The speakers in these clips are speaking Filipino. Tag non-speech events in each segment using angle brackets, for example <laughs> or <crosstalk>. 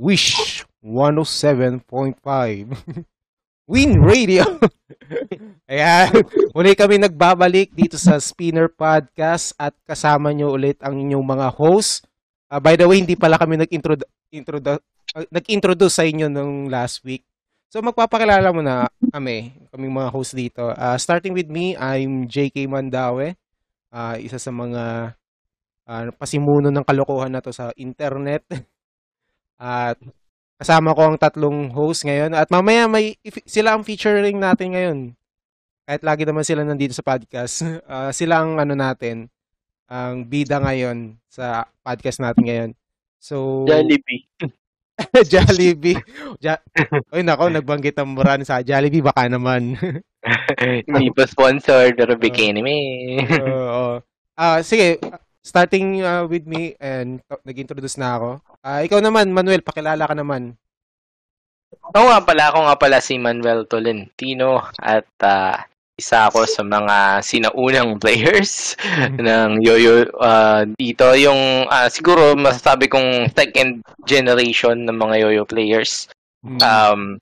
Wish 107.5. <laughs> Win Radio. <laughs> Ayan, muli kami nagbabalik dito sa Spinner Podcast at kasama nyo ulit ang inyong mga host. Uh, by the way, hindi pala kami introdu- uh, nag-introduce sa inyo nung last week. So magpapakilala mo na kami, kaming mga host dito. Uh, starting with me, I'm JK Mandawe. Uh, isa sa mga uh, pasimuno ng kalokohan na to sa internet. <laughs> At kasama ko ang tatlong host ngayon. At mamaya may sila ang featuring natin ngayon. Kahit lagi naman sila nandito sa podcast. Uh, <laughs> sila ang ano natin, ang bida ngayon sa podcast natin ngayon. So Jollibee. <laughs> Jollibee. Ja- Oy, nako, nagbanggit ang brand sa Jollibee, baka naman. <laughs> Hindi pa sponsor, pero bikini me. Oo. Ah, sige, starting uh, with me and to- nag-introduce na ako. Ah, ikaw naman, Manuel, pakilala ka naman. Oo nga pala, ako nga pala si Manuel Tolentino at ah, isa ako sa mga sinaunang players <laughs> ng Yoyo ah, dito. Yung ah, siguro masasabi kong second generation ng mga Yoyo players. Mm. um,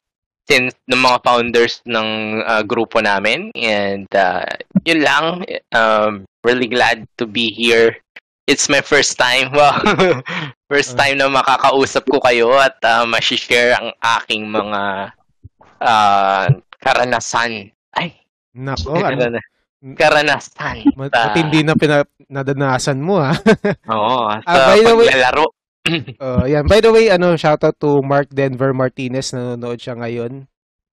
since ng mga founders ng uh, grupo namin and uh, yun lang um, really glad to be here it's my first time <laughs> wow first time na makakausap ko kayo at uh, ma-share ang aking mga uh, karanasan ay Nako, <laughs> ano, karana- karanasan mat- matindi na pina- nadanasan mo ha. <laughs> oo, Ah, sa by the way- paglalaro Uh, yan. By the way, ano, shoutout to Mark Denver Martinez nanonood siya ngayon.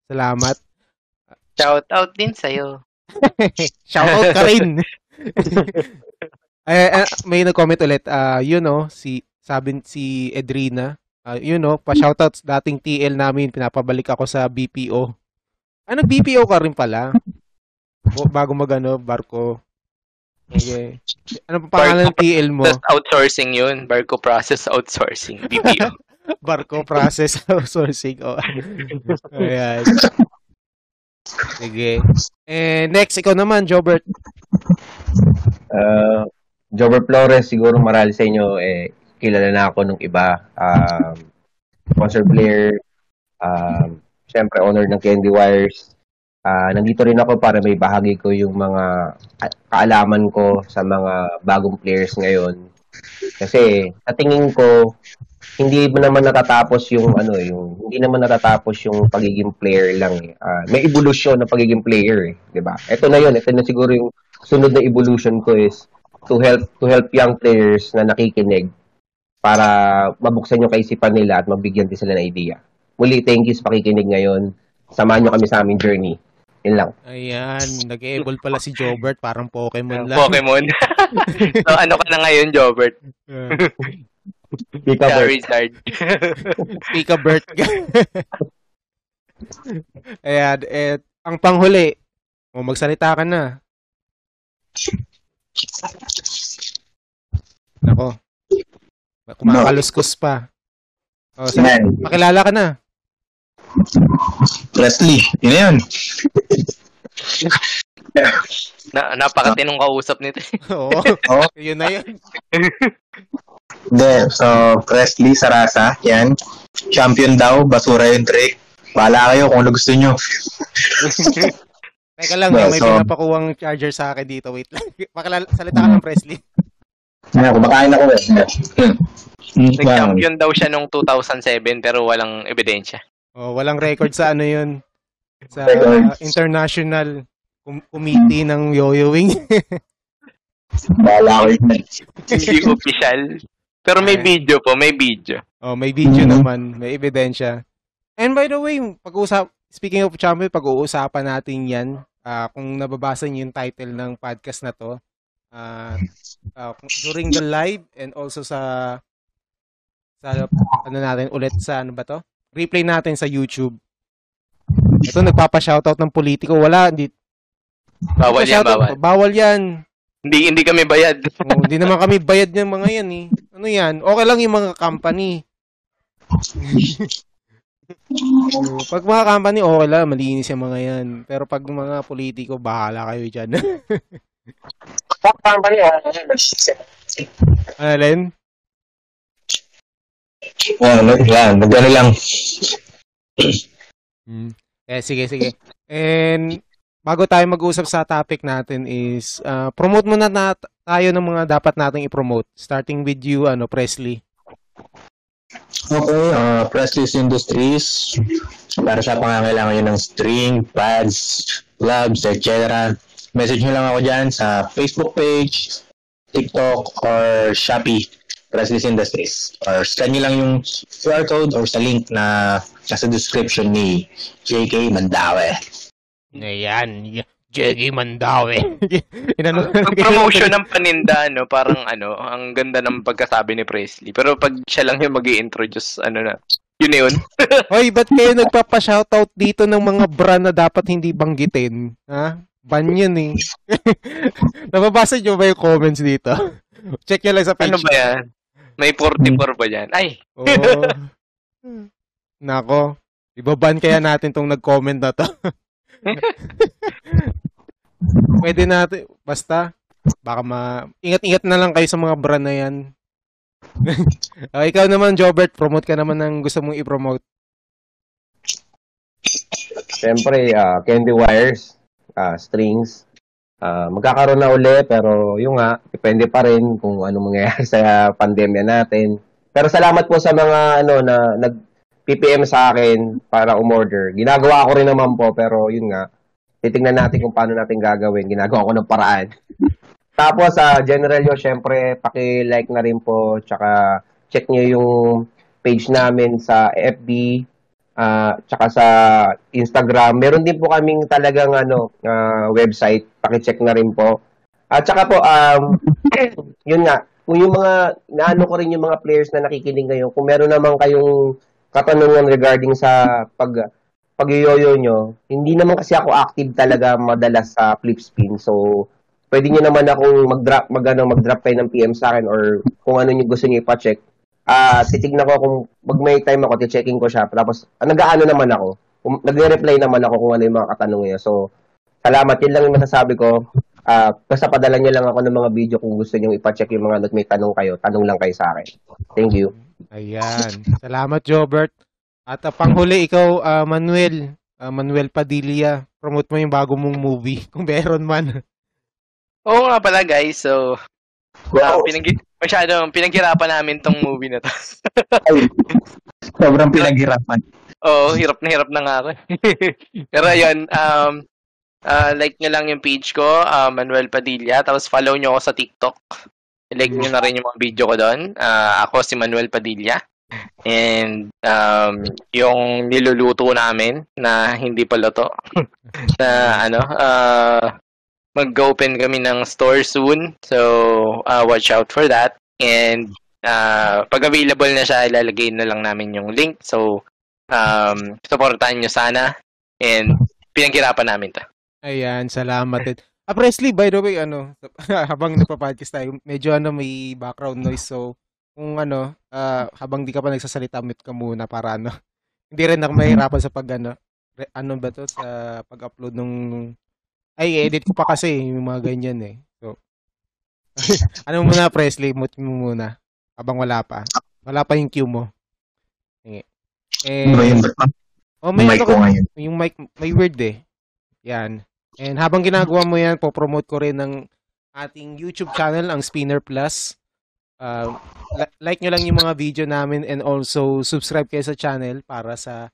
Salamat. shout out din sa'yo shoutout ka rin. Ay, ay, may nag-comment ulit. Ah, you know, si sabi si Edrina, ah, you know, pa-shoutout sa dating TL namin, pinapabalik ako sa BPO. Ah, nag-BPO ka rin pala. O, bago magano, barko. Okay. Ano pa pangalan ng TL mo? Just outsourcing yun. Barco Process Outsourcing. BPO. <laughs> Barko process <laughs> outsourcing. Oh. Ayan. Sige. And next, ikaw naman, Jobert. Uh, Jobber Flores, siguro marami sa inyo, eh, kilala na ako nung iba. Um, sponsor player, um, syempre owner ng Candy Wires. Uh, nandito rin ako para may bahagi ko yung mga ka- kaalaman ko sa mga bagong players ngayon. Kasi sa tingin ko, hindi mo naman natatapos yung ano yung hindi naman natatapos yung pagiging player lang eh. Ah, may evolution ng pagiging player eh, 'di ba? Ito na 'yon, ito na siguro yung sunod na evolution ko is to help to help young players na nakikinig para mabuksan yung kaisipan nila at mabigyan din sila ng idea. Muli, thank you sa pakikinig ngayon. Samahan nyo kami sa aming journey. Yun lang. Ayan, nag-evolve pala si Jobert, parang Pokemon lang. Pokemon. <laughs> so, ano ka na ngayon, Jobert? <laughs> Pick <laughs> up, Bert. Charizard. Pika Bert. Ayan, eh, ang panghuli. O, magsalita ka na. Nako. Kumakaluskos pa. O, sa, Man, pakilala ka na. Presley, yun na yun. na, napakatinong kausap nito. Oo. Oo. Yun na yun. Hindi, so Presley Sarasa, yan. Champion daw, basura yung trick. Bahala kayo kung ano gusto nyo. <laughs> Teka lang, Well, may so- pinapakuwang charger sa akin dito. Wait lang. <laughs> Pakilala, salita ka ng Presley. Yan, kumakain ako eh. Mm. Nag-champion daw siya nung 2007 pero walang ebidensya. Oh, walang record sa ano yun. Sa Record. international com- committee ng yoyoing. <laughs> Bahala ko yun. Hindi <laughs> official. Pero may Ay. video po, may video. oh, may video Mhm. naman, may ebidensya. And by the way, pag-usap speaking of champion, pag-uusapan natin 'yan. Ah, kung nababasa niyo yung title ng podcast na 'to, ah, kung- during the live and also sa sa ano natin ulit sa ano ba 'to? Replay natin sa YouTube. Ito nagpapa-shoutout ng politiko. Wala, hindi Bawal yan, bawal. Bawal yan. Hindi, hindi kami bayad. Oh, hindi naman kami bayad ng mga yan eh. Ano yan? Okay lang yung mga company. <laughs> Pag mga company, okay lang. Malinis yung mga yan. Pero pag mga politiko, bahala kayo dyan. ano, Len? Yan, nag- yan, nagano lang. Mm. Eh, sige, sige. And bago tayo mag-usap sa topic natin is uh, promote muna na tayo ng mga dapat nating i-promote. Starting with you, ano, Presley. Okay, uh, Presley's Industries. Para sa pangangailangan nyo ng string, pads, gloves, etc. Message nyo lang ako dyan sa Facebook page, TikTok, or Shopee. Presley's Industries. Or scan nyo lang yung QR code or sa link na nasa description ni JK Mandawe. Ayan, Jeggy Mandawe. <laughs> Inano, Pag-promotion <laughs> ng paninda, no, parang ano, ang ganda ng pagkasabi ni Presley. Pero pag siya lang yung mag introduce ano na, yun na yun. <laughs> Hoy, ba't kayo nagpapa-shoutout dito ng mga brand na dapat hindi banggitin? Ha? Ban yun eh. Nababasa nyo ba yung comments dito? Check nyo lang sa page. Ano ba yan? May 44 ba yan? Ay, Oo. Nako. Ibaban kaya natin tong nag-comment na to. Pwede natin, basta, baka ma... Ingat-ingat na lang kayo sa mga brand na yan. <laughs> Ah, ikaw naman, Jobert, promote ka naman ng gusto mong i-promote. Siyempre, ah, candy wires, ah, strings. Ah, magkakaroon na uli, pero yung nga, depende pa rin kung ano mangyayari <laughs> sa pandemya natin. Pero salamat po sa mga ano na nag PPM sa akin para umorder. Ginagawa ko rin naman po, pero yun nga, titingnan natin kung paano natin gagawin. Ginagawa ko ng paraan. <laughs> Tapos, sa general nyo, syempre, paki-like na rin po, tsaka check nyo yung page namin sa FB, ah tsaka sa Instagram. Meron din po kaming talagang ano, ah, website, paki-check na rin po. At tsaka po, um, <coughs> yun nga, kung yung mga, naano ko rin yung mga players na nakikinig ngayon, kung meron naman kayong katanungan regarding sa pag pag-yoyo nyo, hindi naman kasi ako active talaga madalas sa flip spin. So, pwede nyo naman akong mag-drop, mag, ano, mag-drop kayo ng PM sa akin or kung ano nyo gusto nyo ipa-check. Ah, titignan ko kung pag may time ako, ti-checking ko siya. Tapos, ah, nag-aano naman ako. Um, Nagre-reply naman ako kung ano yung mga katanungan nyo. So, salamat. Yun lang yung masasabi ko. Ah, basta padala nyo lang ako ng mga video kung gusto nyo ipa-check yung mga may tanong kayo. Tanong lang kayo sa akin. Thank you. Ayan. Salamat, Jobert. At uh, panghuli, ikaw, ah, Manuel. ah, Manuel Padilla. Promote mo yung bago mong movie, <laughs> kung meron man. oo nga pala guys. So, uh, pinag masyadong pinaghirapan namin tong movie na to. <laughs> Sobrang pinaghirapan. Oo, hirap na hirap na nga ako. <laughs> Pero ayun, um, uh, like nyo lang yung page ko, uh, Manuel Padilla. Tapos follow nyo ako sa TikTok. Like nyo na rin yung mga video ko doon. Uh, ako si Manuel Padilla. And um, yung niluluto namin na hindi pa luto. <laughs> na ano, uh, mag-open kami ng store soon. So, uh, watch out for that. And uh, pag available na siya, ilalagay na lang namin yung link. So, um, supportahan nyo sana. And pinaghirapan namin to. Ayan, salamat. Ah, Presley, by the way, ano, <laughs> habang nagpa-podcast tayo, medyo ano, may background noise. So, kung ano, ah, habang di ka pa nagsasalita, mute ka muna para ano. <laughs> Hindi rin ako mahirapan sa pag ano, re- ano ba to, sa pag-upload nung, ay, edit ko pa kasi yung mga ganyan eh. So, <laughs> ano muna, Presley, mute mo muna. Habang wala pa. Wala pa yung cue mo. Sige. Eh, oh, may Mic ano ko ka- ngayon. yung mic, may word eh. Yan. And habang ginagawa mo yan, po-promote ko rin ng ating YouTube channel, ang Spinner Plus. Uh, li- like nyo lang yung mga video namin and also subscribe kayo sa channel para sa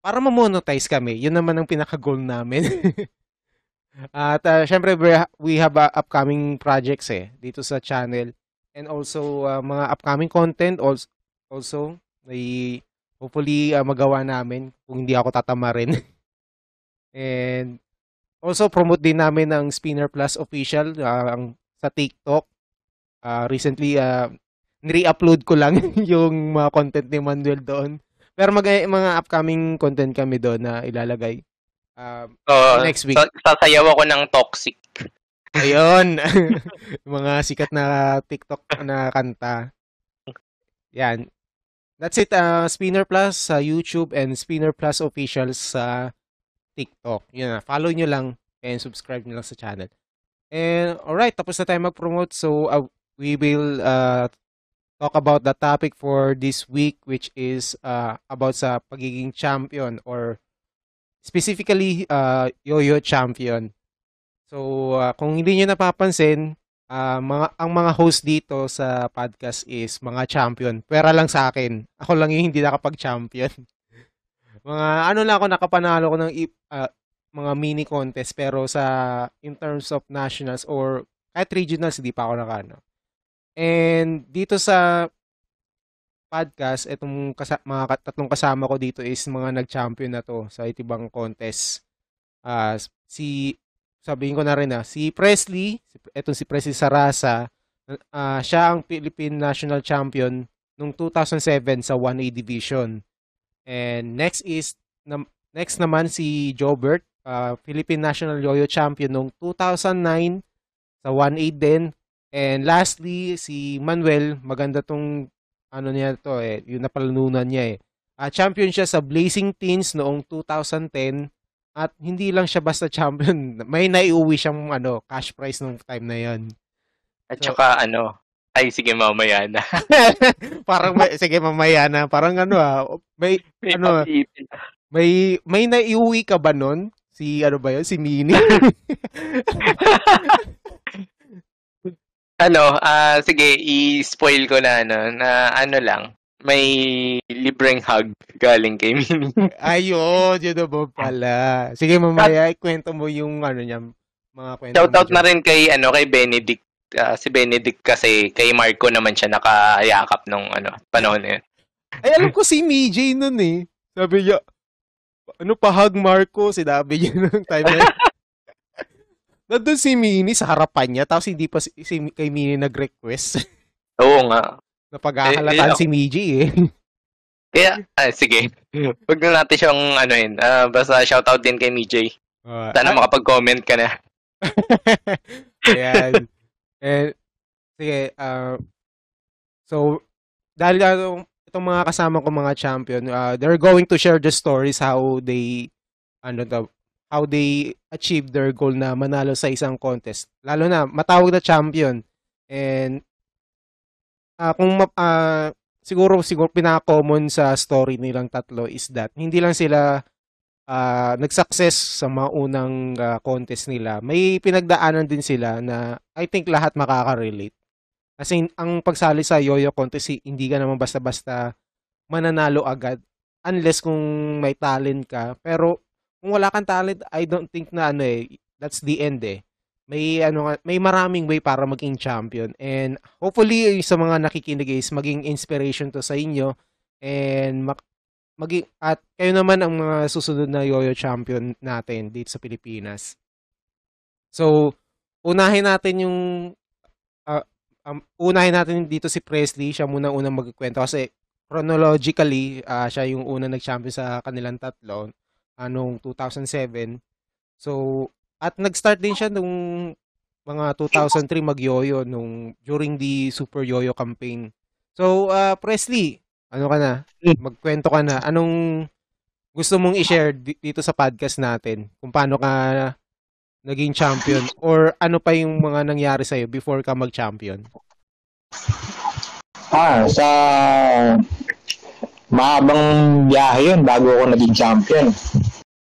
para ma-monetize kami. Yun naman ang pinaka-goal namin. <laughs> At uh, syempre we ha- we have uh, upcoming projects eh dito sa channel and also uh, mga upcoming content also also may hopefully uh, magawa namin kung hindi ako tatamarin. <laughs> And also promote din namin ang Spinner Plus official ah, ang sa TikTok. Ah, recently uh, ni-upload ko lang <laughs> yung mga content ni Manuel doon. Pero mag mga upcoming content kami doon na ilalagay. Ah, Oo, Next week. sa- sasayaw ako ng toxic. ayun. <laughs> <laughs> Mga sikat na TikTok na kanta. Yan. That's it. ah, Spinner Plus sa YouTube and Spinner Plus official sa TikTok. Yun na. Follow nyo lang and subscribe nyo lang sa channel. And alright, tapos na tayo mag-promote. So uh, we will uh, talk about the topic for this week which is uh, about sa pagiging champion or specifically uh, yo-yo champion. So uh, kung hindi niyo napapansin, uh, mga ang mga host dito sa podcast is mga champion. Pera lang sa akin. Ako lang yung hindi nakapag-champion. <laughs> mga ano lang ako nakapanalo ko ng uh, mga mini contest pero sa in terms of nationals or kahit regionals hindi pa ako nakano. And dito sa podcast, itong kasa- mga tatlong kasama ko dito is mga nag-champion na to sa itibang contest. Uh, si sabihin ko na rin na si Presley, etong si Presley Sarasa, uh, siya ang Philippine National Champion noong 2007 sa 1A division. And next is na, next naman si Jobert, uh, Philippine National Yo-Yo Champion noong 2009 sa 1A din. And lastly, si Manuel, maganda tong ano niya to eh, yung napalanunan niya eh. Uh, champion siya sa Blazing Teens noong 2010 at hindi lang siya basta champion. <laughs> May naiuwi siyang ano, cash prize nung time na 'yon. At so, saka ano, ay sige mamaya na. <laughs> parang may, sige mamaya na. Parang ano ah, may, <laughs> may ano, may may naiuwi ka ba nun? Si ano ba 'yon? Si Mini. Ano, ah uh, sige, i-spoil ko na ano, na ano lang may libreng hug galing kay <laughs> Mimi. Ayun, yun ba pala. Sige, mamaya, ikwento mo yung ano niya, mga kwento Shoutout na rin kay, ano, kay Benedict. Uh, si Benedict kasi kay Marco naman siya nakayakap nung ano, panahon na yun. Ay, alam ko si MJ nun eh. Sabi niya, ano pa hug Marco? Sinabi niya nung time na. <laughs> Nandun si Mini sa harapan niya, tapos hindi pa si, si kay Mini nag-request. <laughs> Oo nga. Napagkakalataan eh, eh, si Miji eh. <laughs> Kaya, ah, sige. Huwag na natin siyang ano yun. Uh, basta shoutout din kay MJ. Uh, Sana ah, makapag-comment ka na. <laughs> Ayan. And, sige, uh, so, dahil uh, itong mga kasama ko mga champion, uh, they're going to share the stories how they, ano to, how they achieve their goal na manalo sa isang contest. Lalo na, matawag na champion. And uh, kung uh, siguro siguro pinaka-common sa story nilang tatlo is that hindi lang sila uh, nag-success sa mga unang uh, contest nila. May pinagdaanan din sila na I think lahat makaka-relate. Kasi ang pagsali sa yo-yo contest, hindi ka naman basta-basta mananalo agad unless kung may talent ka. Pero kung wala kang talent, I don't think na ano eh, that's the end eh. May ano may maraming way para maging champion. And hopefully sa mga nakikinig is maging inspiration to sa inyo and mag, maging at kayo naman ang mga susunod na yo-yo champion natin dito sa Pilipinas. So, unahin natin yung uh, um, unahin natin dito si Presley, siya muna unang magkwento kasi chronologically uh, siya yung unang nag-champion sa kanilang tatlo anong 2007. So, at nag-start din siya nung mga 2003 mag-yoyo nung during the Super Yoyo campaign. So, uh, Presley, ano ka na? Hmm. Magkwento ka na. Anong gusto mong i-share dito sa podcast natin? Kung paano ka naging champion or ano pa yung mga nangyari sa'yo before ka mag-champion? Ah, sa mahabang biyahe yun bago ako naging champion.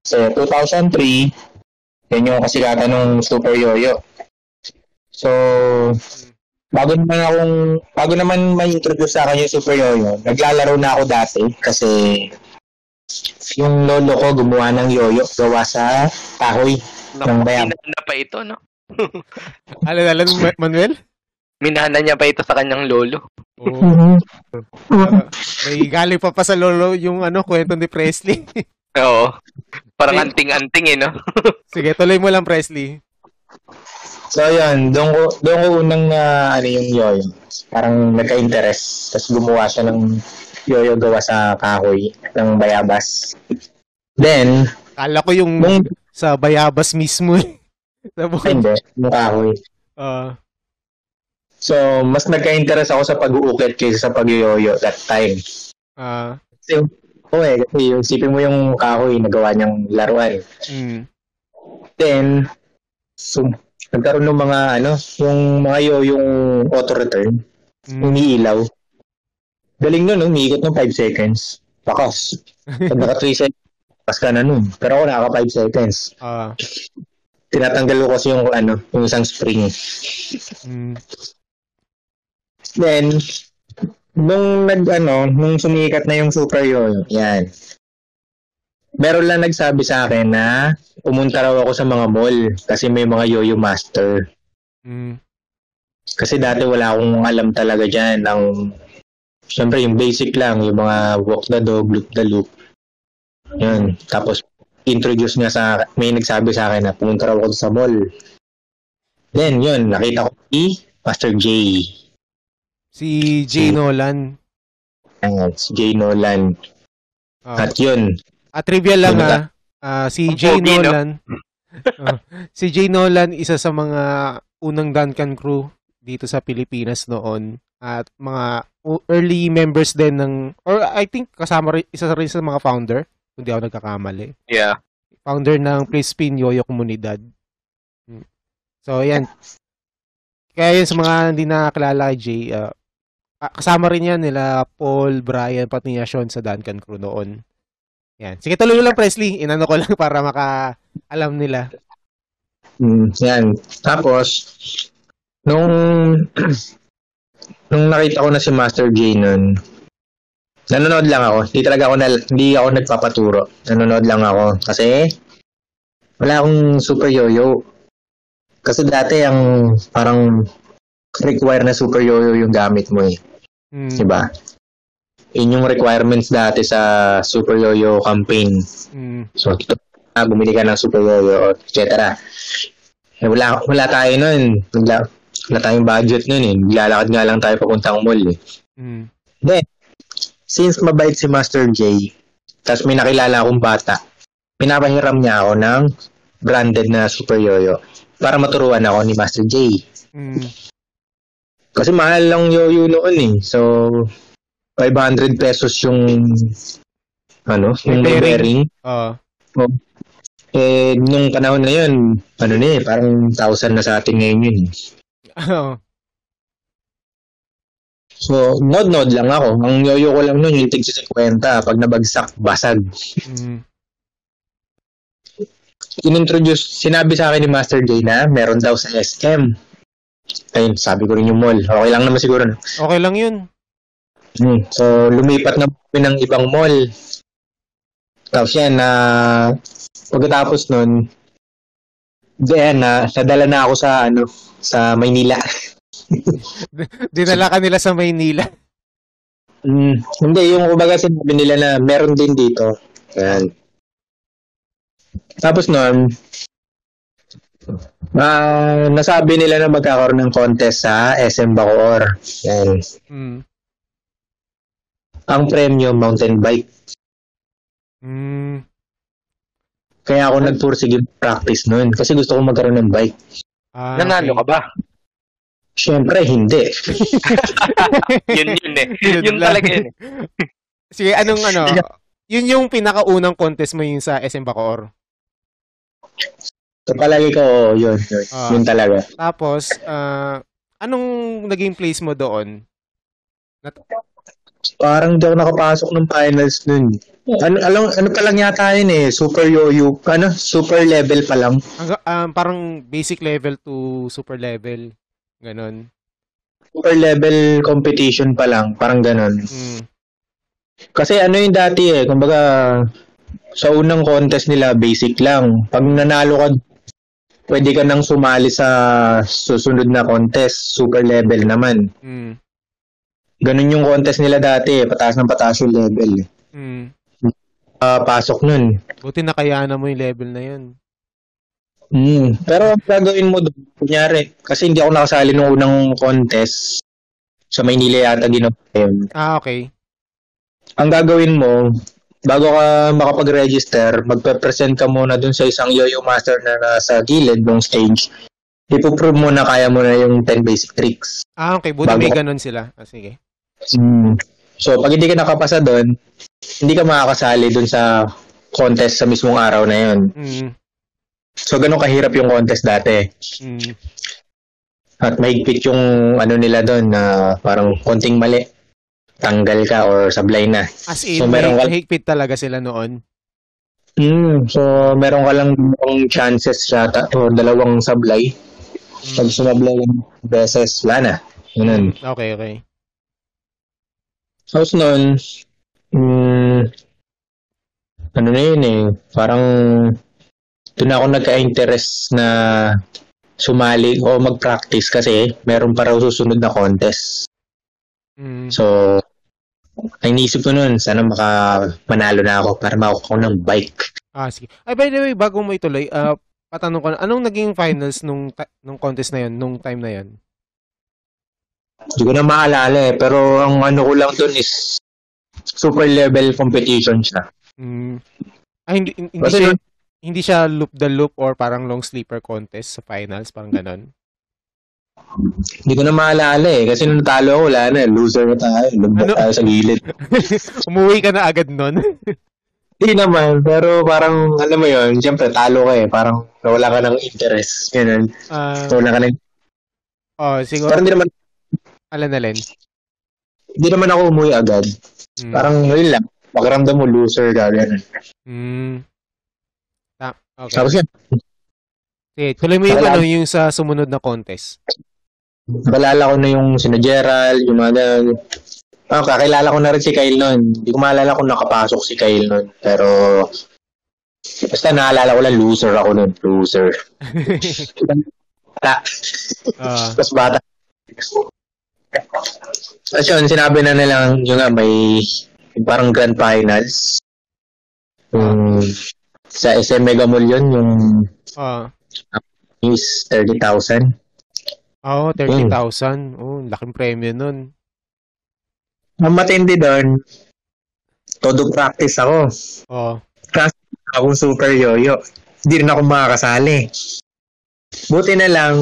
So, 2003, yan yung kasikatan ng Super Yoyo. So, bago naman akong, bago naman ma-introduce sa akin yung Super Yoyo, naglalaro na ako dati kasi yung lolo ko gumawa ng yoyo gawa sa kahoy ng bayan. Minahana pa ito, no? <laughs> Alam, alam, Manuel? Minahana niya pa ito sa kanyang lolo. Oh. uh, may galing pa pa sa lolo yung ano kwento ni Presley. <laughs> Oo. Parang anting-anting eh, no? <laughs> Sige, tuloy mo lang, Presley. So, yun. Doon ko, doon ko unang, uh, ano yung yoyo. Parang nagka-interest. Tapos gumawa siya ng yoyo gawa sa kahoy ng bayabas. Then, Kala ko yung nung, sa bayabas mismo. Eh. <laughs> sa Hindi, yung kahoy. Uh, so, mas nagka-interest ako sa pag-uukit kaysa sa pag-yoyo that time. Ah. Uh, so, Oo eh, kasi yung sipin mo yung kahoy na gawa niyang laruan. Mm. Then, so, nagkaroon ng mga ano, yung mga yo, yung auto return, mm. umiilaw. Galing nun? Umiikot ng 5 seconds. Bakas. Pag naka 3 seconds, bakas ka na nun. Pero ako naka 5 seconds. Ah, Tinatanggal ko kasi yung, ano, yung isang spring. mm, Then, nung nag, ano, nung sumikat na yung Super Yoyo, yan. Meron lang nagsabi sa akin na pumunta raw ako sa mga mall kasi may mga Yoyo Master. mm, Kasi dati wala akong alam talaga dyan. Ang, syempre, yung basic lang, yung mga walk the dog, loop the loop. Yun. Tapos, introduce niya sa, may nagsabi sa akin na pumunta raw ako sa mall. Then, yun, nakita ko si Master J. si Jay Nolan. Ayan, si J. Nolan. Ah, At yun, Ah, trivia lang ah. Ah, si Ang Jay no? Nolan. Ah, si Jay Nolan isa sa mga unang Duncan crew dito sa Pilipinas noon at mga early members din ng or I think kasama rin isa rin sa mga founder kung di ako nagkakamali. Yeah. Founder ng Play Spin Yoyo Comunidad. Hmm. So ayan. Kaya yun sa mga hindi nakakilala kay Jay, ah, ah, kasama rin yan nila Paul, Brian, pati niya Sean sa Duncan crew noon. Yan. Sige, tuloy lang, Presley. Inano ko lang para maka alam nila. Mm, yan. Tapos, nung <clears throat> nung nakita ko na si Master J nun, nanonood lang ako. Hindi talaga ako, na, hindi ako nagpapaturo. Nanonood lang ako. Kasi, wala akong super yo-yo. Kasi dati, ang parang require na super yo-yo yung gamit mo eh. Hmm. Diba? Yun yung requirements dati sa super yo-yo campaign. Hmm. So, ito, bumili ka ng super yo-yo, etc. Eh, wala, wala tayo nun. Wala, wala tayong budget nun eh. Lalakad nga lang tayo papuntang mall eh. Hmm. Since mabait si Master J, tapos may nakilala akong bata, pinapahiram niya ako ng branded na super yo-yo para maturuan ako ni Master J. Hmm. Kasi mahal lang yo-yo noon eh. So, 500 pesos yung ano, yung bearing. Oh. Eh, nung panahon na yun, ano na eh, parang 1,000 na sa atin ngayon yun. eh. Oh. So, nod-nod lang ako. Ang yoyo ko lang nun, yung tig 50. Pag nabagsak, basag. Hmm. Inintroduce, sinabi sa akin ni Master J na meron daw sa SM. Ayun, sabi ko rin yung mall. Okay lang naman siguro. no? Okay lang yun. Hmm. So, lumipat na kami ng ibang mall. Tapos yan, na pagkatapos nun, Diyan na, nadala na ako sa ano, sa Maynila. <laughs> Dinala ka nila sa Maynila. Mm, hindi, yung kumbaga sinabi nila na meron din dito. Yan. Tapos noon, ah, nasabi nila na magkakaroon ng contest sa SM Bacoor. Yan. Hmm. Ang premyo, mountain bike. Hmm. Kaya ako nagpursige practice noon kasi gusto ko magkaroon ng bike. Ah, Nanalo ka ba? Siyempre, hindi. <laughs> yun yun eh. Yun yun talaga yun. eh. <laughs> Sige, anong ano? Yun yung pinakaunang contest mo yung sa SM Bacoor. So, palagi ko, oo, yun, yun. Ah. Yun talaga. Tapos, ah, anong naging place mo doon? Parang di ako nakapasok ng finals nun. Ano, alam, ano pa lang yata yun eh, super yo-yo, ano, super level pa lang. Hangga- um, parang basic level to super level. Ganon. Super level competition pa lang, parang ganon. Hmm. Kasi ano yung dati eh, kumbaga, sa unang contest nila, basic lang. Pag nanalo ka, pwede ka nang sumali sa susunod na contest, super level naman. Hmm. Ganun yung contest nila dati pataas ng pataas yung level. Hmm. Ah, pasok nun. Buti nakayanan mo yung level na yun. Mm. Pero ang gagawin mo doon, kunyari, kasi hindi ako nakasali nung unang contest sa Maynila yata ginawa yun. Ah, okay. Ang gagawin mo, bago ka makapag-register, magpe-present ka muna dun sa isang yo-yo master na nasa gilid ng stage. Ipoprove mo na kaya mo na yung 10 basic tricks. Ah, okay. Buti Bago may ganon sila. Ah, sige. Mm. So, pag hindi ka nakapasa doon, hindi ka makakasali dun sa contest sa mismong araw na yun. Hmm. So, ganun kahirap yung contest dati. Hmm. At mahigpit yung ano nila doon na parang konting mali. Tanggal ka or sablay na. As in, So, meron ka- mahigpit talaga sila noon. Mm, so meron ka lang dalawang chances yata o dalawang sablay. Pag sumablay ng beses, wala na. Ganun. Okay, okay. Tapos noon, mm, ano na yun eh, parang doon ako nagka-interest na sumali o mag-practice kasi meron pa raw susunod na contest. Mm. So, ay inisip ko noon, sana maka manalo na ako para makuha ko ng bike. Ah, sige. Ay, by the way, bago mo ituloy, ah, patanong ko na, anong naging finals nung, ta- nung contest na yun, nung time na yun? Hindi ko na maalala eh, pero ang ano ko lang doon is super level competition siya. Mm. Ah, hindi, hindi, Kasi siya, hindi siya loop the loop or parang long sleeper contest sa finals, parang ganon. Hindi ko na maalala eh, kasi nung natalo ako, wala na, loser na tayo, lumbat Ano? tayo sa gilid. <laughs> Umuwi ka na agad nun. Hindi naman, pero parang, alam mo yun, siyempre talo ka eh, parang nawala ka ng interest, ganun. Ah, Nawala ka ng, oh, siguro, parang hindi naman, alan na Len. hindi naman ako umuwi agad. Mm. Parang, yun lang, pakiramdam mo loser ka, ganun. Mm. Ta- okay. Tapos yun, Sige, tuloy mo yung, ano, yung sa sumunod na contest. Nakalala ko na yung sina Gerald, yung mga ganun. Ah, kakilala ko na rin si Kyle noon. Hindi ko maalala kung nakapasok si Kyle noon. Pero, basta naalala ko lang, loser ako noon. Loser. <laughs> Bata. Ah, Tapos bata. Tapos yun, sinabi na nilang, yung nga, may parang grand finals. Yung, sa SM Mega Mall yun, yung ah. is 30,000. Oh, 30,000. Oh, laking premyo nun. Ang matindi doon, todo practice ako. Oh. Akong super yoyo. Hindi rin ako makakasali. Buti na lang,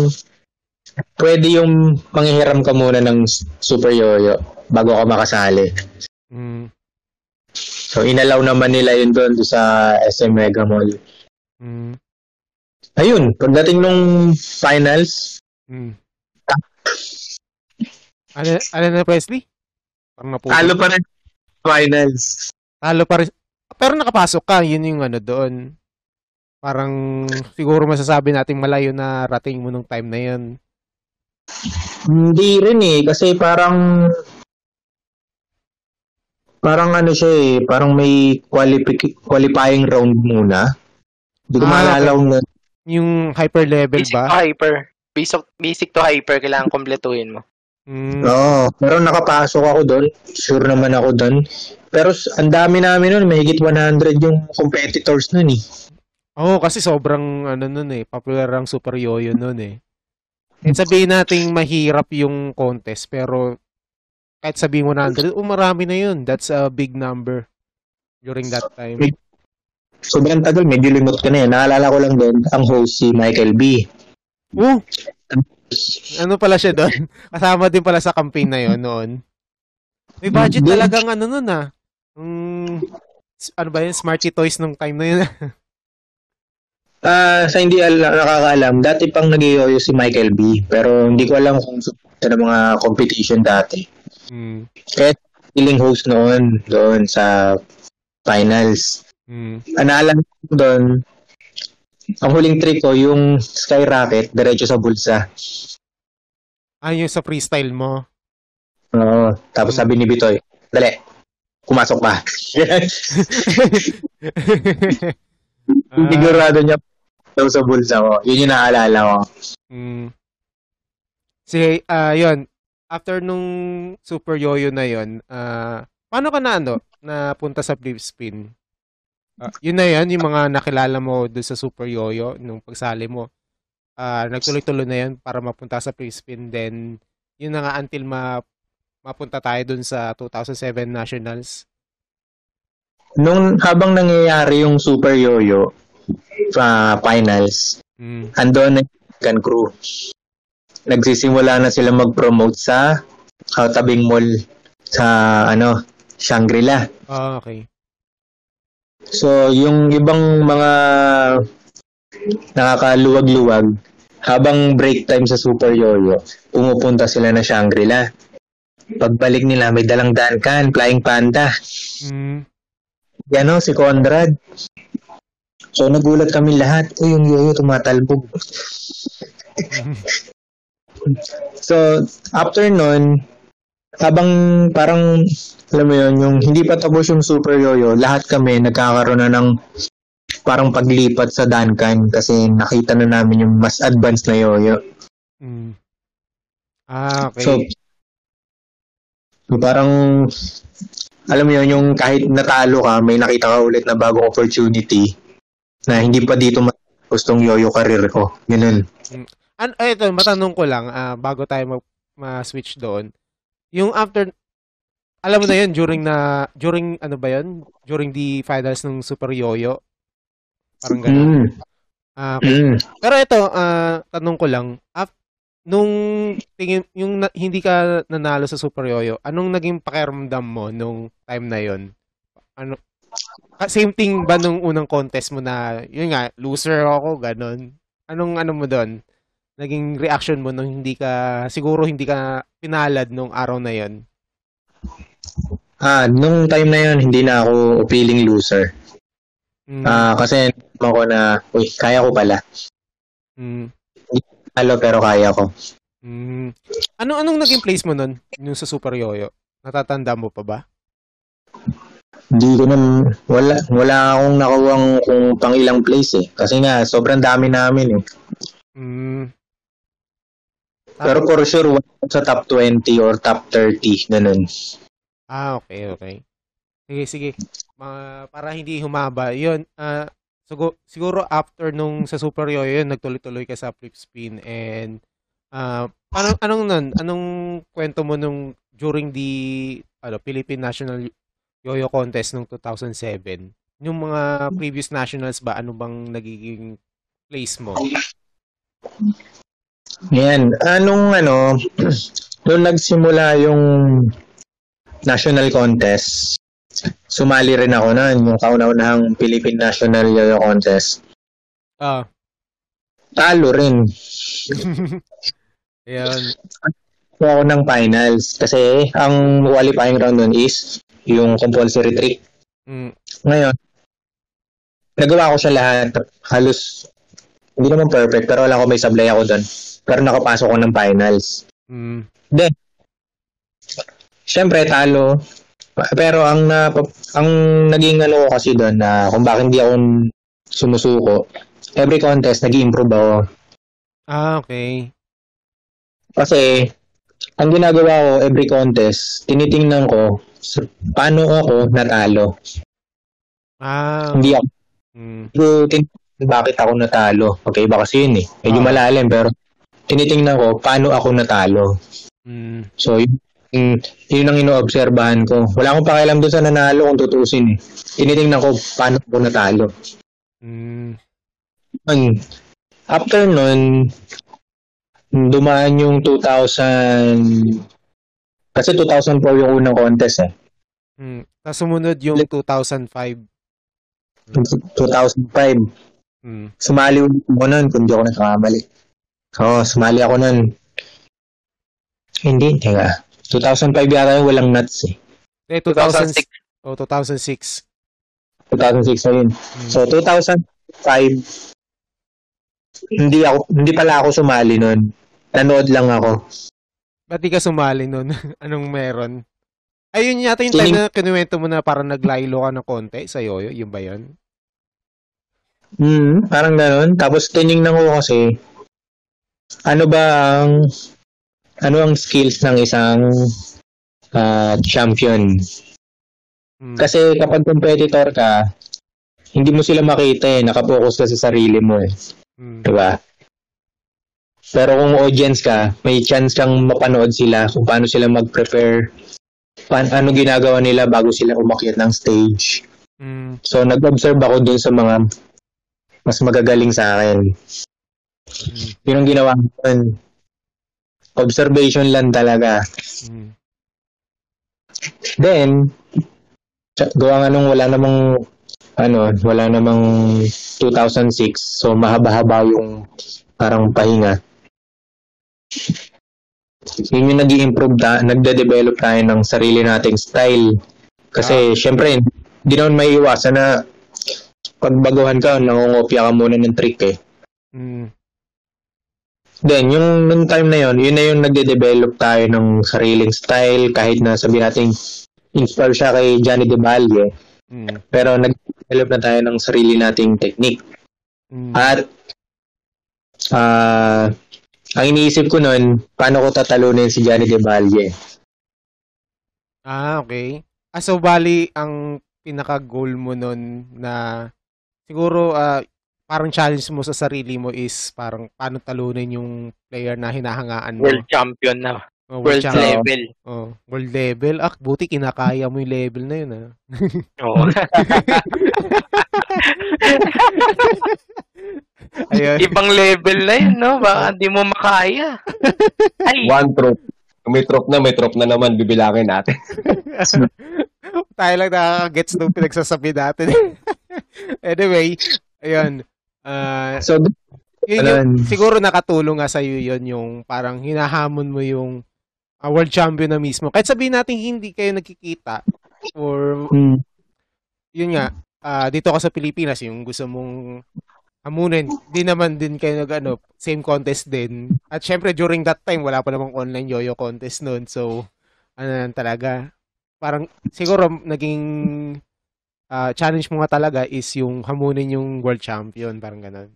pwede yung manghihiram ka muna ng super yoyo bago ka makasali. Mm, So, inalaw naman nila yun doon sa SM Mega Mall. mm, Ayun, pagdating nung finals, mm. Ano, ano na Presley? Parang naputo. talo pa rin finals. Talo pa rin. Pero nakapasok ka, yun yung ano doon. Parang siguro masasabi natin malayo na rating mo nung time na yun. Hindi rin eh, kasi parang parang ano siya eh, parang may qualifi- qualifying round muna. Hindi ko Ah, maalala kung na- Yung hyper level Basic ba? to hyper. Basic, basic to hyper, kailangan kompletuhin mo. Mm, Oo, pero nakapasok ako doon. Sure naman ako doon. Pero ang dami namin noon, mahigit 100 yung competitors noon eh. Oo, kasi sobrang ano nun eh, popular ang Super Yoyo nun eh. And sabihin nating mahirap yung contest, pero kahit sabihin 100, oh marami na yun. That's a big number during that time. Big- Sobrang tagal, medyo limot ka na eh. Naalala ko lang doon, ang host si Michael B. Oh! Ano pala siya doon? <laughs> Kasama din pala sa campaign na yon noon. May budget talagang ano nun ah. Mm, ano ba yun? Smarty Toys nung time na yun. <laughs> Ah, sa hindi al- nakakaalam, dati pang nag si Michael B. Pero hindi ko alam kung sa mga competition dati. mm, Feeling host noon, doon sa finals. mm. Ang naalala ko doon, ang huling trick ko, yung skyrocket, diretso sa bulsa. Ah, yung sa freestyle mo. Oo. Tapos sabi ni Bitoy, dali, pumasok ka. <laughs> Ah, Sigurado niya daw sa bulsa ko. Yun yung naalala ko. Mm. Sige, ah yun. After nung Super Yoyo na yun, ah paano ka na ano, napunta sa flip spin? Ah, yun na yun, yung mga nakilala mo doon sa Super Yoyo nung pagsali mo. Ah, nagtuloy-tuloy na yun para mapunta sa flip spin. Then, yun na nga until ma mapunta tayo doon sa 2007 Nationals. Nung habang nangyayari yung Super Yoyo sa finals, Mm. andon na yung crew. Nagsisimula na sila mag-promote sa Kautabing Mall sa ano, Shangri-La. Ah, okay. So, yung ibang mga nakakaluwag-luwag, habang break time sa Super Yoyo, pumupunta sila na Shangri-La. pagbalik nila, may dalang Duncan, Flying Panda. Mm. Yan o, si Conrad. So, nagulat kami lahat. Uy, yung yoyo tumatalbog. <laughs> so, after nun, habang parang, alam mo yun, yung hindi pa tapos yung super yoyo, lahat kami nagkakaroon na ng parang paglipat sa Duncan kasi nakita na namin yung mas advanced na yoyo. Mm. Ah, okay. So, parang, alam mo yun, yung kahit natalo ka, may nakita ka ulit na bagong opportunity na hindi pa dito matapos tong yoyo career ko. Ganun. An ay, ito, matanong ko lang, ah, bago tayo mag- ma-switch doon. Yung after, alam mo na yun, during na, during, ano ba yun? During the finals ng Super Yoyo. Parang gano'n. Mm. Ah, okay. Mm. Pero ito, ah, tanong ko lang, af, nung tingin, yung na- hindi ka nanalo sa Super Yoyo, anong naging pakiramdam mo nung time na yon? Ano, ah, same thing ba nung unang contest mo na, yun nga, loser ako, ganon. Anong ano mo doon? Naging reaction mo nung hindi ka, siguro hindi ka pinalad nung araw na yon? Ah, nung time na yun, hindi na ako feeling loser. Mm, Ah, kasi ako na, uy, kaya ko pala. mm, Halo, pero kaya ko. mm. Ano, anong naging place mo nun, yung sa Super Yoyo? Natatanda mo pa ba? Hindi ko na, wala, wala akong nakuwang kung pang ilang place eh. Kasi nga, sobrang dami namin eh. Mm. Pero for sure, ako sa top 20 or top 30, ganun. Ah, okay, okay. Sige, sige. Ma- para hindi humaba. Yun, ah, sugo- siguro after nung sa Super Yoyo, yun, nagtuloy-tuloy ka sa flip spin and ah, anong, anong nun? Anong kwento mo nung during the ano, Philippine National Yoyo Contest nung 2007? Yung mga previous nationals ba, ano bang nagiging place mo? Yan. Anong ano, <clears throat> nung nagsimula yung national contest, sumali rin ako nun, yung kauna-unahang Philippine National Yo-Yo Contest. Ah. Talo rin. <laughs> Ayun. So ako ng finals. Kasi ang qualifying round nun is yung compulsory trick. Mm, Ngayon, nagawa ko siya lahat. Halos, hindi naman perfect, pero wala ko may sablay ako doon. Pero nakapasok ko ng finals. mm, Siyempre, talo. Pero ang na, ang naging ano ko kasi doon na kung bakit hindi ako sumusuko, every contest nag improve ako. Ah, okay. Kasi ang ginagawa ko every contest, tinitingnan ko paano ako natalo. Ah, Hindi ako mm, ko tinitingnan bakit ako natalo. Okay, iba kasi yun eh. Medyo Ah. malalim pero tinitingnan ko paano ako natalo. mm, So, yun, yun, ang inoobserbahan ko. Wala akong pakialam doon sa nanalo kung tutusin eh. Tinitingnan ko paano ako natalo. mm, Yun. After nun, dumaan yung 2000... Kasi 2004 yung unang contest eh. mm. Tapos sumunod yung 2005. 2005. Mm. Sumali ulit ako nun kung di ako nagkakamali. Oo, sumali ako nun. Hindi, teka. 2005 yata yung walang nuts eh. Eh, 2006. 2006. Oh, 2006. 2006 na yun. Mm. So 2005 hindi ako hindi pala ako sumali nun. Nanood lang ako. Ba't di ka sumali nun? <laughs> Anong meron? Ayun yata yung time na kinuwento mo na parang naglaylo ka ng konti sa yoyo. Yun ba yun? Hmm, parang gano'n. Tapos tinignan ko kasi ano ba ang ano ang skills ng isang ah, champion. Mm. Kasi kapag competitor ka, hindi mo sila makita eh. Nakapokus ka sa sarili mo eh. Mm. Diba? Pero kung audience ka, may chance kang mapanood sila kung paano sila mag-prepare, pa- ano ginagawa nila bago sila umakyat ng stage. Mm. So, nag-observe ako dun sa mga mas magagaling sa akin. Mm. Yun ang ginawa ko. Observation lang talaga. Mm. Then, gawa nga nung wala namang ano, wala namang 2006. So, mahaba-haba yung parang pahinga. yun yung nag improve ta- nagde-develop tayo ng sarili nating style. Kasi, syempre, hindi naman may iwasan na pag baguhan ka, nangungopia ka muna ng trick eh. Mm. Then, yung nung time na yun, yun na yung nagde-develop tayo ng sariling style, kahit na sabi natin, inspire siya kay Johnny De Valle, Mm. pero nag-develop na tayo ng sarili nating technique. Mm. At, ah, ang iniisip ko nun, paano ko tatalunin si Johnny De Valle? Ah, okay. Ah, so bali, ang pinaka-goal mo nun na siguro ah, parang challenge mo sa sarili mo is parang paano talunin yung player na hinahangaan mo. World champion na. Oh, World champion. level. Oh, world level. Ah, buti kinakaya mo yung level na yun ah. Oo. <laughs> Ayun. Ibang level na yun, no? Baka di mo makaya. Ay, One troop. Kung may troop na, may troop na naman, bibilangin natin. <laughs> Tayo lang nakaka-gets nung pinagsasabi natin. <laughs> anyway, ayun. Ah, So, yun, yung, siguro nakatulong nga sa'yo yun yung parang hinahamon mo yung ah, world champion na mismo. Kahit sabihin natin hindi kayo nagkikita or hmm, yun nga, ah, dito ka sa Pilipinas, yung gusto mong hamunin, di naman din kayo nag ano, same contest din. At syempre during that time, wala pa namang online yo-yo contest noon. So, ano lang talaga, parang siguro naging ah, challenge mo nga talaga is yung hamunin yung world champion, parang ganun.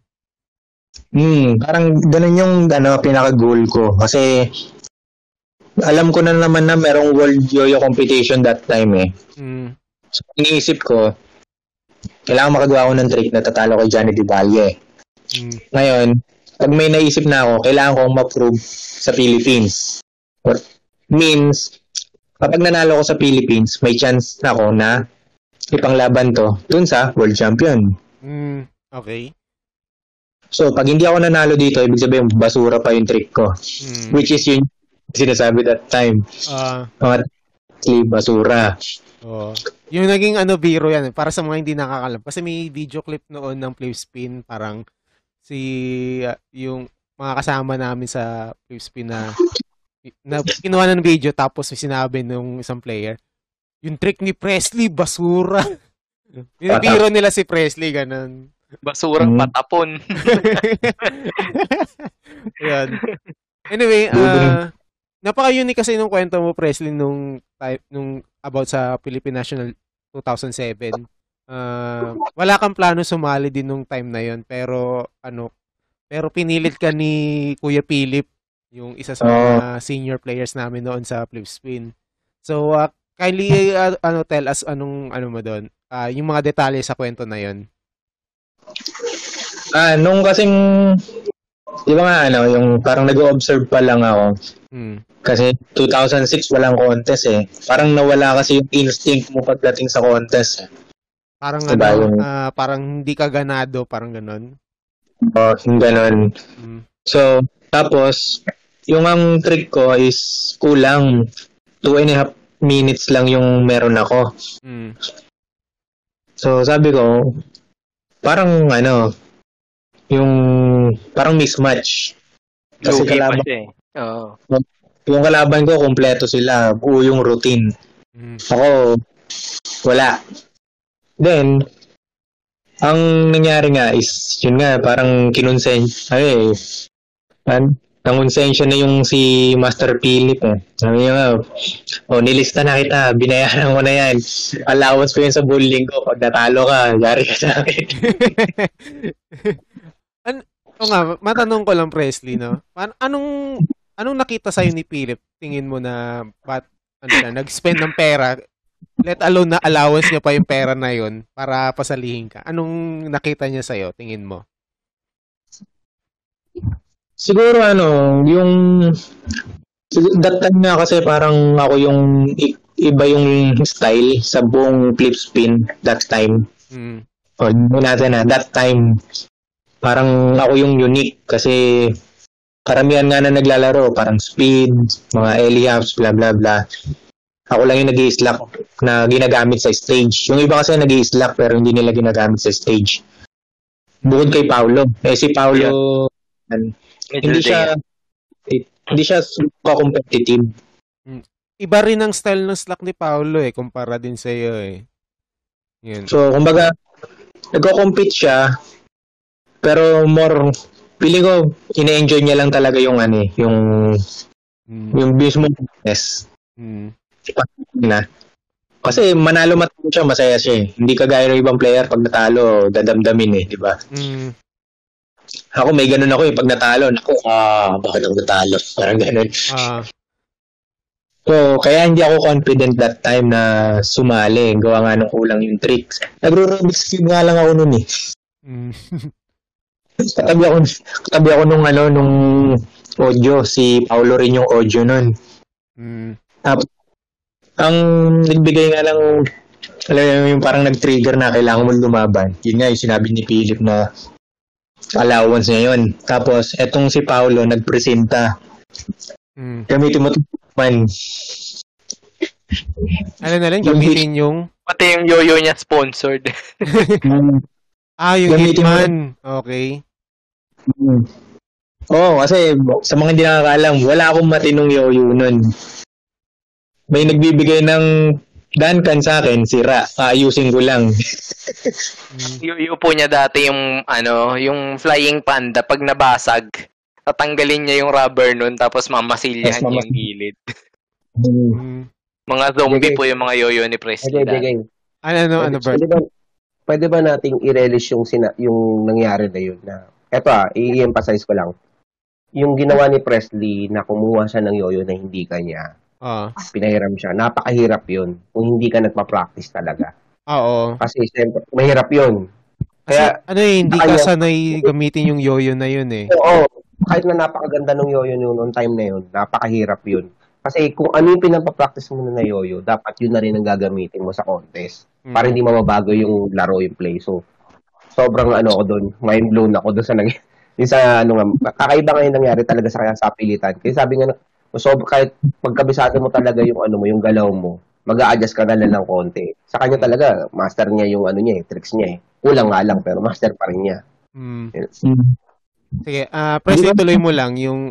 hmm, parang ganun yung ano, pinaka-goal ko. Kasi, alam ko na naman na merong World Yo-Yo Competition that time eh. Mm. So, iniisip ko, kailangan makagawa ko ng trick na tatalo kay Johnny Di Valle. Mm. Ngayon, pag may naisip na ako, kailangan kong ma-prove sa Philippines. What means, kapag nanalo ko sa Philippines, may chance na ako na ipanglaban to dun sa World Champion. Mm. Okay. So, pag hindi ako nanalo dito, ibig sabihin, basura pa yung trick ko. Mm. Which is yung sinasabi that time. Ah, Mga trick, basura. Oo. Yung naging ano biro yan, para sa mga hindi nakakalam. Kasi may video clip noon ng Flip Spin, parang si uh, yung mga kasama namin sa Flip Spin na, na kinuha ng video tapos sinabi nung isang player, yung trick ni Presley, basura. <laughs> yung Patap. biro nila si Presley, ganun. basurang Hmm. patapon. <laughs> Yan. Anyway, ah napaka-unique kasi nung kwento mo, Presley, nung, type, nung about sa Philippine National 2007. Ah, wala kang plano sumali din nung time na yon pero ano pero pinilit ka ni Kuya Philip yung isa sa mga senior players namin noon sa Flip Spin. So ah, kindly ah, ano tell us anong ano mo doon. Ah, yung mga detalye sa kwento na yon. Ah, nung kasing, di ba nga, ano, yung parang nag-observe pa lang ako. Hmm. Kasi 2006 walang contest eh. Parang nawala kasi yung instinct mo pagdating sa contest. eh. Parang Diba ano, yung- ah, parang hindi ka ganado, parang ganun. O, yung ganun. Mm. So, tapos, yung ang trick ko is kulang. Two and a half minutes lang yung meron ako. Mm. So, sabi ko, parang ano, yung parang mismatch. Kasi Lugi kalaban, eh. Oo. yung kalaban ko, kompleto sila. Buo yung routine. Mm. Ako, wala. Then, ang nangyari nga is, yun nga, parang kinonsen, ay, an, nangonsensya na yung si Master Philip eh. Sabi niya nga, oh, nilista na kita, binayaran ko na yan. Allowance ko yun sa bullying ko. Pag natalo ka, yari ka sa akin. <laughs> An o nga, matanong ko lang Presley, no? Pan anong anong nakita sa'yo ni Philip? Tingin mo na bat ano siya, nag-spend ng pera let alone na allowance niya pa yung pera na yon para pasalihin ka. Anong nakita niya sa'yo, tingin mo? Siguro ano, yung that time nga kasi parang ako yung iba yung style sa buong flip spin that time. Mm. O, natin na, that time, parang ako yung unique kasi karamihan nga na naglalaro, parang speed, mga alley hops, bla bla bla. Ako lang yung nag slack na ginagamit sa stage. Yung iba kasi nag slack pero hindi nila ginagamit sa stage. Bukod kay Paulo. Eh si Paulo, Medyo hindi siya hindi siya super competitive. Iba rin ang style ng slack ni Paolo eh, kumpara din sa iyo eh. Yun. So, kumbaga, nagko-compete siya, pero more, feeling ko, ine-enjoy niya lang talaga yung ano eh, yung, Mm. yung mismo business Mm. na. Kasi manalo matalo siya, masaya siya eh. Hindi kagaya ng ibang player, pag natalo, dadamdamin eh, di ba? Mm. Ako may ganun ako eh, pag natalo, naku, ah, bakit ako natalo? <laughs> Parang ganun. Ah, So, kaya hindi ako confident that time na sumali. Gawa nga nung kulang yung tricks. Nagro-Rubik's Cube nga lang ako nun eh. mm. <laughs> Katabi ako, katabi ako nung ano, nung audio. Si Paolo rin yung audio nun. Mm. Ang nagbigay nga lang, alam mo yung parang nag-trigger na kailangan mo lumaban. Yun nga yung sinabi ni Philip na allowance niya yun. Tapos, etong si Paolo nagpresenta. Mm. Gamitin mo ito man. Ano na lang, Yung gamitin yung... Pati yung yoyo niya sponsored. <laughs> Ah, yung Gamitin mo Hitman. Okay. Oo, oh, kasi sa mga hindi nakakaalam, wala akong matinong yoyo nun. May nagbibigay ng dankan sa akin, sira. Aayusin ko lang. <laughs> Yoyo po niya dati yung ano, yung flying panda pag nabasag. Tatanggalin niya yung rubber nun tapos mamasilyahan niya yung gilid. Mm. <laughs> Mga zombie Bigay. po yung mga yoyo ni Presley. Dati. bigay. Ano, ano, ano, Bert? Pwede ba, pwede ba nating i-relish yung, sina, yung nangyari na yun na, eto ah, i-emphasize ko lang. Yung ginawa ni Presley na kumuha siya ng yoyo na hindi kanya, Ah, pinahiram siya. Napakahirap yun kung hindi ka nagpa-practice talaga. ah, oo. Kasi siyempre, mahirap yun. Kasi, Kaya, ano eh, hindi ka sanay gamitin yung yoyo na yun eh. oo, kahit na napakaganda ng yoyo yun noong time na yun, napakahirap yun. Kasi kung ano yung pinapapractice mo na yoyo, dapat yun na rin ang gagamitin mo sa contest. Mm. Para hindi mababago yung laro, yung play. So, sobrang ano ako doon, mind blown ako doon sa nag <laughs> yung sa ano nga, kakaiba nga yung nangyari talaga sa kanya sa pilitan. Kasi sabi nga, so, kahit pagkabisado mo talaga yung ano mo, yung galaw mo, mag adjust ka na lang ng konti. Sa kanya talaga, master niya yung ano niya, eh, tricks niya eh. Kulang nga lang, pero master pa rin niya. Mm. Hmm. Sige, ah, Presley, tuloy mo lang yung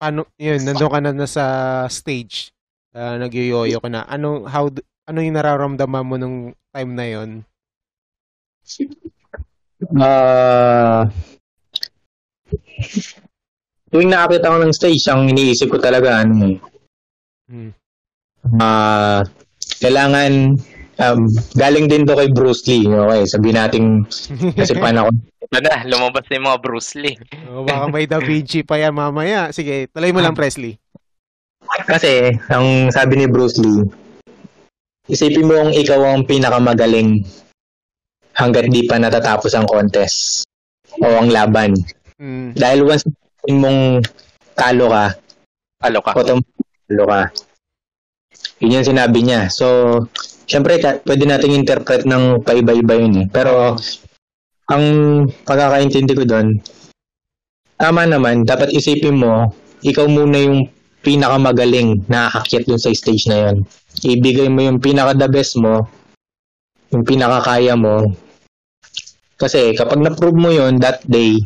paano, yun, nandun ka na, na sa stage. Uh, nagyoyoyo ka na. Ano, how, ano yung nararamdaman mo nung time na yon? Ah. Tuwing nakakita ko ng stage, ang iniisip ko talaga, ano eh, Hmm. ah, kailangan, um, galing din to kay Bruce Lee, okay, sabihin natin, <laughs> kasi paano ako, na, lumabas na yung mga Bruce Lee. oh, baka may Da Vinci pa yan mamaya. Sige, tuloy mo lang, Presley. kasi, ang sabi ni Bruce Lee, isipin mo kung ikaw ang pinakamagaling hanggat di pa natatapos ang contest o ang laban. Mm. Dahil once mong talo ka, Alo ka. automatic ka. Yun yung sinabi niya. So, syempre, pwede nating interpret ng paiba-iba yun eh. Pero, ang pagkakaintindi ko doon, tama naman, dapat isipin mo, ikaw muna yung pinakamagaling na aakyat dun sa stage na yun. Ibigay mo yung pinaka-the best mo, yung pinakakaya mo. Kasi kapag na-prove mo yun that day,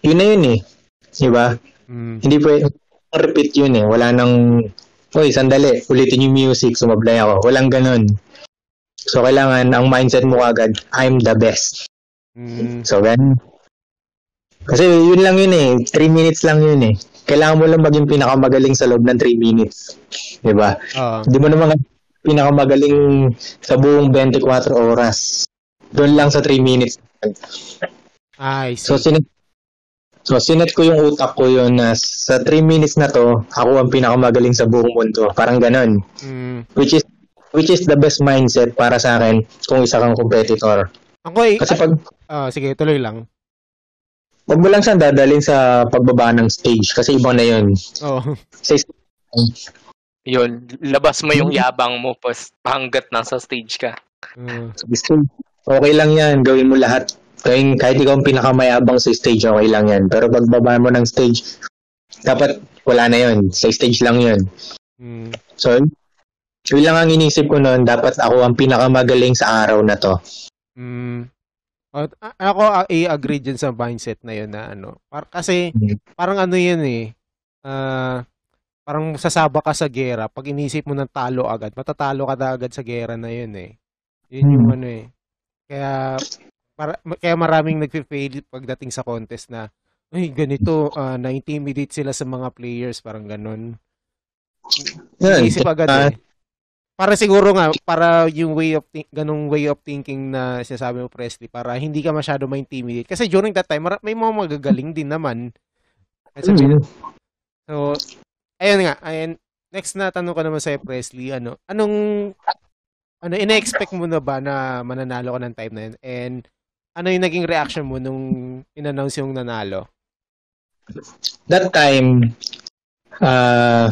yun na yun eh. Di ba? Mm. Hindi pwede repeat yun eh. Wala nang, oy, sandali, ulitin yung music, sumablay ako. Walang ganun. So, kailangan, ang mindset mo agad, I'm the best. Mm. So, ganun. Kasi yun lang yun eh. 3 minutes lang yun eh. Kailangan mo lang maging pinakamagaling sa loob ng 3 minutes. Di ba? Hindi mo naman pinakamagaling sa buong 24 oras. Doon lang sa 3 minutes. I see. So, sinet, so, sinet ko yung utak ko yun na sa 3 minutes na to, ako ang pinakamagaling sa buong mundo. Parang ganon. Mm. Which is, which is the best mindset para sa akin kung isa kang competitor. Ako eh, Kasi pag, ah, sige, tuloy lang. wag mo lang siyang dadalhin sa pagbaba ng stage kasi ibang na yun. Oh. Sa Yun, labas mo yung yabang mo pas hanggat nasa stage ka. Mm. okay lang yan. Gawin mo lahat. Kahit, kahit ikaw ang pinakamayabang sa stage, okay lang yan. Pero pagbaba mo ng stage, dapat wala na yun. Sa stage lang yun. Mm. So, yun lang ang inisip ko noon. Dapat ako ang pinakamagaling sa araw na to. Mm. O, a- ako i-agree dyan sa mindset na yun na ano. Par- kasi Mm. parang ano yan eh. Ah, parang sasaba ka sa gera, pag inisip mo ng talo agad, matatalo ka na agad sa gera na yun eh. Yun yung Hmm. ano eh. Kaya, para, kaya maraming nagfe-fail pagdating sa contest na, ay, ganito, ah, na-intimidate sila sa mga players, parang ganun. Iisip agad eh. Para siguro nga, para yung way of think, ganung way of thinking na sinasabi mo, Presley, para hindi ka masyado ma-intimidate. Kasi during that time, may mga magagaling din naman. At sabi- mm, So, ayun nga, ayun, next na tanong ko naman sa'yo, Presley, ano, anong, ano, ina-expect mo na ba na mananalo ka ng time na yun? And, ano yung naging reaction mo nung in-announce yung nanalo? that time, ah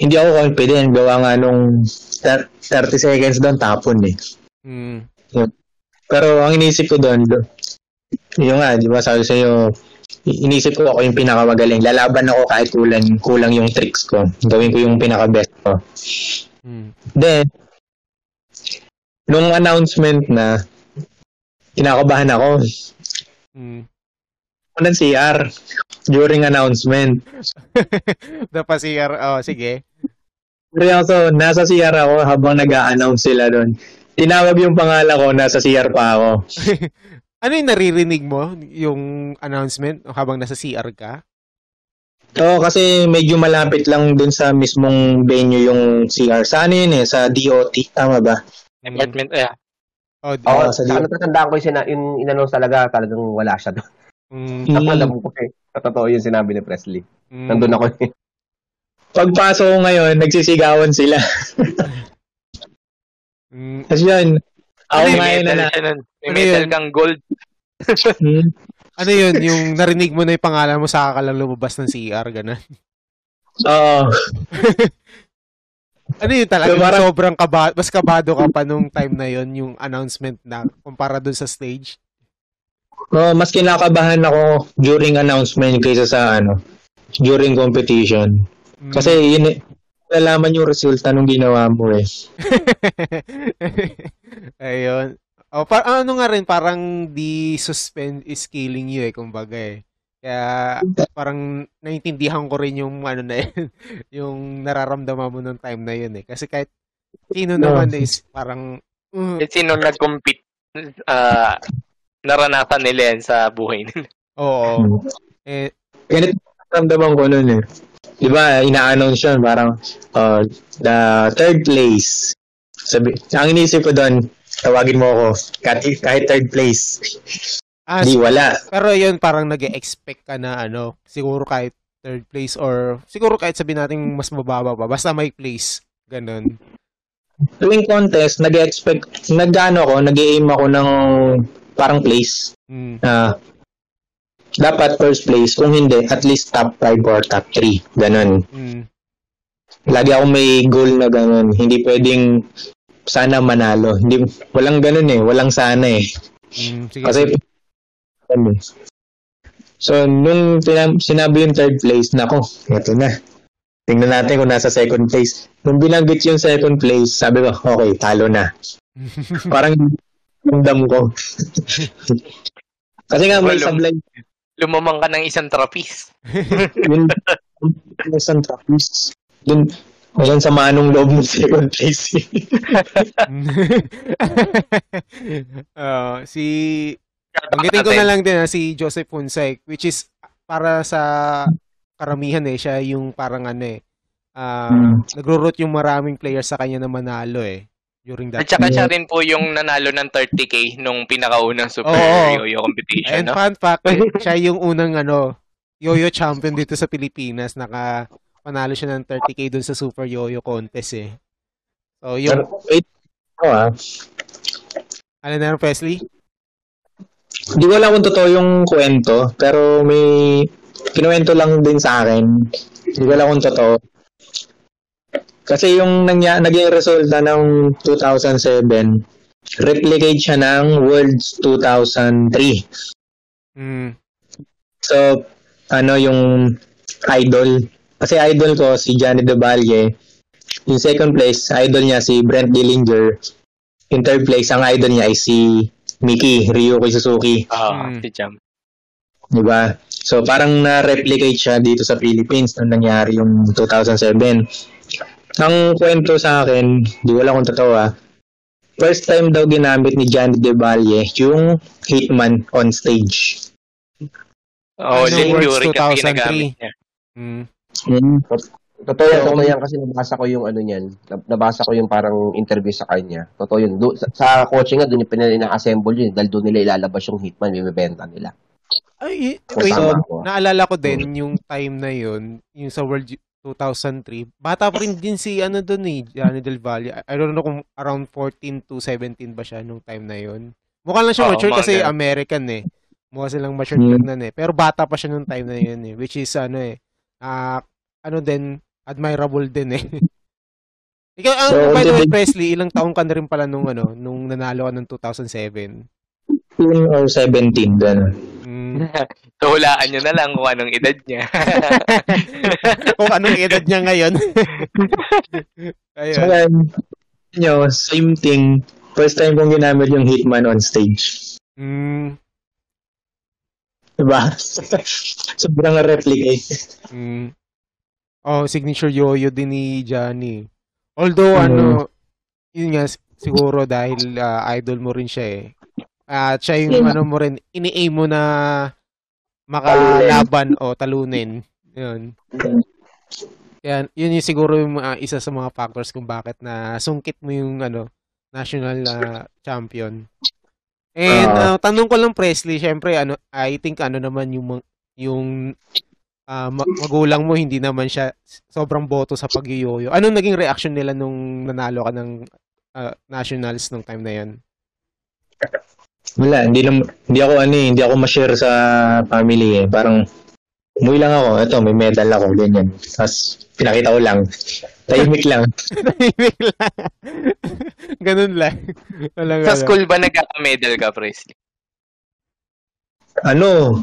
hindi ako confident. Gawa nga nung thir- 30 seconds doon, tapon eh. Hmm. Pero ang inisip ko doon, do- yung nga, di ba sabi sa'yo, inisip ko ako yung pinakamagaling. Lalaban ako kahit kulang, kulang yung tricks ko. Gawin ko yung pinaka-best ko. Hmm. Then, nung announcement na, kinakabahan ako. Hmm. Ako ng CR during announcement. <laughs> Dapat CR, oh, sige. Seryoso, nasa CR ako habang nag-a-announce sila doon. Tinawag yung pangalan ko, nasa CR pa ako. <laughs> Ano yung naririnig mo, yung announcement habang nasa CR ka? Oo, kasi medyo malapit lang dun sa mismong venue yung CR. Sa ano yun eh, sa DOT, tama ba? Apartment, eh. Oh, di- Oo, Ah, sa sa di- natatandaan ko yung, sina- yung in-announce talaga, talagang wala siya doon. mm, Mm. Tapos alam ko eh. Totoo yung sinabi ni Presley. mm. Nandun ako eh. Pagpasok ko ngayon, nagsisigawan sila. Mm, Kasi yun, ako May ngayon na metal na. siya nun. May Ano metal yun? kang gold. <laughs> Hmm. ano yun, yung narinig mo na yung pangalan mo, ka lang lumabas ng CR, gano'n? Oo. <laughs> Ano yun talaga? So, parang- sobrang kabado, mas kabado ka pa nung time na yun, yung announcement na kumpara dun sa stage? Oo, mas kinakabahan ako during announcement kaysa sa ano, during competition. Mm. Kasi yun, eh, nalaman yung resulta nung ginawa mo eh. <laughs> Ayun. O, par- ano nga rin, parang the suspend is killing you eh, kumbaga eh. Kaya parang naintindihan ko rin yung ano na yun, <laughs> yung nararamdaman mo nung time na yun eh. Kasi kahit sino naman is parang, uh, Eh, sino nag-compete, ah, naranasan nila yan sa buhay nila. <laughs> oo. Eh, Ganito ramdaman ko nun eh. Di ba, ina-announce yun, parang uh, the third place. Sabi, ang inisip ko doon, tawagin mo ako, kahit, kahit third place. <laughs> ah, Di wala. pero yun parang nag expect ka na ano, siguro kahit third place or siguro kahit sabihin natin mas mababa pa, basta may place. Ganon. Tuwing contest, nag-expect, nag-ano ako, nag-aim ako ng parang place. Mm. na dapat first place. Kung hindi, at least top 5 or top 3. Ganon. Mm. Lagi ako may goal na ganon. Hindi pwedeng sana manalo. Hindi, walang ganon eh. Walang sana eh. Mm. Sige. Kasi, eh. So, nung sinabi yung third place, nako, eto na. Tingnan natin kung nasa second place. Nung binanggit yung second place, sabi ko, okay, talo na. <laughs> Parang ramdam ko. Kasi nga may Walang- sablay Lumamang ka ng isang trapeze. <laughs> yun isang trapeze. Dun, walang sama nung loob ng second place. Ah, <laughs> si Banggitin ko na lang din ah, si Joseph Hunsay which is para sa karamihan eh siya yung parang ano eh ah, Hmm. nagro-root yung maraming players sa kanya na manalo eh during that At saka siya rin po yung nanalo ng 30k nung pinakaunang Super Oo. Yo-Yo competition, And no? fun fact, <laughs> siya yung unang ano, yo-yo champion dito sa Pilipinas. Naka panalo siya ng 30k dun sa Super Yo-Yo contest eh. So, yung, Pero, wait. Oh, ah. ano na Presley? Di ko alam kung totoo yung kwento, pero may kinuwento lang din sa akin. Di ko alam kung totoo. Kasi yung nangya, naging resulta ng 2007, replicate siya ng Worlds 2003. Mm. So, ano yung idol? Kasi idol ko si Johnny De Valle. Yung second place, idol niya si Brent Dillinger. In third place, ang idol niya ay si Miki Ryuki Suzuki. Ah, Mm. si Jam. Di ba? So parang na-replicate siya dito sa Philippines nung nangyari yung 2007. Ang kwento sa akin, di wala kung totoo ah, first time daw ginamit ni Johnny De Valle yung Hitman on stage. Oh, Ano, Lin Words Fury kasi 2003. ginagamit niya. Mm. Totoo yan, So, totoo yan kasi nabasa ko yung ano niyan. Nab- Nabasa ko yung parang interview sa kanya. Totoo yun. Do, sa, sa coaching nga, doon yung pinina-assemble yun. Dahil doon nila ilalabas yung hitman, yung bibenta nila. Ay, wait, ako. naalala ko din yung time na yun, yung sa World 2003. Bata pa rin din si ano doon eh, Johnny Del Valle. I I don't know kung around 14 to 17 ba siya nung time na yun. Mukha lang siya Oo, mature kasi. American eh. Mukha silang mature Hmm. tignan eh. Pero bata pa siya nung time na yun eh. Which is ano eh, ah, ano din, admirable din eh. <laughs> Ikaw, ah, So, by the way, Presley, ilang taong ka na rin pala nung ano, nung nanalo ka ng 2007? 15 or 17, gano'n. Mm. So, hulaan nyo na lang kung anong edad niya. <laughs> kung anong edad niya ngayon. <laughs> Ayun. So, um, nyo, same thing. First time kong ginamit yung Hitman on stage. Mm, Diba? Sobrang replicate. mm. Oh, signature yo-yo din ni Johnny. Although, Mm. ano, yun nga, siguro dahil ah, idol mo rin siya eh. At siya yung Yeah. ano mo rin, ini-aim mo na makalaban o talunin. Yun. Yan, yun yung siguro yung mga- isa sa mga factors kung bakit na sungkit mo yung ano, national ah, champion. And Ah. ah, tanong ko lang Presley, syempre ano, I think ano naman yung yung ma- magulang mo hindi naman siya sobrang boto sa pagyoyoyo. Anong naging reaction nila nung nanalo ka ng ah, nationals nung time na 'yon? Wala, hindi, nam- hindi ako ano eh, hindi ako ma-share sa family eh. Parang, umuwi lang ako, ito, may medal ako, ganyan. Tapos, pinakita ko lang. Tahimik lang. <laughs> <laughs> Tahimik lang. Ganun lang. Walang Sa ano. school ba nagkaka-medal ka, Presley? Ano,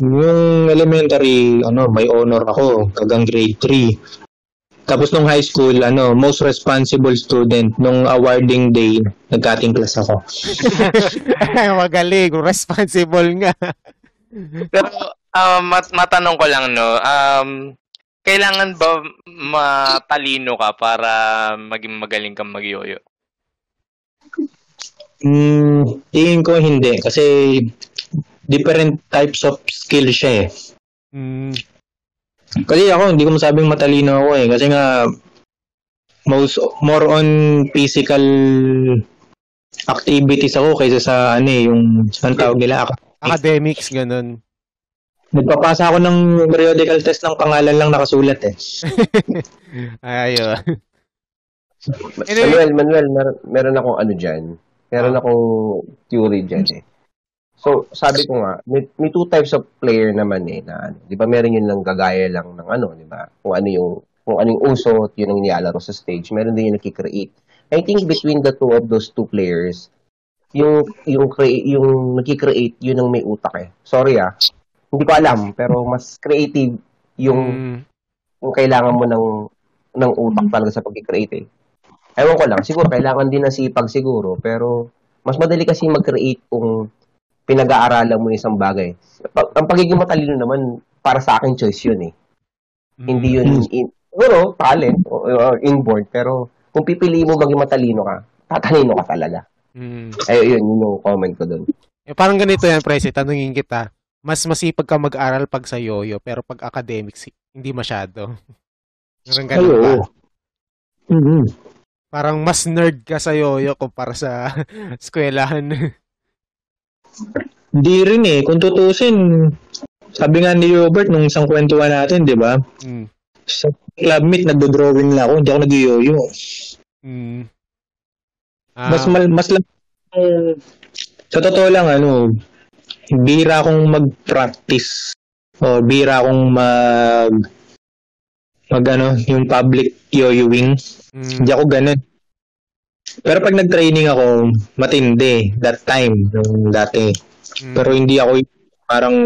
yung elementary, ano, may honor ako hanggang grade 3. Tapos nung high school, ano, most responsible student, nung awarding day, nag-cutting class ako. <laughs> Magaling, responsible nga. Pero, um, mat- matanong ko lang, no, um, kailangan ba matalino ka para maging magaling kang magyoyo? Hmm, tingin ko hindi kasi different types of skill siya eh. Mm, Kasi ako, hindi ko masabing matalino ako eh. Kasi nga, most, more on physical activities ako kaysa sa ano eh, yung, ang tawag nila, academics, ganun. Nagpapasa ako ng periodical test ng pangalan lang nakasulat eh. <laughs> Anyway, Manuel, Manuel, mer- meron akong ano dyan. Meron Ah. akong theory dyan eh. So, sabi ko nga, may, may two types of player naman eh, na ano, di ba meron yun lang gagaya lang ng ano, di ba? Kung ano yung, kung ano yung uso at yun ang nilalaro sa stage. Meron din yung nakikreate. I think between the two of those two players, yung, yung, crea- yung nakikreate, yun ang may utak eh. Sorry ah. Hindi ko alam, pero mas creative yung mm, kung kailangan mo ng ng utak talaga sa pag-create eh. Ewan ko lang, siguro kailangan din ng sipag siguro, pero mas madali kasi mag-create kung pinag-aaralan mo yung isang bagay. Ang pagiging matalino naman, para sa akin choice yun eh. mm, Hindi yun, in, siguro, talent or, or inborn, pero kung pipiliin mo maging matalino ka, tatalino ka talaga. mm. Ay, yun, yun yung comment ko dun. Eh, parang ganito yan, Presi. Tanungin kita. Mas masipag ka mag-aral pag sa yoyo, pero pag academics, hindi masyado. <laughs> Parang ganun ba? Mhm. Parang mas nerd ka sa yoyo kumpara sa <laughs> eskwelahan. Hindi rin eh. Kung tutusin, sabi nga ni Robert nung isang kwentuhan natin, di ba? mm. Sa club meet, nagdo-drawing lang ako, hindi ako nag-yoyo. Mm. Ah, Mas, mal, mas lang, sa totoo lang, ano, bira akong mag-practice o bira akong mag mag ano, yung public yoyoing. mm, Hindi ako ganun. Pero pag nag-training ako, matindi that time, nung dati. mm. Pero hindi ako parang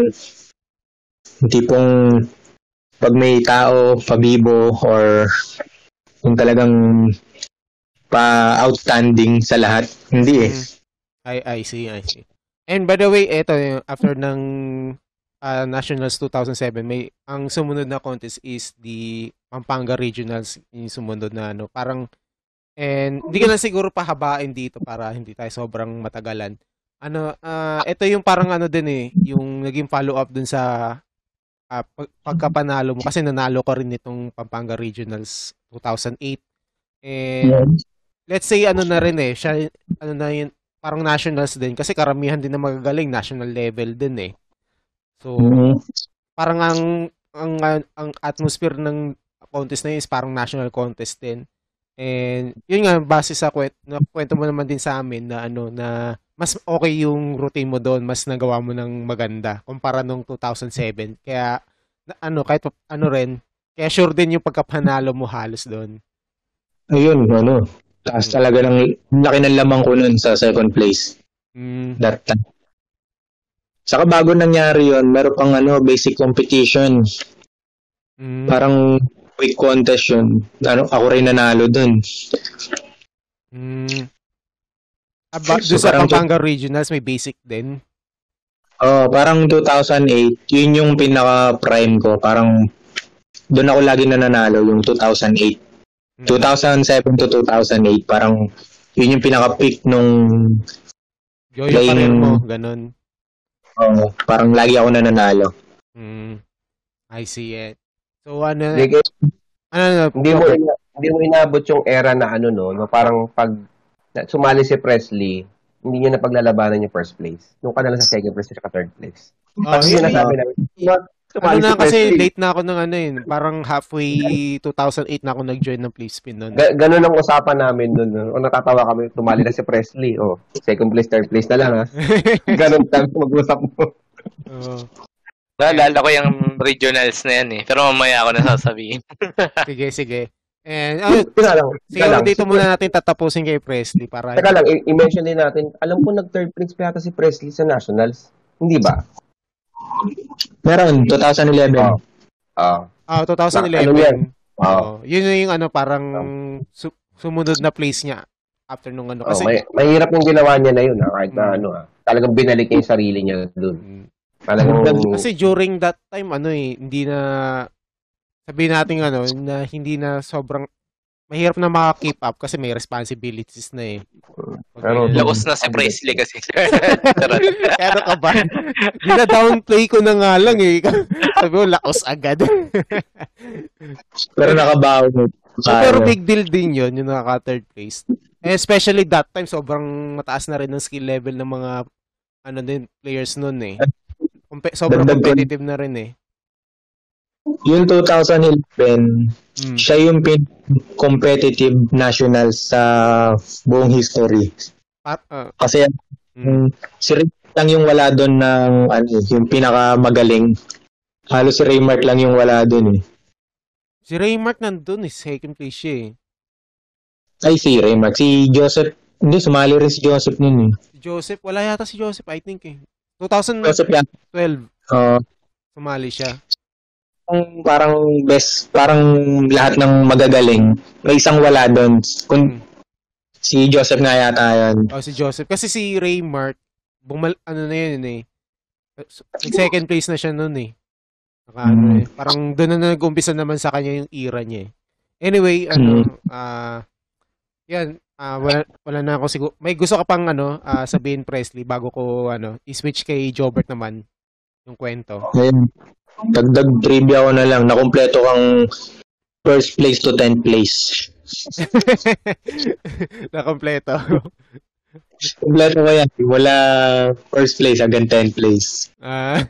tipong pag may tao, pabibo, or yung talagang pa outstanding sa lahat. Hindi eh. Mm. I, I see, I see. And by the way, eto, yung after ng ah, Nationals 2007, may ang sumunod na contest is the Pampanga Regionals yung sumunod na ano, parang and hindi ko na siguro pahabain dito para hindi tayo sobrang matagalan. Ano, ah ito yung parang ano din eh, yung naging follow-up dun sa pag- pagkapanalo mo kasi nanalo ka rin nitong Pampanga Regionals 2008. And let's say ano na rin eh, siya ano na yun, parang nationals din kasi karamihan din na magagaling national level din eh. So, Mhm. parang ang ang ang atmosphere ng contest na yun is parang national contest din. And yun nga base sa kwento, na kwento mo naman din sa amin na ano na mas okay yung routine mo doon, mas nagawa mo ng maganda kumpara nung 2007. Kaya na- ano kahit ano rin, kaya sure din yung pagkapanalo mo halos doon. Ayun, ano. Taas talaga ng laki ng lamang ko nun sa second place Mm, that time. Saka bago nangyari yon meron pang ano, basic competition. mm, Parang quick contest yun. Ano, ako rin nanalo dun. mm. Aba, So, sa Pampanga Regionals may basic din. Oh, parang 2008, yun yung pinaka-prime ko. Parang doon ako lagi nananalo, yung 2008. Mm. 2007 to 2008, parang yun yung pinaka-peak nung Yoyo Playing- career mo, ganun. oh, parang lagi ako nananalo. Mm. I see it. So ano, Hindi, ano, ano, hindi mo ina- hindi mo inabot yung era na ano no, no parang pag na- sumali si Presley, hindi niya na paglalabanan yung first place. Nung ka na lang sa second place at third place. Oh, Kasi yun, sinasabi namin, "What? ano na si kasi Presley." late na ako ng ano yun, parang halfway 2008 na ako nag-join ng Play Spin noon. Ga- ganun ang usapan namin nun. No? O natatawa kami, tumali na si Presley. O, second place, third place na lang ha. <laughs> Ganun kami mag-usap mo. Oo. Naalala ko yung regionals na yan eh. Pero mamaya ako nasasabihin. <laughs> sige, sige. And ano, Teka lang, sige, lang. dito muna natin tatapusin kay Presley para Teka lang, i- i-mention din natin, alam ko nag-third place pa yata si Presley sa Nationals. Hindi ba? Meron, 2011. Oh. Ah. Ah, 2011. Ano yan? Oo. Oo. yun yung ano parang su- sumunod na place niya after nung ano Oh, kasi may, mahirap yung ginawa niya na yun, ha? kahit na Mm. ano, ha? talagang binalik niya yung sarili niya dun. Mm. Talagang, Kasi during that time, ano eh, hindi na, sabihin natin ano, na hindi na sobrang, mahirap na maka-keep up kasi may responsibilities na eh. Pero- Okay. Laos na si Presley kasi. <laughs> Ano ka ba? Gina-downplay ko na nga lang eh. <laughs> Sabi mo, laos agad. Pero nakabawi. So, pero big deal din yun, yung nakaka-third place. Eh, especially that time, sobrang mataas na rin ang skill level ng mga ano din, players nun eh. Sobrang Dagdag competitive na rin eh. Yung 2011, Mm. siya yung pin competitive national sa buong history. Pa- ah, Kasi mm. si Rick lang yung wala doon ng ano, yung pinakamagaling. Halos si Raymark lang yung wala doon eh. Si Raymark nandun eh, second place siya eh. Ay, si Raymark. Si Joseph, hindi, sumali rin si Joseph nun eh. Si Joseph, wala yata si Joseph, I think eh. 2012, Joseph yan. Uh, sumali siya. ang parang best, parang lahat ng magagaling. May isang wala doon. Kung Mm. si Joseph nga yata yan. Oh, si Joseph. Kasi si Raymark, bumal, ano na yun eh. Nag-second place na siya noon eh. Naka, ano Mm. eh. Parang doon na nag-umpisa naman sa kanya yung era niya eh. Anyway, ano, ah, yan, ah, wala, wala na ako siguro. May gusto ka pang ano, ah, sabihin Presley bago ko ano, i-switch kay Jobert naman yung kwento. Ayun. Dagdag trivia ko na lang. Nakompleto kang first place to 10th place. <laughs> na kompleto. Ko yan. Wala first place hanggang 10th place. Ah,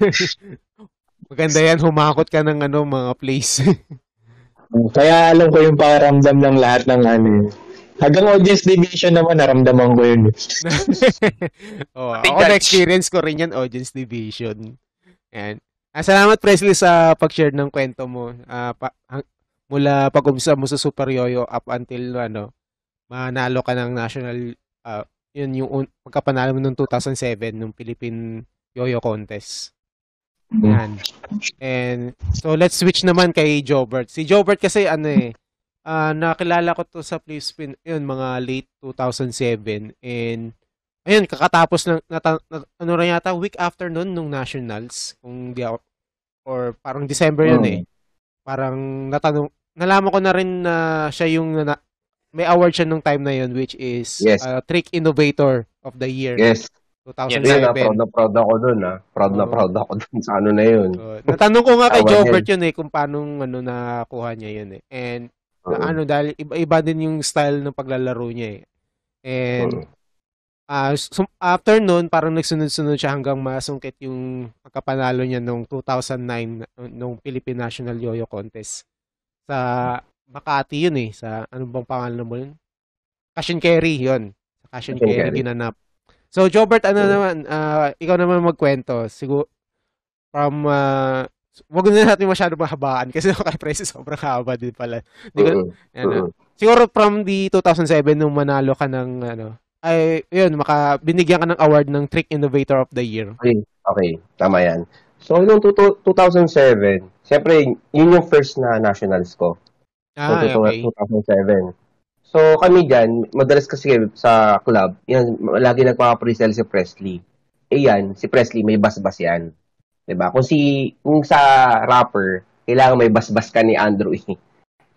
<laughs> maganda yan, humakot ka ng ano, mga place. <laughs> Kaya alam ko yung pakiramdam ng lahat ng ano. Hanggang audience division naman, naramdaman ko yun. <laughs> oh, ako na-experience ko rin yan, audience division. Yan. Ah, salamat Presley sa pag-share ng kwento mo. Ah, pa, hang- mula pag-umpisa mo sa Super Yoyo up until ano, manalo ka ng national ah, yun yung un- pagkapanalo mo noong 2007 nung Philippine Yoyo Contest. Yan. And so let's switch naman kay Jobert. Si Jobert kasi ano eh, ah nakilala ko to sa Play Spin yun mga late 2007 and ayun, kakatapos ng, nata, na, ano rin yata, week after nun, nung Nationals, kung di ako, or parang December yun Mm. eh. Parang natanong, nalaman ko na rin na siya yung, na, may award siya nung time na yun, which is Yes. uh, Trick Innovator of the Year, Yes. 2007. Yun, ah, proud na proud ako dun, ah. Proud na Oo. proud ako dun sa ano na yun. So, natanong ko nga kay Jobert yun eh, kung paano ano, nakuha niya yun eh. And Oo. na, ano dahil iba-iba din yung style ng paglalaro niya eh. And Oo. ah sum- after noon parang nagsunod-sunod siya hanggang masungkit yung pagkapanalo niya nung 2009 uh, nung Philippine National Yo-Yo Contest sa Makati yun eh sa ano bang pangalan mo yun? Cash and Carry yun. Sa Cash and Carry ginanap. So Jobert ano Oo. naman ah, ikaw naman magkwento siguro from wag na natin masyado mahabaan kasi <laughs> kay Precious sobrang haba din pala. Hindi ko, Oo. ano, siguro from the 2007 nung manalo ka ng ano ay yun maka binigyan ka ng award ng Trick Innovator of the Year. Okay, tama yan. So, noong tuto- 2007, siyempre, yun yung first na nationals ko. So, Ah, tuto- okay. 2007. So, kami dyan, madalas kasi sa club, yan, lagi nagpapa-presell si Presley. Eh yan, si Presley, may basbas yan. 'Di ba? Kung si, kung sa rapper, kailangan may basbas ka ni Andrew eh.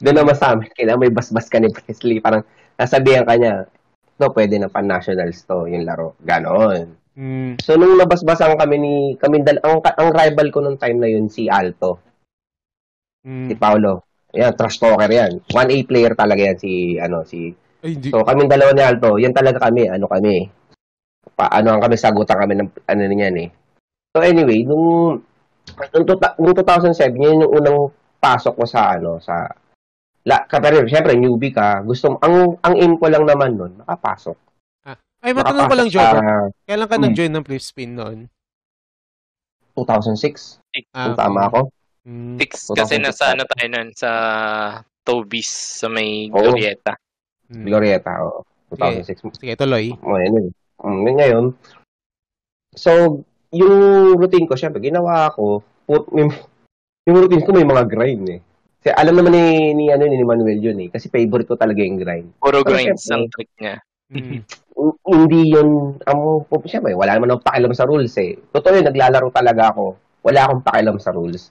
Doon naman sa amin, kailangan may basbas ka ni Presley. Parang, nasabihan ka niya, no, pwede na pan-nationals to, yung laro. Ganon. Mm, So, nung nabasbasan kami ni, kami dal, ang, ang rival ko nung time na yun, si Alto, mm. si Paolo. Yan, trash talker yan. 1A player talaga yan si, ano, si, Ay, hindi. so kami dalawa ni Alto, yan talaga kami, ano kami, pa, ano ang kami, sagutan kami ng, ano niyan eh. So anyway, nung, nung, nung 2007, yun yung unang pasok ko sa, ano, sa, la, pero syempre, newbie ka, gusto, mo- ang, ang aim ko lang naman nun, makapasok. Ay, matanong ko lang, Jobert. sa Kailan ka Mm. nag-join ng flip spin noon? 2006, Ah, kung tama ako. Mm, Six, kasi 2006 nasa ano tayo nun, sa Tobis, sa may Oo. Glorieta. mm. Glorieta, oo. 2006. Sige, tuloy. Oh, yan yun. Mm, yun ngayon. So, yung routine ko, syempre, ginawa ko, put, yung, yung routine ko may mga grind eh. Kasi alam naman ni, ni, ano, ni Manuel yun eh. Kasi favorite ko talaga yung grind. Puro Pero grinds syempre, ang trick niya. Mm. hindi yun, ang, syempre, wala naman akong pakialam sa rules eh. Totoo yun, naglalaro talaga ako. Wala akong pakialam sa rules.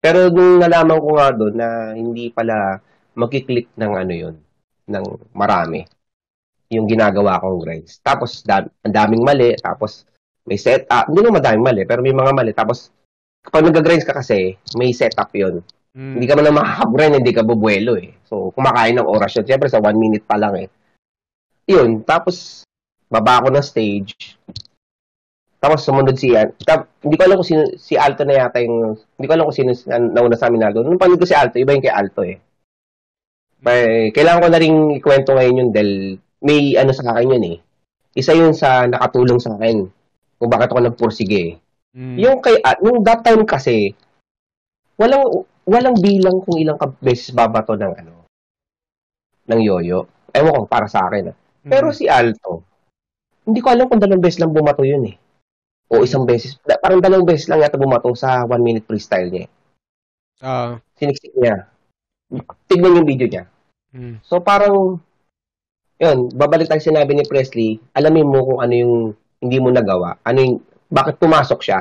Pero nung nalaman ko nga doon na hindi pala magkiklik ng ano yun, ng marami, yung ginagawa kong grinds. Tapos, dam- ang daming mali, tapos may setup. Hindi naman madaming mali, pero may mga mali. Tapos, kapag nag-grinds ka kasi, may setup yun. Mm. Hindi ka man lang makakagrind, hindi ka bubuelo eh. So, kumakain ng oras yun. Siyempre, sa one minute pa lang eh. Yun, tapos, baba ako ng stage. Tapos, sumunod si, tap, hindi ko alam kung sino, si Alto na yata yung, hindi ko alam kung sino na, nauna sa amin nalo. Nung panood ko si Alto, iba yung kay Alto eh. May, kailangan ko na rin ikwento ngayon yun dahil may ano sa akin yun eh. Isa yun sa nakatulong sa akin kung bakit ako nagpursige. Mm. Yung kay at nung that time kasi walang walang bilang kung ilang ka- beses babato ng ano ng yoyo. Ewan ko para sa akin. ah. Mm. Pero si Alto, hindi ko alam kung dalawang beses lang bumato yun eh. O isang beses. Parang dalawang beses lang yata bumato sa one minute freestyle niya. eh. Ah, Siniksik niya. Tignan yung video niya. mm. So parang yun, babalik tayo sinabi ni Presley, alamin mo kung ano yung hindi mo nagawa. Ano yung, bakit pumasok siya?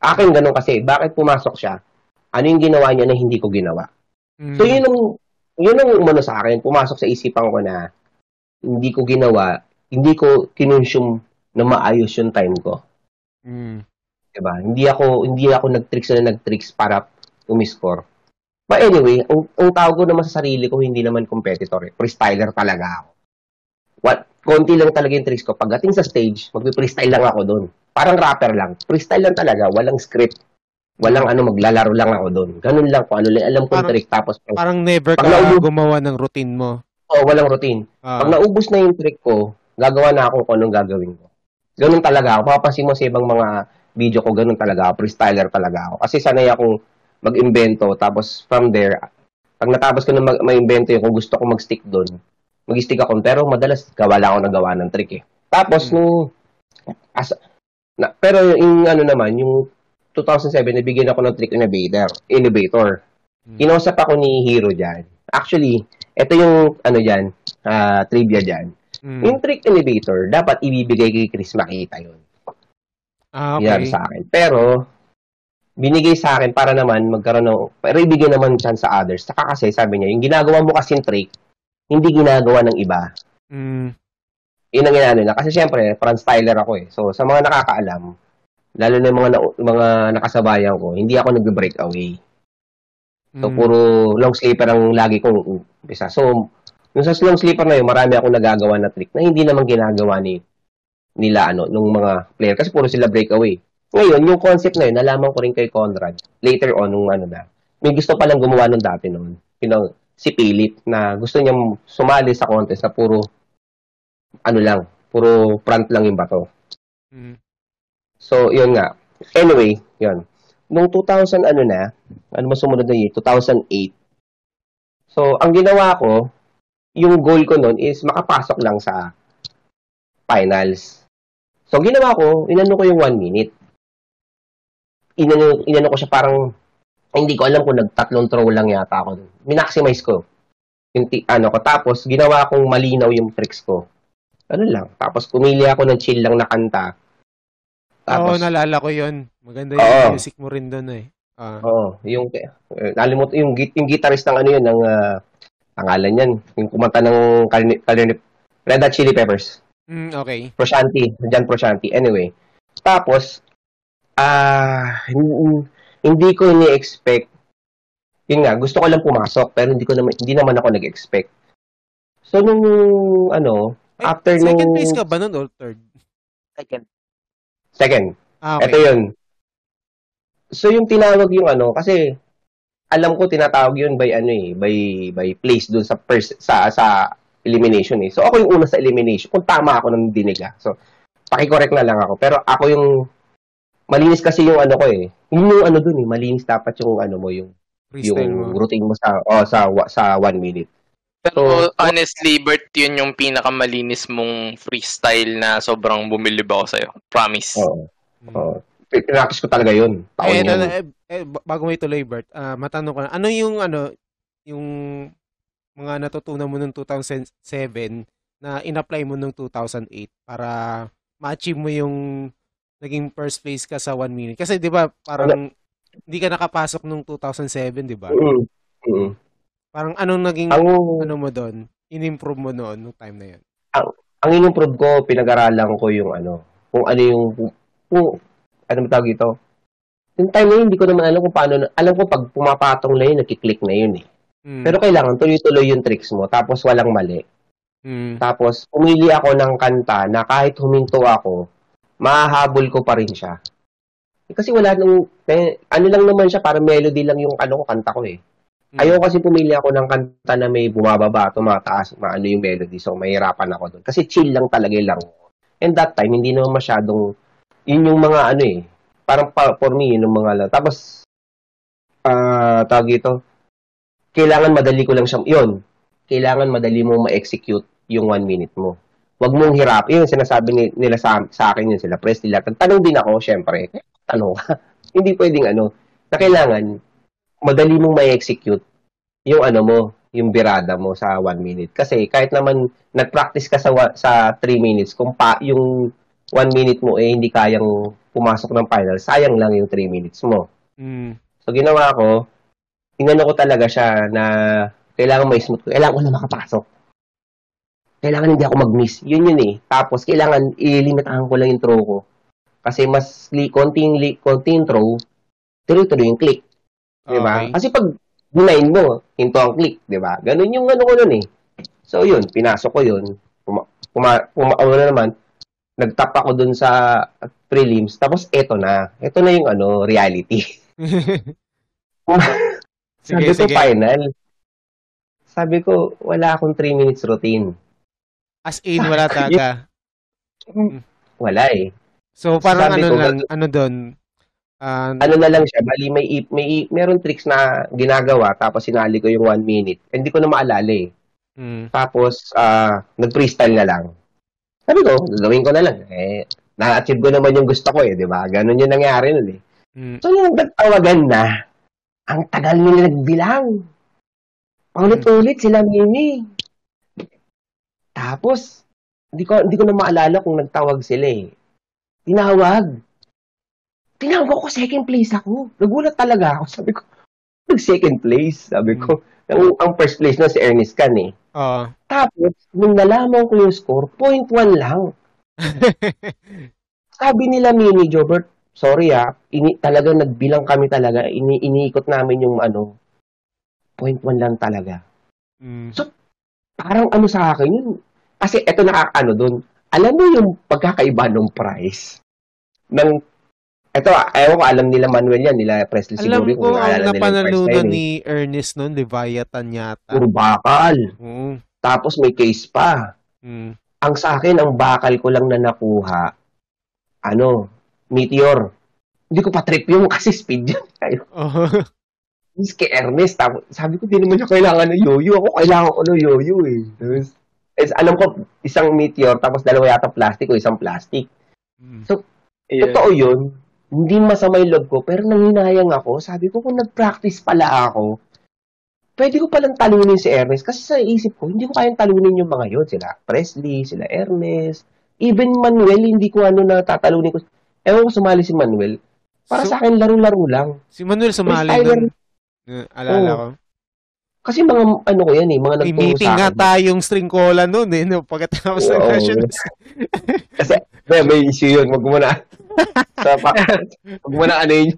Akin ganun kasi, bakit pumasok siya? Ano yung ginawa niya na hindi ko ginawa? Mm. So yun ang, yun ang umano sa akin, pumasok sa isipan ko na hindi ko ginawa, hindi ko kinonsume na maayos yung time ko. Mm. Diba? Hindi ako, hindi ako nag-tricks na nag-tricks para umiscore. But anyway, ang, ang tawag ko naman sa sarili ko, hindi naman competitor. Eh. Freestyler talaga ako. What, konti lang talaga yung tricks ko. Pagdating sa stage, magpi-freestyle lang ako doon. Parang rapper lang. Freestyle lang talaga. Walang script. Walang ano, maglalaro lang ako doon. Ganun lang ko. Ano alam kong Parang- trick. Tapos, Parang never ka naubos- gumawa ng routine mo. oh, walang routine. Ah, Pag naubos na yung trick ko, gagawa na ako kung anong gagawin ko. Ganun talaga ako. Mapapansin mo sa ibang mga video ko, ganun talaga ako. Freestyler talaga ako. Kasi sanay akong mag-invento. Tapos from there, pag natapos ko na mag- ma-invento yun, kung gusto ko mag-stick doon, mag-stick ako. Pero madalas, gawa lang ako nagawa ng trick eh. Tapos, Hmm. nung, as, na, pero yung ano naman, yung 2007, nabigyan ako ng trick innovator. Innovator. Hmm. Kinausap ako ni Hero dyan. Actually, ito yung ano dyan, ah, trivia dyan. Mm. Yung trick elevator, dapat ibibigay kay Chris makita yun. Ah, Yan okay. sa akin. Pero, binigay sa akin para naman magkaroon ng, pero ibigay naman chance sa others. Saka kasi, sabi niya, yung ginagawa mo kasing trick, hindi ginagawa ng iba. Mm. Yun ang ginano na. Kasi syempre, front styler ako eh. So, sa mga nakakaalam, lalo na yung mga, na, mga nakasabayan ko, hindi ako nag-break away. So, Mm. puro long sleeper ang lagi kong umpisa. So, yung sa long sleeper na yun, marami akong nagagawa na trick na hindi naman ginagawa ni nila ano nung mga player kasi puro sila breakaway. Ngayon, yung concept na yun, nalaman ko rin kay Conrad later on nung ano na. May gusto palang gumawa nung dati noon. Know, si Philip na gusto niyang sumali sa contest na puro ano lang, puro front lang yung bato. Mm. So, yun nga. Anyway, yun. Nung 2000 ano na, ano ba sumunod na year? 2008. So, ang ginawa ko, yung goal ko nun is makapasok lang sa finals. So, ginawa ko, inano ko yung one minute. Inano, inano ko siya parang, hindi ko alam kung nagtatlong throw lang yata ako. dun. Minaximize ko. Yung ti- ano ko. Tapos, ginawa kong malinaw yung tricks ko. Ano lang. Tapos, pumili ako ng chill lang na kanta. Oo, Tapos, nalala ko yun. Maganda Oo. yung music mo rin doon eh. Ah. Oo, yung eh, nalimut yung git- yung guitarist ng ano yun ng ah, pangalan niyan, yung kumanta ng Kalini, Kalini, Red Hot Chili Peppers, Mm, okay. Proshanti, Jan Proshanti. Anyway, tapos ah hin- hindi ko ni-expect yun nga, gusto ko lang pumasok pero hindi ko naman hindi naman ako nag-expect. So nung ano, Ay, after second nung place ka ba nun or third? second. Second. Ah, Ito okay. yun. So yung tinawag yung ano, kasi alam ko tinatawag yun by ano eh, by by place dun sa pers- sa sa elimination eh. So ako yung una sa elimination. Kung tama ako ng diniga. So paki-correct na lang ako. Pero ako yung malinis kasi yung ano ko eh. Yun yung ano dun eh, malinis dapat yung ano mo yung Freestyle yung mo. routine mo sa oh, sa wa- sa one minute. Pero So- honestly, Bert, yun yung pinakamalinis mong freestyle na sobrang bumilib ako sa'yo. Promise. Oo. Mm. Oh. Pinractice ko talaga yun. Taon Eh, yun. na- eh, eh, ba- bago mo ituloy, Bert, ah, matanong ko na, ano yung, ano, yung mga natutunan mo noong 2007 na in-apply mo noong 2008 para ma-achieve mo yung naging first place ka sa one minute? Kasi, di ba, parang hindi ka nakapasok noong 2007, di ba? Mm. Mm. Parang anong naging, Ang ano mo doon, in-improve mo noon, nung time na yun? ang in-improve ko, pinag-aralan ko yung ano, kung ano yung, kung, ano ba tawag ito? Yung time na yun, hindi ko naman alam kung paano, alam ko pag pumapatong na yun, nakiklik na yun eh. Mm. Pero kailangan tuloy-tuloy yung tricks mo, tapos walang mali. Mm. Tapos, pumili ako ng kanta na kahit huminto ako, mahahabol ko pa rin siya. Eh, Kasi wala nung, eh, ano lang naman siya, para melody lang yung ano ko, kanta ko eh. Mm. Ayaw kasi pumili ako ng kanta na may bumababa, tumataas, maano yung melody. So, mahirapan ako doon. Kasi chill lang talaga yung laro. And that time, hindi naman masyadong, yun yung mga ano eh, parang pa, for me, yun yung mga laro. Tapos, ah tawag ito, kailangan madali ko lang siya, yun, kailangan madali mo ma-execute yung one minute mo. Huwag mong hirap. Yun yung sinasabi ni- nila sa, sa akin yun sila. Press nila. Tanong din ako, syempre. Tanong ka. <laughs> Hindi pwedeng ano, na kailangan madali mong ma-execute yung ano mo, yung birada mo sa one minute. Kasi kahit naman nag-practice ka sa sa three minutes, kung pa yung one minute mo eh hindi kayang pumasok ng final, sayang lang yung three minutes mo. Mm. So ginawa ko, inano ko talaga siya na kailangan may smooth ko. Kailangan ko na makapasok. Kailangan hindi ako mag-miss. Yun yun eh. Tapos kailangan ilimitahan ko lang yung throw ko. Kasi mas li, konting, li, konting throw, tuloy-tuloy yung click. Di ba? Okay. Kasi pag dinain mo, hinto ang click, di ba? Ganun yung ano ko nun eh. So yun, pinasok ko yun. Puma, puma, puma, ano na naman, nagtap ako dun sa prelims. Tapos eto na. Eto na yung ano, reality. <laughs> <laughs> Sabi sige, ko sige. final. Sabi ko, wala akong 3 minutes routine. As in, wala <laughs> talaga. Wala eh. So, parang Sabi ano ko, lang, ano doon, ah, Ano na lang siya, bali may, may, meron tricks na ginagawa, tapos sinali ko yung 1 minute. Hindi ko na maalala eh. mm, Tapos, ah nag-freestyle na lang. Sabi ko, gagawin ko na lang. Eh, na-achieve ko naman yung gusto ko eh, di ba? Ganun yung nangyari nun eh. mm, So, nung nagtawagan na, ang tagal nila nagbilang. Paulit-ulit sila Mimi. Tapos, hindi ko, hindi ko na maalala kung nagtawag sila eh. Tinawag. Tinawag ko, second place ako. Nagulat talaga ako. Sabi ko, nag second place. Sabi ko, ang, ang first place na si Ernest Can eh. Oo. Tapos, nung nalaman ko yung score, 0.1 lang. <laughs> Sabi nila, Mini Jobert, sorry ah, ini, talaga nagbilang kami talaga, ini, iniikot namin yung ano, 0.1 lang talaga. Mm. Parang ano sa akin yun, kasi eto na ano doon, alam mo yung pagkakaiba ng price ng eto, ayaw ko alam nila Manuel yan, nila Presley Alam siguro ko, kung ang napanalunan eh. ni Ernest noon, Leviathan yata. Puro bakal. Mm. Tapos may case pa. Mm. ang sa akin, ang bakal ko lang na nakuha, ano, Meteor. Hindi ko pa trip yung kasi speed yun. <laughs> Oh. Tapos <laughs> kay Ernest, tapos, sabi ko, di naman niya kailangan ng yoyo. Ako, kailangan ko ng yoyo eh. Tapos, is, alam ko, isang Meteor, tapos dalawa yata plastic o isang plastic. Mm. Yeah. Totoo yun. Hindi masama yung loob ko, pero nanginayang ako. Sabi ko, kung nag-practice pala ako, pwede ko palang talunin si Ernest. Kasi sa isip ko, hindi ko kayang talunin yung mga yun. Sila Presley, sila Ernest. Even Manuel, hindi ko ano na tatalunin ko. Ewan ko sumali si Manuel. Para So- sa akin, laro-laro lang. Si Manuel sumali Freestyler. nun. Alala Oo. ko. Kasi mga, ano ko yan eh, mga nagturo meeting sa nga akin. tayong string cola noon eh, no? pagkatapos ng nationals. Kasi, may, may issue yun. Wag mo na. sa pa, wag mo na ano yun.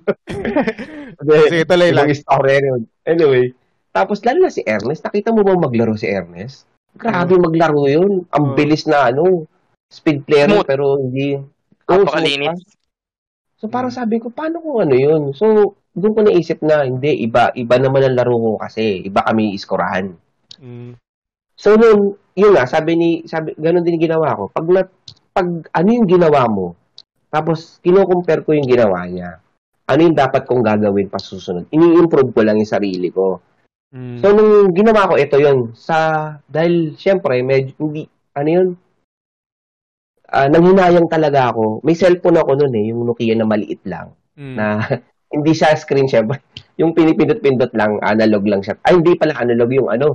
Sige, tuloy lang. Ibang story yun. Anyway, tapos lalo na si Ernest, nakita mo ba maglaro si Ernest? Grabe maglaro yun. Ang Oh. bilis na ano, speed player Smooth. pero hindi. Napakalinis. pa. So parang sabi ko, paano kung ano yun? So, doon ko naisip na, hindi, iba, iba naman ang laro ko kasi, iba kami iskorahan. Mm. So, noon, yun nga, sabi ni, sabi, ganun din yung ginawa ko. Pag, na, pag ano yung ginawa mo, tapos, kino-compare ko yung ginawa niya, ano yung dapat kong gagawin pa susunod? Ini-improve ko lang yung sarili ko. Mm. So, nung ginawa ko, ito yun. Sa, dahil, syempre, medyo, hindi, ano yun? Ah, nanghinayang talaga ako. May cellphone ako noon eh, yung Nokia na maliit lang. Mm. Na, hindi siya screen syempre. <laughs> Yung pinipindot-pindot lang, analog lang siya. Ay, hindi pala analog yung ano.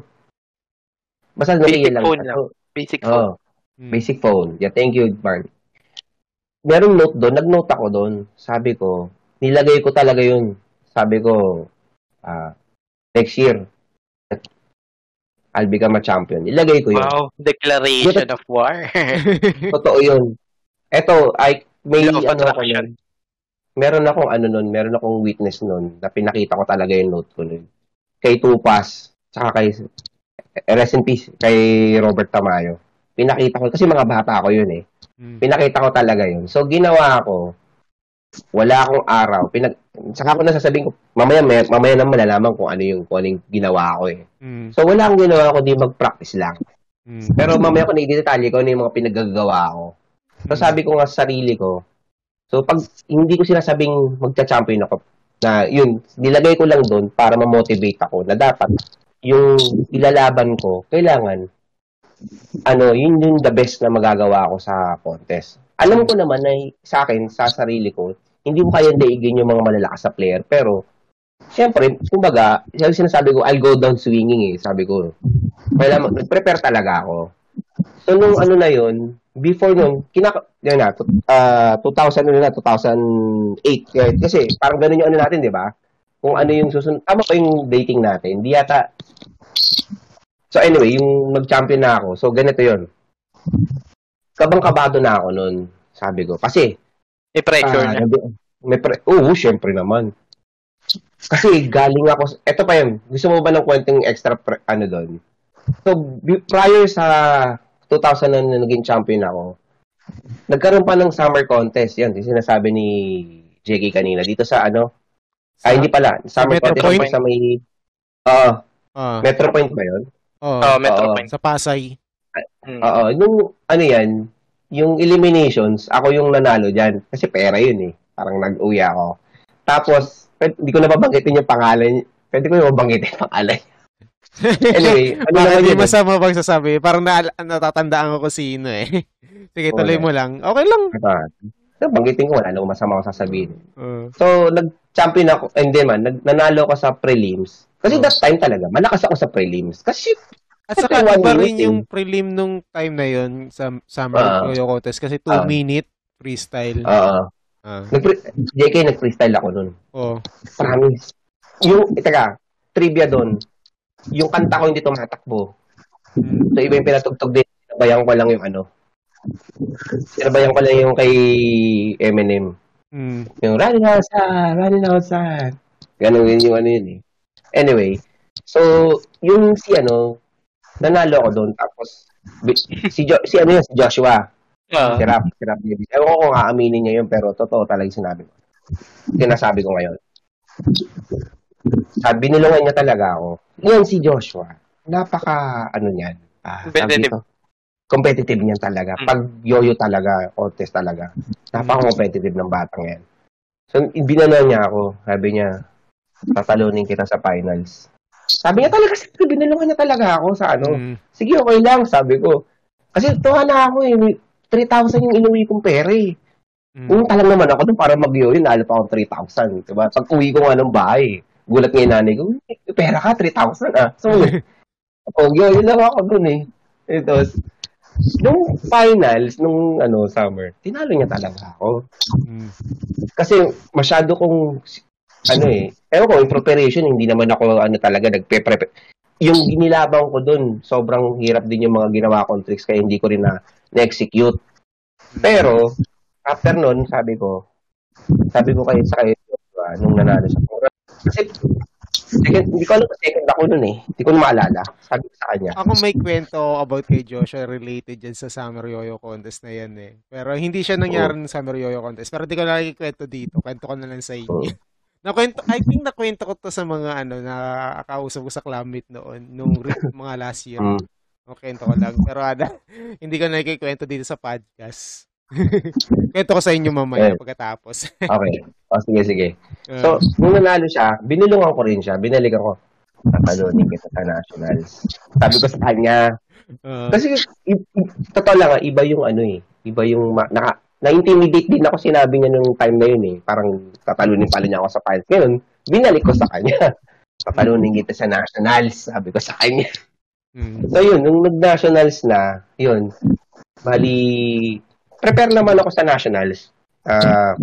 Basta Basic lang. phone lang. So, Basic Oo. phone. Mm. Basic phone. Yeah, thank you, Barney. Merong note doon. Nag-note ako doon. Sabi ko, nilagay ko talaga yun. Sabi ko, ah, next year, I'll become a champion. Nilagay ko yun. Wow, declaration of war. <laughs> Totoo yun. Eto, ay, may Law ano ako attraction. Meron akong ano nun, meron akong witness nun na pinakita ko talaga yung note ko nun. Kay Tupas, tsaka kay, eh, rest in peace, kay Robert Tamayo. Pinakita ko, kasi mga bata ko yun eh. Mm. Pinakita ko talaga yun. So, ginawa ko, wala akong araw. Pinag, saka ko nasasabihin ko, mamaya, may, mamaya naman malalaman kung ano yung, kung ano yung ginawa ko eh. Mm. So, wala akong ginawa ko, di mag-practice lang. Mm. Pero mamaya ko nagdedetalye ko ano yung mga pinagagawa ko. So, sabi ko nga sa sarili ko, so pag hindi ko sinasabing magcha-champion ako, na yun, nilagay ko lang doon para ma-motivate ako na dapat yung ilalaban ko, kailangan, ano, yun yung the best na magagawa ko sa contest. Alam ko naman na sa akin, sa sarili ko, hindi ko kaya daigin yung mga malalakas sa player, pero, Siyempre, kumbaga, yung sinasabi ko, I'll go down swinging eh, sabi ko. Kailangan, nag-prepare talaga ako. So, nung ano na yun, before nun, kinaka, yun na, ah, 2000 ano na, 2008. Kaya- Kasi, parang ganun yung ano natin, di ba? Kung ano yung susunod, tama pa yung dating natin. Hindi yata, so anyway, yung nag-champion na ako, so ganito yun. Kabang-kabado na ako nun, sabi ko. Kasi, May pressure Ah, na. may pre- Oo, syempre naman. Kasi galing ako, eto pa yun, gusto mo ba ng kwenteng extra, pre- ano doon? So, prior sa 2000 na naging champion ako, nagkaroon pa ng summer contest, yan, yung sinasabi ni JK kanina, dito sa ano, ay hindi pala, summer Metro contest Point? sa may, oo, Ah, Metro Point ba yun? oh, Oh, Metro Oo. Point. sa Pasay. Hmm. Oo, nung ano yan, yung eliminations, ako yung nanalo dyan. Kasi pera yun eh. Parang nag-uwi ako. Tapos, hindi ko na babanggitin yung pangalan. Pwede ko yung babanggitin yung pangalan. <laughs> Anyway, ano Bakit naman yun? eh? masama? Parang na, natatandaan ko kung sino eh. <laughs> Sige, tuloy Okay. mo lang. Okay lang. Ah, so, banggitin ko, wala namang masama ko sasabihin. Uh, So, nag-champion ako, eh, hindi man, nag, nanalo ko sa prelims. Kasi Oh. that time talaga, malakas ako sa prelims. Kasi, At saka iba rin eh. yung prelim nung time na yun sa Summer Ah. Yoyo Contest kasi 2 Ah. minute freestyle. Oo. Ah. Nag- JK, nag-freestyle ako nun. Oh. Promise. Yung, teka, trivia doon. Yung kanta ko hindi tumatakbo. So, iba yung pinatugtog din. Sinabayan ko lang yung ano. Sinabayan ko lang yung kay Eminem. Mm. Yung running outside, running outside. Ganun yun yung ano yun eh. Anyway, so, yung si ano, nanalo ako doon. Tapos, si, jo- si ano yun, si Joshua. Ah. Si Rap, si Rap Davis. Ewan ko kung aaminin niya yun, pero totoo talaga yung sinabi ko. Sinasabi ko ngayon. Sabi, binulungan niya talaga ako. Yan si Joshua. Napaka, ano niyan. Sabi Competitive. ko, competitive niyan talaga. Mm. Pag yoyo talaga, contest talaga. Napaka-competitive ng batang yan. So, binalo niya ako. Sabi niya, tatalunin kita sa finals. Sabi niya talaga, sabi, binulungan niya talaga ako sa ano. Mm. Sige, okay lang, sabi ko. Kasi tuwa na ako eh. May 3,000 yung inuwi kong pera eh. Mm. Pumunta lang naman ako doon para mag-yoyo, nalo pa akong 3,000. Diba? Pag uwi ko nga ng bahay, gulat nga yung nanay ko, "Eh, pera ka, 3,000 ah. So, pag-yoyo <laughs> lang ako doon eh. Ito, nung finals, nung ano, summer, tinalo niya talaga ako. Mm. Kasi masyado kong, ano eh, ewan ko, in preparation, hindi naman ako, ano talaga, nagpe-prep. Yung ginilabang ko dun, sobrang hirap din yung mga ginawa kong tricks, kaya hindi ko rin na, na-execute. Pero, after nun, sabi ko, sabi ko kayo sa kayo, uh, nung nanalo sa Kasi, second, hindi ko alam kung second ako nun eh. Hindi ko na maalala. Sabi ko sa kanya. Ako may kwento about kay Joshua related dyan sa Summer Yoyo Contest na yan eh. Pero hindi siya nangyari ng Summer Yoyo Contest. Pero di ko na kwento dito. Kwento ko na lang sa inyo. Oo. <laughs> Nakwento, I think nakwento ko to sa mga ano, na kausap ko sa Clamit noon, nung <laughs> mga last year. Mm. Nakwento ko lang. Pero ada, <laughs> hindi ko na ikikwento dito sa podcast. Kwento ko sa inyo mamaya Eh. pagkatapos. <laughs> Okay. O, sige, sige. Uh, So, nung nanalo siya, binulungan ko rin siya. Binalik ako. Tatalunin kita sa nationals. Sabi ko sa kanya, uh, Kasi, i- i- totoo lang, ah, iba yung ano eh. Iba yung, ma- naka, na-intimidate din ako sinabi niya nung time na yun eh. Parang tatalunin pala niya ako sa finals. Ngayon, binalik ko sa kanya. <laughs> Tatalunin kita sa nationals, sabi ko sa kanya. mm, So yun, nung nag-nationals na, yun, bali, prepare naman ako sa nationals. Ah,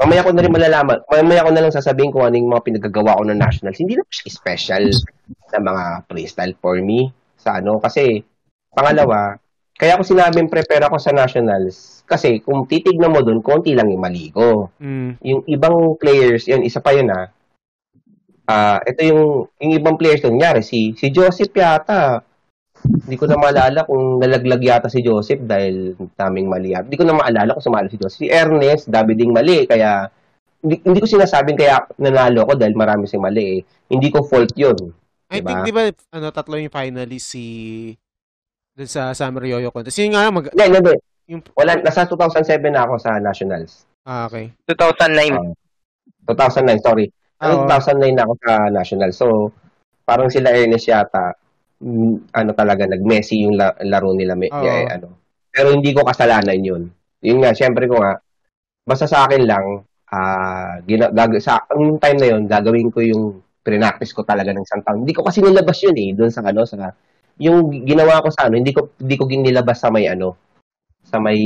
mamaya ko na rin malalaman, mamaya ko na lang sasabihin kung ano yung mga pinagagawa ko ng nationals. Hindi na siya special na mga freestyle for me sa ano. Kasi, pangalawa, kaya ako sinabing prepare ako sa nationals. Kasi, kung titignan mo dun, konti lang yung mali ko mm, yung ibang players, yun, isa pa yun ah. Ah, ito yung yung ibang players doon, nyari si si Joseph yata. Hindi ko na maalala kung nalaglag yata si Joseph dahil daming mali. yata. Hindi ko na maalala kung sumali si Joseph. Si Ernest, dami ding mali kaya hindi, hindi ko sinasabing kaya nanalo ako dahil marami sing mali eh. Hindi ko fault yun. I Diba? think, di ba, ano, tatlo yung finalist si dun sa Summer Yoyo Contest. Yun nga, mag, Hindi, hindi. yung, Wala, nasa 2007 na ako sa Nationals. ah, okay. 2009. Ah. 2009, sorry. Ah, Ano, oo. 2009 na ako sa national. So, parang sila Ernest yata, mm, ano talaga, nag-messy yung la- laro nila. May, Oo. eh, ano. Pero hindi ko kasalanan yun. Yun nga, syempre ko nga, basta sa akin lang, ah gina- gag- sa ang time na yun, gagawin ko yung practice ko talaga ng isang taon. Hindi ko kasi nilabas yun eh, doon sa ano, sa, yung ginawa ko sa ano, hindi ko, hindi ko ginilabas sa may ano, sa may,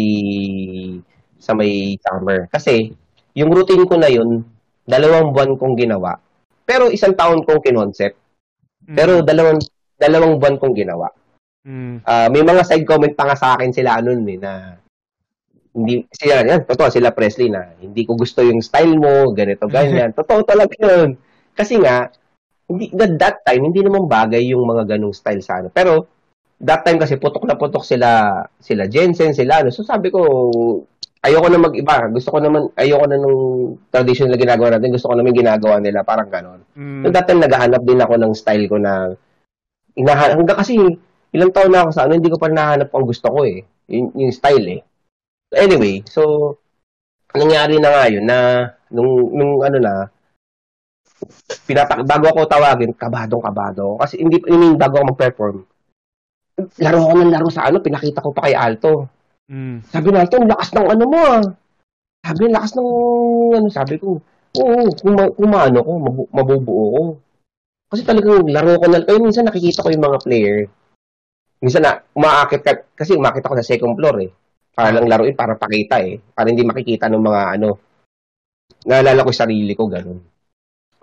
sa may summer. Kasi, yung routine ko na yun, dalawang buwan kong ginawa. Pero isang taon kong kinoncept. Mm, Pero dalawang dalawang buwan kong ginawa. mm, Ah, may mga side comment pa nga sa akin sila ano eh, na hindi sila yan, totoo sila Presley na hindi ko gusto yung style mo, ganito ganyan. <laughs> totoo talaga yun. Kasi nga hindi that, that time hindi naman bagay yung mga ganung style sa ano. Pero that time kasi putok na putok sila sila Jensen, sila ano. So sabi ko ayoko na mag-iba. Gusto ko naman ayoko na nung traditional na ginagawa natin. Gusto ko naman ginagawa nila parang ganon. mm, So that time naghahanap din ako ng style ko na inahanap hanggang kasi ilang taon na ako sa ano hindi ko pa nahanap ang gusto ko eh. Yung, yung style eh. So, anyway, so nangyari na nga yun na nung nung ano na pinatak bago ako tawagin kabadong kabado kasi hindi I mean bago ako mag-perform laro ako ng laro sa ano pinakita ko pa kay Alto. Mm, sabi ng Alto lakas ng ano mo ah. Sabi lakas ng ano sabi ko oo kung, ma- kung maano ko mabu- mabubuo ko Kasi talagang laro ko na, kaya minsan nakikita ko yung mga player. Minsan na, umaakit ka, kasi umakit ako sa second floor eh. Para lang laruin, para pakita eh. Para hindi makikita ng mga ano. Naalala ko yung sarili ko, ganun.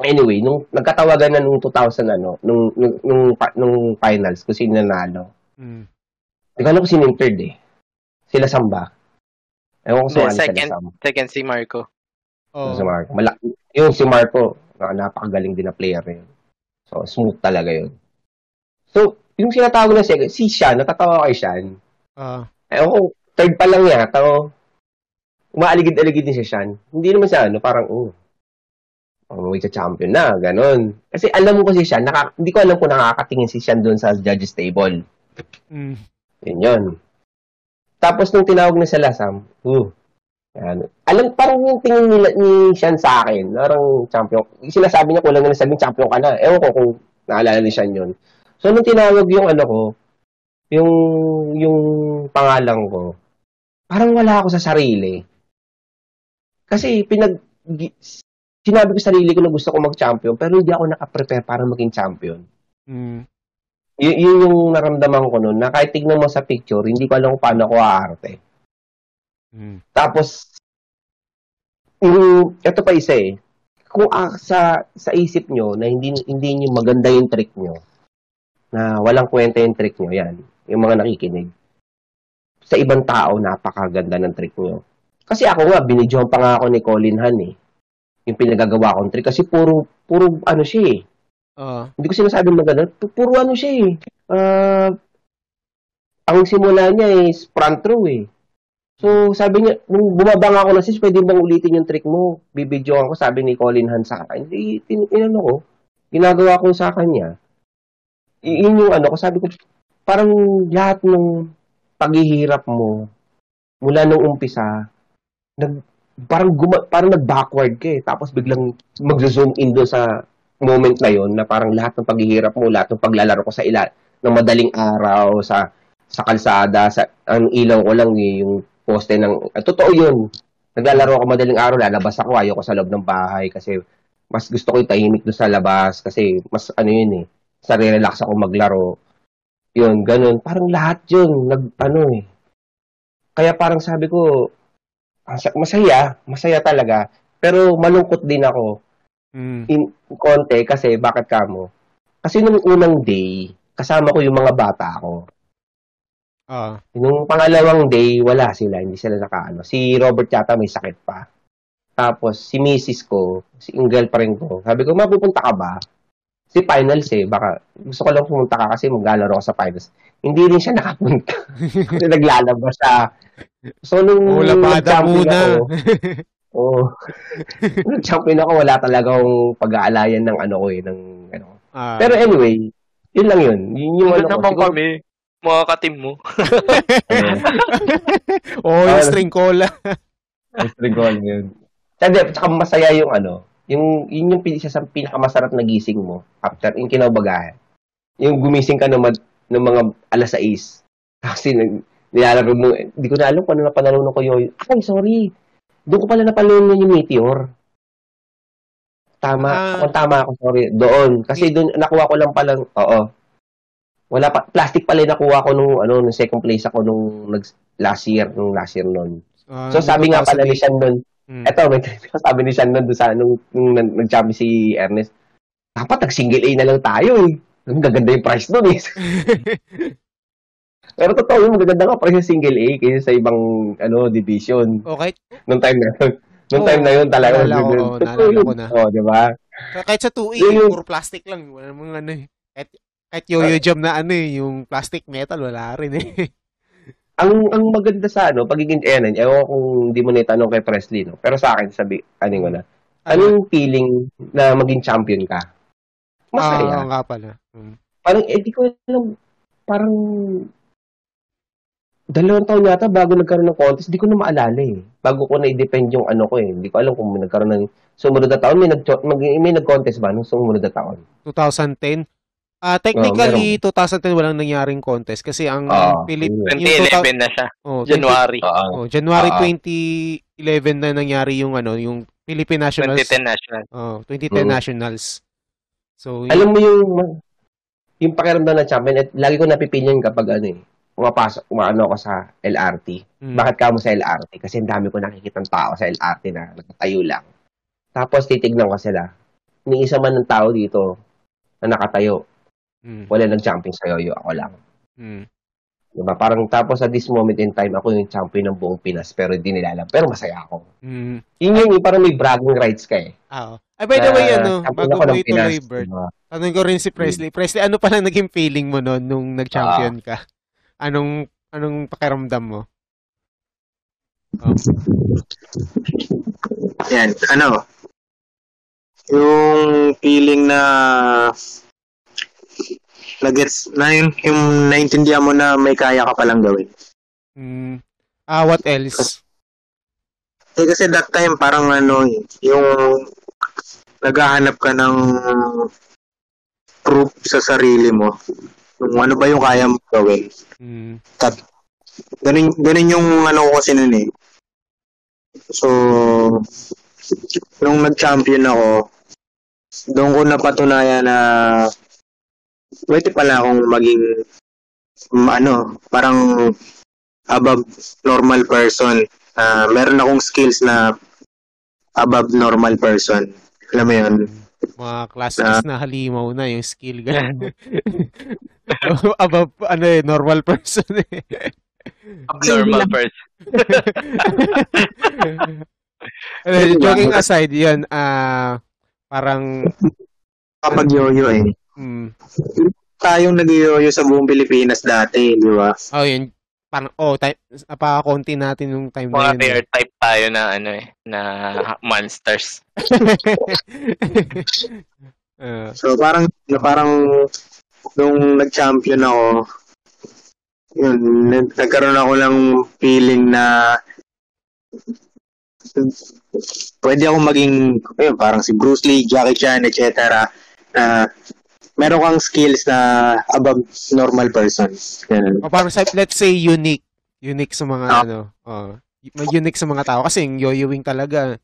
Anyway, nung nagkatawagan na nung 2000 ano, nung, nung, nung, nung finals, kung sino nanalo. Mm. Hindi ko alam kung sino yung third eh. Sila Samba. Ewan ko Hindi, sumali sila second. Samba. Second si Marco. Oh. Si Marco. Malaki. Yung si Marco, na- napakagaling din na player yun. So, smooth talaga yun. So, yung sinatawag na second, si Sean, natatawa kay Sean. Ah. Ewan ko, third pa lang yata. O, umaaligid-aligid din si Sean. Hindi naman siya, ano, parang, oh, umuwi sa champion na, ganun. Kasi alam mo kasi siya, naka, hindi ko alam kung nakakatingin si Sean doon sa judges table. Mm. Yun yun. Tapos nung tinawag na sila, Sam, uh, yan. Alam, parang yung tingin nila ni Sean sa akin, parang champion. Sinasabi niya, kulang na sabihin champion ka na. Ewan ko kung naalala ni Sean yun. So, nung tinawag yung ano ko, yung, yung pangalan ko, parang wala ako sa sarili. Kasi pinag, sinabi ko sa sarili ko na gusto ko mag-champion, pero hindi ako nakaprepare para maging champion. Mm. Y- yun yung naramdaman ko noon, na kahit tignan mo sa picture, hindi ko alam kung paano ako aarte. Mm. Tapos, yung, ito pa isa eh, kung ah, sa sa isip nyo na hindi hindi niyo maganda yung trick nyo, na walang kwenta yung trick nyo, yan, yung mga nakikinig. Sa ibang tao, napakaganda ng trick nyo. Kasi ako nga, binidyohan pa nga ako ni Colin Han eh. Yung pinagagawa kong trick. Kasi puro, puro ano siya eh. Ah. Hindi ko sinasabi maganda. Pu- Puro ano siya eh. Ah, ang simula niya is front row eh. So, sabi niya, nung bumaba nga ako na sis, pwede bang ulitin yung trick mo? Bibidyoan ko, sabi ni Colin Han sa akin. Hindi, tin- inano ko, ginagawa ko sa kanya. Yun yung ano ko, sabi ko, parang lahat ng paghihirap mo, mula nung umpisa, nag, parang guma, parang nag-backward ka eh. Tapos biglang mag-zoom in doon sa moment na yon na parang lahat ng paghihirap mo, lahat ng paglalaro ko sa ila ng madaling araw, sa sa kalsada, sa ang ilaw ko lang eh, yung poste ng ah, totoo yun. Naglalaro ako madaling araw, lalabas ako, ayoko sa loob ng bahay kasi mas gusto ko yung tahimik doon sa labas kasi mas ano yun eh, sarili-relax ako maglaro. Yun, ganun. Parang lahat yun, nag, ano eh. Kaya parang sabi ko, sa- masaya, masaya talaga. Pero malungkot din ako Mm. in konti kasi bakit kamo? Kasi nung unang day, kasama ko yung mga bata ko. Ah. Nung pangalawang day, wala sila, hindi sila nakaano. Si Robert yata may sakit pa. Tapos si Mrs. ko, si yung girlfriend ko, sabi ko, mapupunta ka ba? Si finals eh, baka gusto ko lang pumunta ka kasi maglalaro ako sa finals. Hindi rin siya nakapunta. <laughs> kasi naglalabas siya. So nung Oh, labada nag-champion muna. ako, Oo. <laughs> Nung champion ako, wala talaga akong pag-aalayan ng ano ko eh, ng ano. Ah. Pero anyway, yun lang yun. Yun yung ano Ano ko. naman Siguro, kami, mga katim mo. <laughs> oh, yung Ah. string cola. string goal yun. Tsaka, tsaka masaya yung ano, yung, yun yung isa sa pinakamasarap na gising mo after, yung kinabagahan. Yung gumising ka ng, mad- ng mga alas 6. Kasi nag, nilalaro mo, hindi ko na alam kung ano napanalunan ko yun. Ay, sorry. Doon ko pala napanalunan yung meteor. Tama. Ah. Kung tama ako, sorry. Doon. Kasi doon, nakuha ko lang palang, oo. Wala pa, plastic pala yung nakuha ko nung, ano, nung second place ako nung nag, last year, nung last year nun. Ah, So, sabi nga pala ni Sean nun, Mm. eto, <laughs> may sabi ni Sean nun, doon sa, nung, nung nag- nag-champion si Ernest, dapat nag-single A na lang tayo eh. Ang gaganda yung price doon eh. <laughs> Pero totoo yung magaganda nga price ng single A kaysa sa ibang ano division. okay. Nung time na yun. Nung Oo, time na yun talaga. naalala ko, yun. ko na. <laughs> Oo, di ba? Kahit sa 2A, Yun yung- puro plastic lang. Wala mong ano eh. Kahit, kahit yo-yo jam na ano eh, yung plastic metal, wala rin eh. <laughs> Ang ang maganda sa ano, pagiging eh, ano, ewan kung hindi mo naitanong kay Presley, no? Pero sa akin, sabi, ano ko na, ano yung feeling na maging champion ka? Masaya. Ah, oo nga pala. Mm. parang, eh, di ko alam, parang, dalawang taon yata bago nagkaroon ng contest, di ko na maalala eh. Bago ko na-depend yung ano ko eh. Hindi ko alam kung may nagkaroon ng sumunod na taon. May, nag mag, may nag-contest ba nung sumunod na taon? 2010. Ah, technically, 2010 walang nangyaring contest kasi ang Ah, Philip yun. yung 2011 na siya. oh, 20 January. Oo. oh, January Ah. 2011 na nangyari yung ano, yung Philippine Nationals. 2010 national. Oh, 2010 Mm. Nationals. So, yun- Alam mo yung yung pakiramdam ng champion, at lagi ko napipilian kapag ano eh, pumapasok, umaano ako sa LRT. mm, Bakit ka mo sa LRT? Kasi ang dami ko nakikitang tao sa LRT na nakatayo lang. Tapos titignan ko sila. Ni isa man ng tao dito na nakatayo, mm, wala nang champion sa yoyo, ako lang. mm. Diba? Parang tapos at this moment in time, ako yung champion ng buong Pinas, pero hindi nila alam. Pero masaya ako. Mm. Yun yung parang may bragging rights ka eh. Ah, oh. Ay, by the way, Na ano, bago ng ituloy, Pinas, Bert, diba? tanong ko rin si Presley. Presley, ano pa lang naging feeling mo noon nung nag-champion Ah. ka? Anong, anong pakiramdam mo? Oh. Yan, ano, yung feeling na na gets na yun, yung naintindihan mo na may kaya ka palang gawin. Mm. Ah, what else? Eh, kasi that time parang ano, yung naghahanap ka ng proof sa sarili mo. Kung ano ba yung kaya mo gawin. Mm. Ganun, ganun yung ano ko kasi nun eh. So, nung nag-champion ako, doon ko napatunayan na pwede pala akong maging mm, ano, parang above normal person. Ah, meron akong skills na above normal person. Alam mo yun? Mga classmates na halimaw na yung skill <laughs> ganun. Above, ano eh, normal person eh. Abnormal person. <laughs> Eh, Joking aside, yun, ah, parang, Kapag yoyo eh. Mm, Tayong nag-yoyo sa buong Pilipinas dati, di ba? oh, yun, parang, oh, time, napaka-konti natin nung time na Mga yun. pair type tayo na ano eh, na monsters. Ah, <laughs> So parang parang nung nag-champion ako, yun, nag- nagkaroon ako ng feeling na pwede ako maging ayun, parang si Bruce Lee, Jackie Chan, etc. Na meron kang skills na above normal person. Ganun. o parang, sa- let's say, unique. Unique sa mga, Ah. ano, oh, may unique sa mga tao. Kasi yung yoyoing talaga,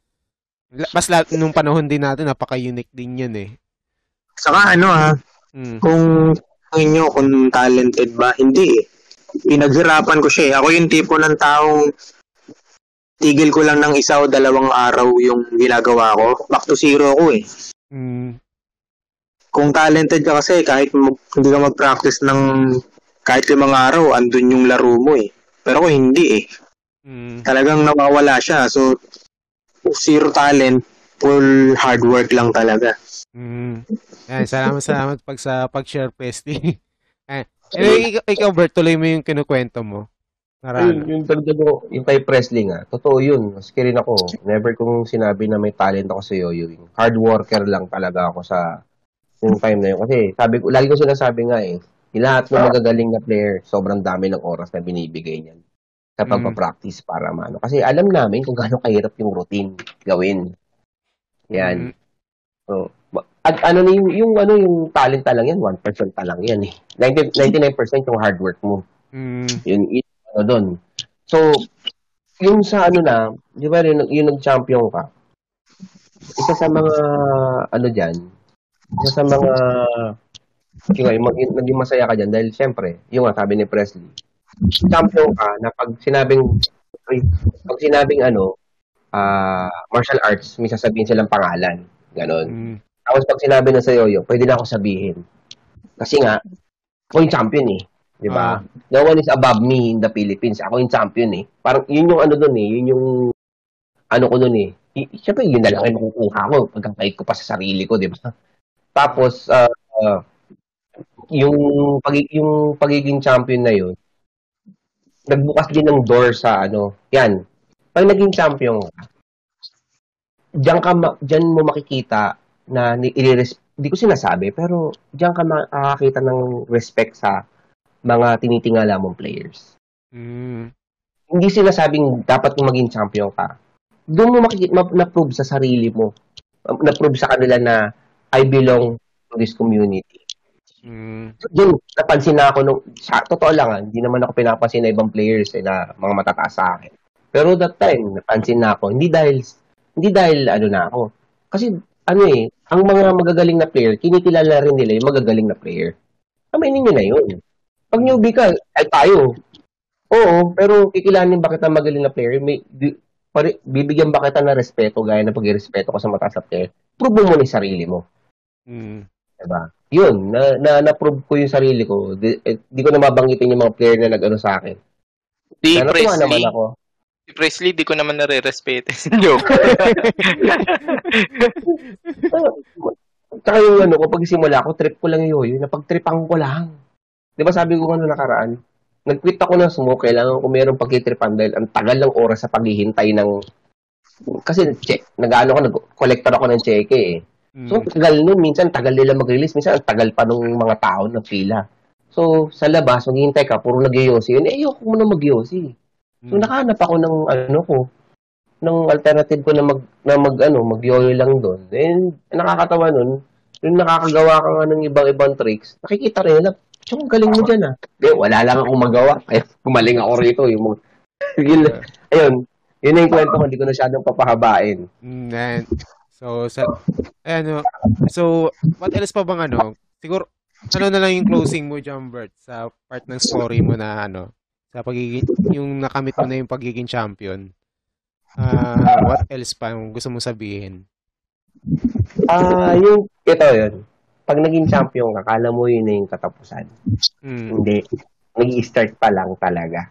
la- mas la- nung panahon din natin, napaka-unique din yun eh. Saka ano ha, Mm. kung tingin nyo kung talented ba, hindi eh. Pinaghirapan ko siya eh. Ako yung tipo ng taong tigil ko lang ng isa o dalawang araw yung ginagawa ko. Back to zero ako eh. Mm. Kung talented ka kasi, kahit mag, hindi ka mag-practice ng kahit limang araw, andun yung laro mo eh. Pero ako hindi eh. Mm. Talagang nawawala siya. So, zero talent, full hard work lang talaga. Mm. Yan, salamat, salamat pag sa pag-share, Pesty. eh, anyway, ikaw, ikaw, Bert, tuloy mo yung kinukwento mo. Ayun, Narana. yung dagdag ko, yung kay Presley nga, totoo yun. Maski rin ako, never kong sinabi na may talent ako sa yoyoing. Hard worker lang talaga ako sa yung time na yun. Kasi sabi ko, lagi ko sinasabi nga eh, yung lahat ng magagaling na player, sobrang dami ng oras na binibigay niyan sa Mm. pagpa-practice para maano. Kasi alam namin kung gaano kahirap yung routine gawin. Yan. Mm. So, at ano na yung, yung ano yung talent lang yan, 1% pa lang yan eh. 90, 99% yung hard work mo. Mm. Yun, yun ano doon. So, yung sa ano na, di ba yung, yung nag-champion ka, isa sa mga, ano dyan, isa sa mga, yung, yung, mag- naging masaya ka dyan dahil syempre, yung nga sabi ni Presley, champion ka na pag sinabing, pag sinabing ano, ah martial arts, may sasabihin silang pangalan. Ganon. Mm. Tapos pag sinabi na sa yoyo, pwede na ako sabihin. Kasi nga, ako yung champion eh. Di ba? Ah. No one is above me in the Philippines. Ako yung champion eh. Parang yun yung ano doon eh. Yun yung ano ko doon eh. I- Siyempre, yun na lang yung makukuha ko. Pagkakait ko pa sa sarili ko, di ba? Tapos, ah, ah, yung, pag, yung pagiging champion na yun, nagbukas din ng door sa ano. Yan. Pag naging champion ka, diyan ka ma- diyan mo makikita na ni hindi ko sinasabi pero diyan ka makakakita ng respect sa mga tinitingala mong players. Mm. Hindi sinasabing dapat mo maging champion ka. Doon mo makikita ma- na-prove sa sarili mo. Na-prove sa kanila na I belong to this community. Mm. Yun, napansin na ako nung, sa, totoo lang ah, hindi naman ako pinapansin na ibang players eh, na mga matataas sa akin. Pero that time, napansin na ako, hindi dahil, hindi dahil ano na ako. Kasi ano eh, ang mga magagaling na player, kinikilala rin nila yung magagaling na player. Aminin nyo na yun. Pag newbie ka, ay tayo. Oo, pero kikilanin ba kita magaling na player? May, di, pare, bibigyan ba kita ng respeto gaya ng pag-respeto ko sa mataas na player? Prove mo ni sarili mo. Mm. Diba? Yun, na, na, na-prove ko yung sarili ko. Di, eh, di ko na mabanggitin yung mga player na nag-ano sa akin. Si Na natuwa naman Presley, ako. si Presley, di ko naman nare-respeto. <laughs> Joke. <laughs> Tsaka yung ano ko, pag simula ko, trip ko lang yung yoyo, napagtripan ko lang. Di ba sabi ko ano nakaraan? Nag-quit ako ng smoke, kailangan ko mayroong pagkitripan dahil ang tagal ng oras sa paghihintay ng... Kasi check, nag-ano ko, nag-collector ako ng cheque eh. Mm. So, tagal nun. Minsan, tagal nila mag-release. Minsan, tagal pa ng mga tao ng pila. So, sa labas, maghihintay ka, puro nag-yosi. Yun, eh, ayoko muna mag-yosi. So, Mm. nakahanap ako ng, ano ko, ng alternative ko na mag, na mag, ano, mag-yoyo lang doon. And, nakakatawa nun, yung nakakagawa ka nga ng ibang-ibang tricks, nakikita rin nila, Chong, galing mo dyan ah. Di, wala lang akong magawa. <laughs> Kaya kumaling ako rito. Yung mga, <laughs> yun, ayun, yun na yung kwento ko, hindi ko na masyadong papahabain. Mm, so, sa, ano, so, what else pa bang ano? Siguro, ano na lang yung closing mo, Jumbert, sa part ng story mo na ano, sa pagiging, yung nakamit mo na yung pagiging champion. Ah, what else pa yung gusto mong sabihin? Ah, yung, ito yun. Pag naging champion ka, kala mo yun na yung katapusan. Mm. Hindi. nag start pa lang talaga.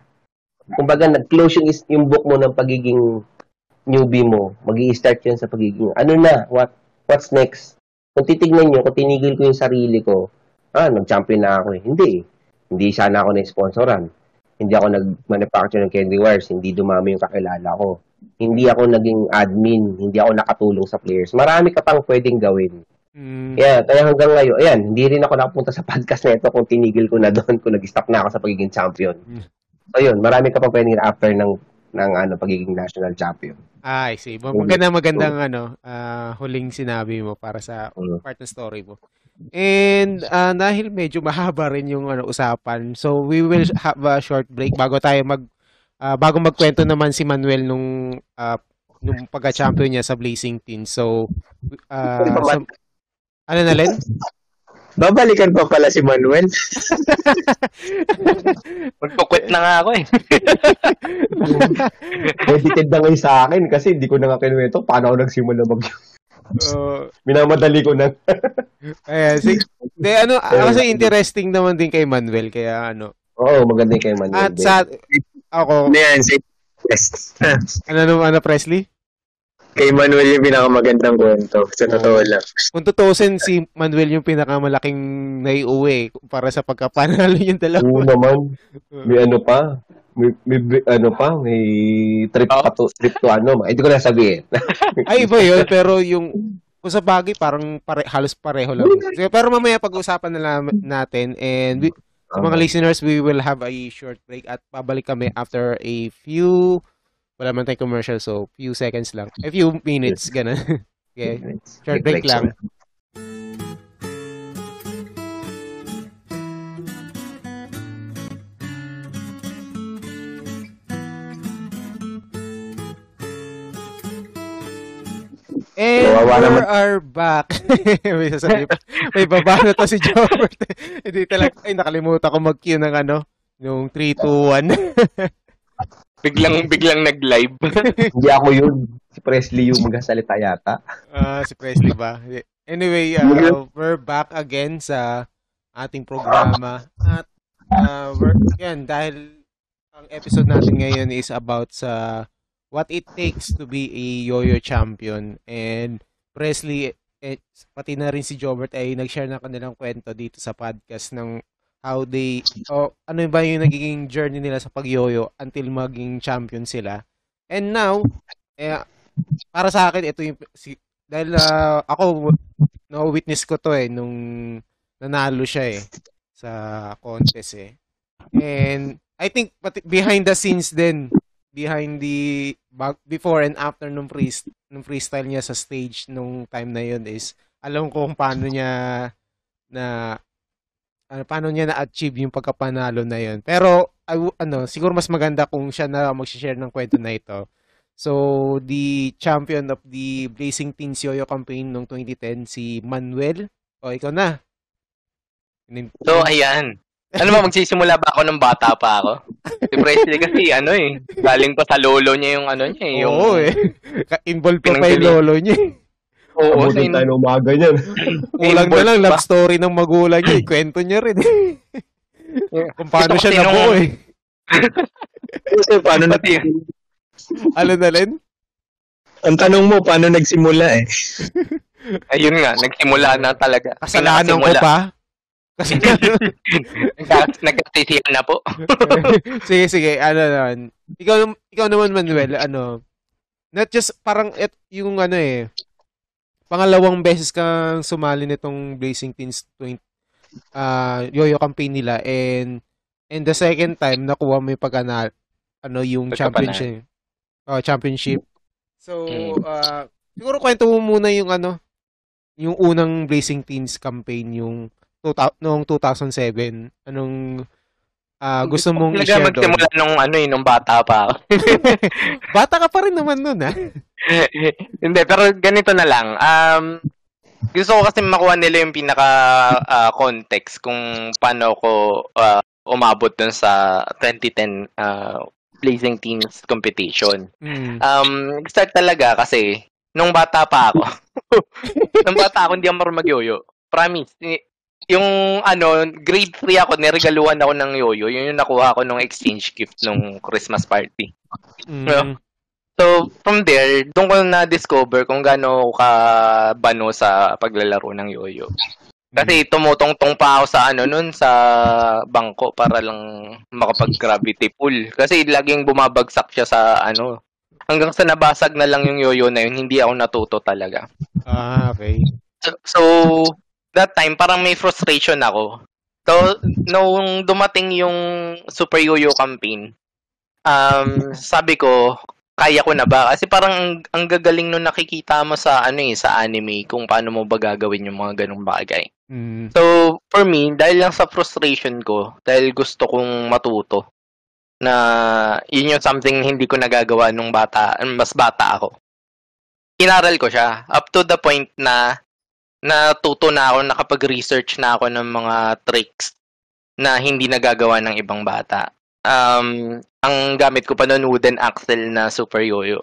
Kumbaga, nag-close yung, is- yung book mo ng pagiging newbie mo. mag start yun sa pagiging, ano na, what, what's next? Kung titignan nyo, kung tinigil ko yung sarili ko, ah, nag-champion na ako eh. Hindi eh. Hindi sana ako na-sponsoran. Hindi ako nag-manufacture ng candy wires. Hindi dumami yung kakilala ko. Hindi ako naging admin. Hindi ako nakatulong sa players. Marami ka pang pwedeng gawin. Mm. Yeah, kaya hanggang ngayon, ayan, hindi rin ako nakapunta sa <laughs> podcast na ito kung tinigil ko na doon, kung nag-stop na ako sa pagiging champion. Mm. So yun, marami ka pa pwedeng after ng ng ano pagiging national champion. Ah, I see. Maganda magandang ano, ah, huling sinabi mo para sa Mm. part ng story mo. And ah, dahil medyo mahaba rin yung ano usapan, so we will have a short break bago tayo mag ah, bago magkwento naman si Manuel nung ah, nung pagka-champion niya sa Blazing Team. So ah, so- ano na Len? Babalikan pa pala si Manuel. <laughs> Magkukwit na nga ako eh. <laughs> Edited na ngayon sa akin kasi hindi ko na nga kinuwento paano ako nagsimula mag Uh, <laughs> Minamadali ko na. ayan, si, de, ano, kasi interesting naman din kay Manuel kaya ano. Oo, maganda yung kay Manuel. At sa ako, Ano yan? Si ano naman ano Presley? Kay Manuel yung pinakamagandang kwento. Sa totoo lang. Kung tutusin si Manuel yung pinakamalaking naiuwi para sa pagkapanalo yung dalawa. Oo naman. May ano pa. May, may, may- ano pa, may trip pa to, trip to ano, hindi ko na sabihin. <laughs> Ay, iba yun. Pero yung kung sa bagay, parang pare, halos pareho lang. So, pero mamaya pag-usapan na lang natin. And we, sa mga listeners, we will have a short break at pabalik kami after a few, wala man tayong commercial, so few seconds lang. A few minutes, ganun. <laughs> okay. Short break lang. And Kawawa we naman. are back. <laughs> may sasabi pa. May baba na to si Jobert. <laughs> Hindi talaga, ay nakalimutan ko mag-cue ng ano, yung 3, 2, 1. Biglang, biglang nag-live. <laughs> Hindi ako yun. Si Presley yung magsasalita yata. Ah, si Presley ba? Anyway, uh, we're back again sa ating programa. At uh, we're, yan, dahil ang episode natin ngayon is about sa what it takes to be a yo-yo champion. And Presley, eh, pati na rin si Jobert ay nag-share ng kanilang kwento dito sa podcast ng how they, o ano ba yung nagiging journey nila sa pag-yoyo until maging champion sila. And now, eh, para sa akin, ito yung, si, dahil ah, ako, no-witness ko to eh, nung nanalo siya eh, sa contest eh. And, I think, pati, behind the scenes din, behind the, bag, before and after nung, free, nung freestyle niya sa stage nung time na yun is, alam ko kung paano niya na ano, paano niya na-achieve yung pagkapanalo na yun. Pero, ano, siguro mas maganda kung siya na mag-share ng kwento na ito. So, the champion of the Blazing Teens Yo-Yo campaign noong 2010, si Manuel. O, ikaw na. So, ayan. Ano ba, magsisimula ba ako ng bata pa ako? Si Presley kasi, ano eh, galing pa sa lolo niya yung ano niya eh. Yung, Oo eh. <laughs> Involved pa pa yung lolo niya. eh. Oo, Abutin sa tayo ng umaga niyan. Kulang <clears throat> na lang love story ng magulang niya. eh. Kwento niya rin eh. <laughs> Kung paano siya nabuo eh. <laughs> Kasi paano na, Ano na rin? ang tanong mo, paano nagsimula eh? <laughs> ayun nga, nagsimula na talaga. Kasalanan ko pa. Kasi Nagka- Nagkasisiyan na po. sige, sige, ano naman. Ikaw, ikaw naman, Manuel, ano, not just, parang, et, yung ano eh, pangalawang beses kang sumali nitong Blazing Teens 20, uh, Yoyo campaign nila, and, and the second time, nakuha mo yung pagkana, ano, yung championship. Oh, championship. So, uh, siguro kwento mo muna yung ano, yung unang Blazing Teens campaign, yung 2000, noong 2007. Anong ah, gusto mong Talaga i-share doon? magsimula nung ano eh, nung bata pa ako. <laughs> Bata ka pa rin naman nun, ha? <laughs> Hindi, pero ganito na lang. Um, gusto ko kasi makuha nila yung pinaka ah, context kung paano ko ah, umabot dun sa 2010 ah, Blazing Teens competition. Mm. Um, start talaga kasi nung bata pa ako. <laughs> nung bata ako hindi ako marunong mag-yoyo. Promise. Yung ano, grade 3 ako, niregaluhan ako ng yoyo. Yun yung nakuha ko nung exchange gift nung Christmas party. Mm. So, from there, doon ko na-discover kung gaano ka bano sa paglalaro ng yoyo. Kasi tumutong-tong pa ako sa ano nun, sa bangko para lang makapag-gravity pull. Kasi laging bumabagsak siya sa ano, hanggang sa nabasag na lang yung yoyo na yun, hindi ako natuto talaga. Ah, okay. So, so, that time, parang may frustration ako. So, nung dumating yung Super Yo-Yo campaign, um, sabi ko, kaya ko na ba? Kasi parang ang, ang gagaling nung nakikita mo sa ano eh, sa anime kung paano mo ba gagawin yung mga ganong bagay. Mm. So, for me, dahil lang sa frustration ko, dahil gusto kong matuto, na yun yung something hindi ko nagagawa nung bata, mas bata ako. Inaral ko siya up to the point na natuto na ako, nakapag-research na ako ng mga tricks na hindi nagagawa ng ibang bata. Um, ang gamit ko pa noon wooden axle na super yo-yo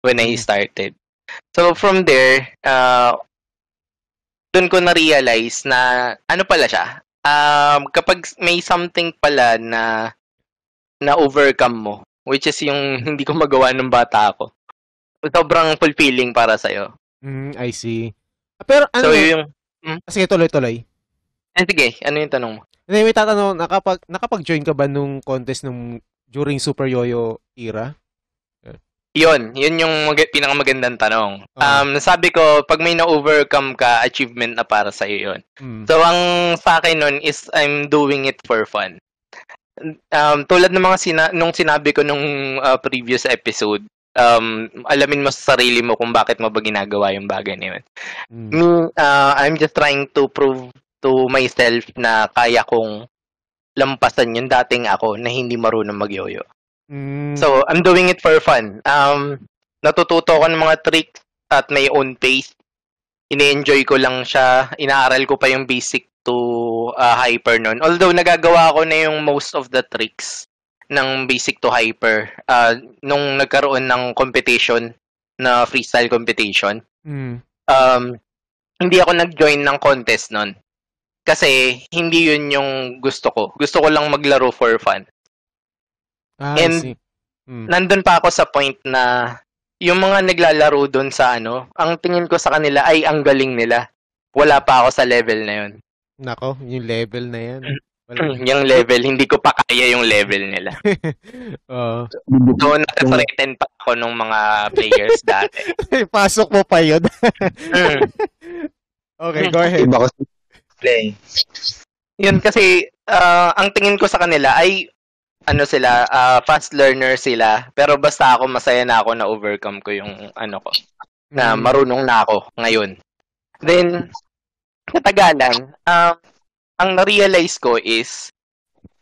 when I started. So from there, uh, doon ko na-realize na ano pala siya. Um, kapag may something pala na na overcome mo, which is yung <laughs> hindi ko magawa ng bata ako, sobrang fulfilling para sa'yo. Mm, I see. Pero ano, So, yung... sige, tuloy-tuloy. Eh, sige, ano yung tanong mo? Hindi, may tatanong, nakapag, nakapag-join ka ba nung contest nung during Super Yoyo era? Yun, yun yung mag- pinakamagandang tanong. Ah. Um, sabi ko, pag may na-overcome ka, achievement na para sa'yo yun. Mm. So, ang sa akin nun is I'm doing it for fun. Um, tulad ng mga sina- nung sinabi ko nung uh, previous episode, um, alamin mo sa sarili mo kung bakit mo ba ginagawa yung bagay na yun. Mm. Me, uh, I'm just trying to prove to myself na kaya kong lampasan yung dating ako na hindi marunong magyoyo. Mm. So, I'm doing it for fun. Um, natututo ako ng mga tricks at my own pace. Ini-enjoy ko lang siya. Inaaral ko pa yung basic to uh, hyper nun. Although, nagagawa ko na yung most of the tricks ng basic to hyper uh, nung nagkaroon ng competition na freestyle competition. Mm. Um, hindi ako nag-join ng contest nun. Kasi hindi yun yung gusto ko. Gusto ko lang maglaro for fun. Ah, And-. Mm. nandun pa ako sa point na yung mga naglalaro doon sa ano, ang tingin ko sa kanila ay ang galing nila. Wala pa ako sa level na yun. Nako, yung level na yan. <clears throat> Wala. yung level, hindi ko pa kaya yung level nila. <laughs> Oo. So, nasa-threaten pa ako ng mga players dati. <laughs> Pasok mo pa yun. Mm. <laughs> okay, go ahead. Iba ko sa play. Yun kasi, ah, ang tingin ko sa kanila ay ano sila, ah, fast learner sila. Pero basta ako, masaya na ako na overcome ko yung ano ko. na Mm. marunong na ako ngayon. Then, katagalan, um, ang na-realize ko is,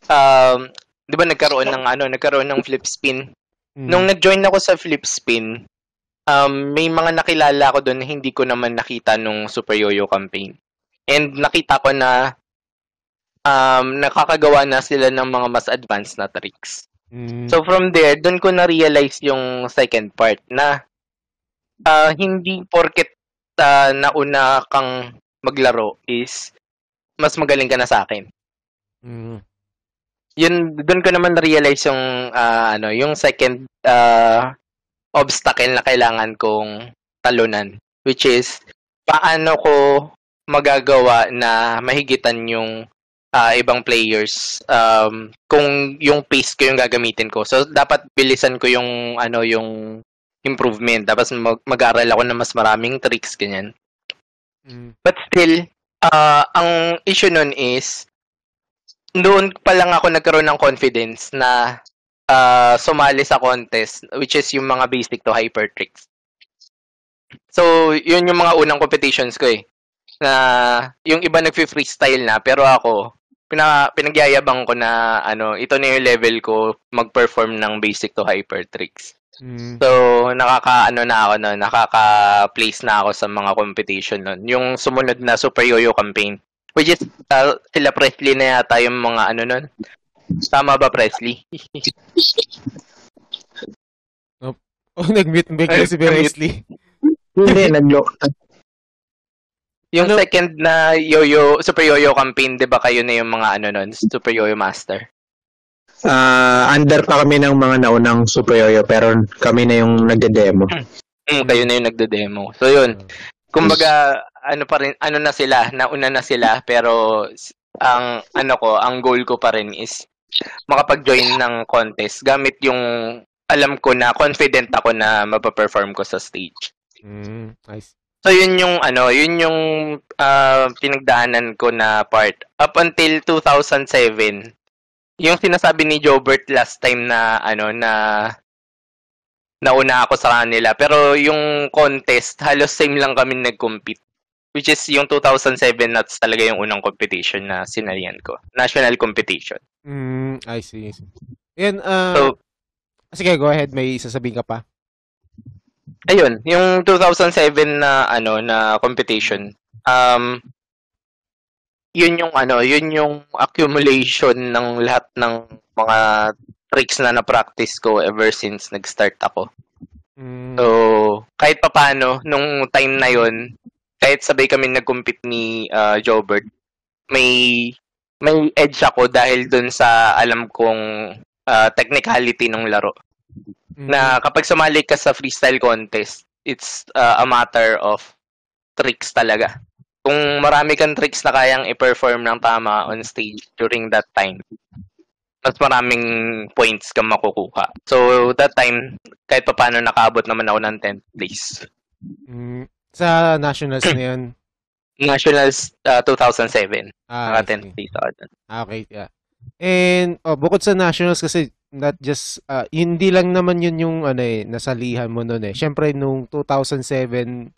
um, di ba nagkaroon ng ano, nagkaroon ng flip spin Mm. Nung nag-join ako sa Flip Spin, um, may mga nakilala ko doon na hindi ko naman nakita nung Super Yo-Yo campaign. And nakita ko na um, nakakagawa na sila ng mga mas advanced na tricks. Mm. So from there, doon ko na-realize yung second part na ah, hindi porket ah, nauna kang maglaro is mas magaling ka na sa akin. Mm. Yun doon ko naman na-realize yung ah, ano, yung second ah, obstacle na kailangan kong talunan which is paano ko magagawa na mahigitan yung ah, ibang players um, kung yung pace ko yung gagamitin ko. So dapat bilisan ko yung ano yung improvement. Dapat mag- mag-aral ako ng mas maraming tricks ganyan. Mm. But still, ah, ang issue nun is, doon pa lang ako nagkaroon ng confidence na ah, sumali sa contest, which is yung mga basic to hyper tricks. So, yun yung mga unang competitions ko eh. Na yung iba nag-freestyle na, pero ako, pina, pinagyayabang ko na ano, ito na yung level ko mag-perform ng basic to hyper tricks. Mm. So, nakaka-ano na ako no, nakaka-place na ako sa mga competition nun. Yung sumunod na Super Yo-Yo campaign. Which is, uh, sila Presley na yata yung mga ano nun. Tama ba, Presley? <laughs> Oh, nag-mute bigla si. Presley. Hindi, nag-lock. Yung Ano? second na Yo-Yo, Super Yo-Yo campaign, di ba kayo na yung mga ano nun, Super Yo-Yo Master? Ah, under pa kami ng mga naunang Super Yo-Yo, pero kami na yung nagde-demo. Mm, kayo na yung nagde-demo. So, yun. Kumbaga, ano pa rin, ano na sila, nauna na sila, pero ang ano ko, ang goal ko pa rin is makapag-join ng contest gamit yung alam ko na confident ako na mapaperform ko sa stage. Mm. Nice. So yun yung ano, yun yung ah, pinagdaanan ko na part up until 2007. Yung sinasabi ni Jobert last time na ano na nauna ako sa kanila pero yung contest halos same lang kami nag-compete which is yung 2007 that's talaga yung unang competition na sinalian ko. National competition. Mm, I see. I see. Yan, ah, So, sige, go ahead. May sasabihin ka pa. Ayun, yung 2007 na ano na competition. Um yun yung ano, yun yung accumulation ng lahat ng mga tricks na na-practice ko ever since nag-start ako. Mm. So, kahit papano nung time na yun, kahit sabay kami nag-compete ni uh, Jobert, may may edge ako dahil dun sa alam kong uh, technicality ng laro Na kapag sumali ka sa freestyle contest, it's uh, a matter of tricks talaga. Kung marami kang tricks na kayang i-perform ng tama on stage during that time, mas maraming points kang makukuha. So, that time, kahit pa paano nakaabot naman ako ng 10th place. Mm. Sa nationals na yun. <clears throat> Nationals uh, 2007, Ah, naka 10th see. place ako. Ah, okay, yeah. And oh, bukod sa nationals kasi not just ah, hindi lang naman yun yung ano eh nasalihan mo noon eh. Syempre nung 2007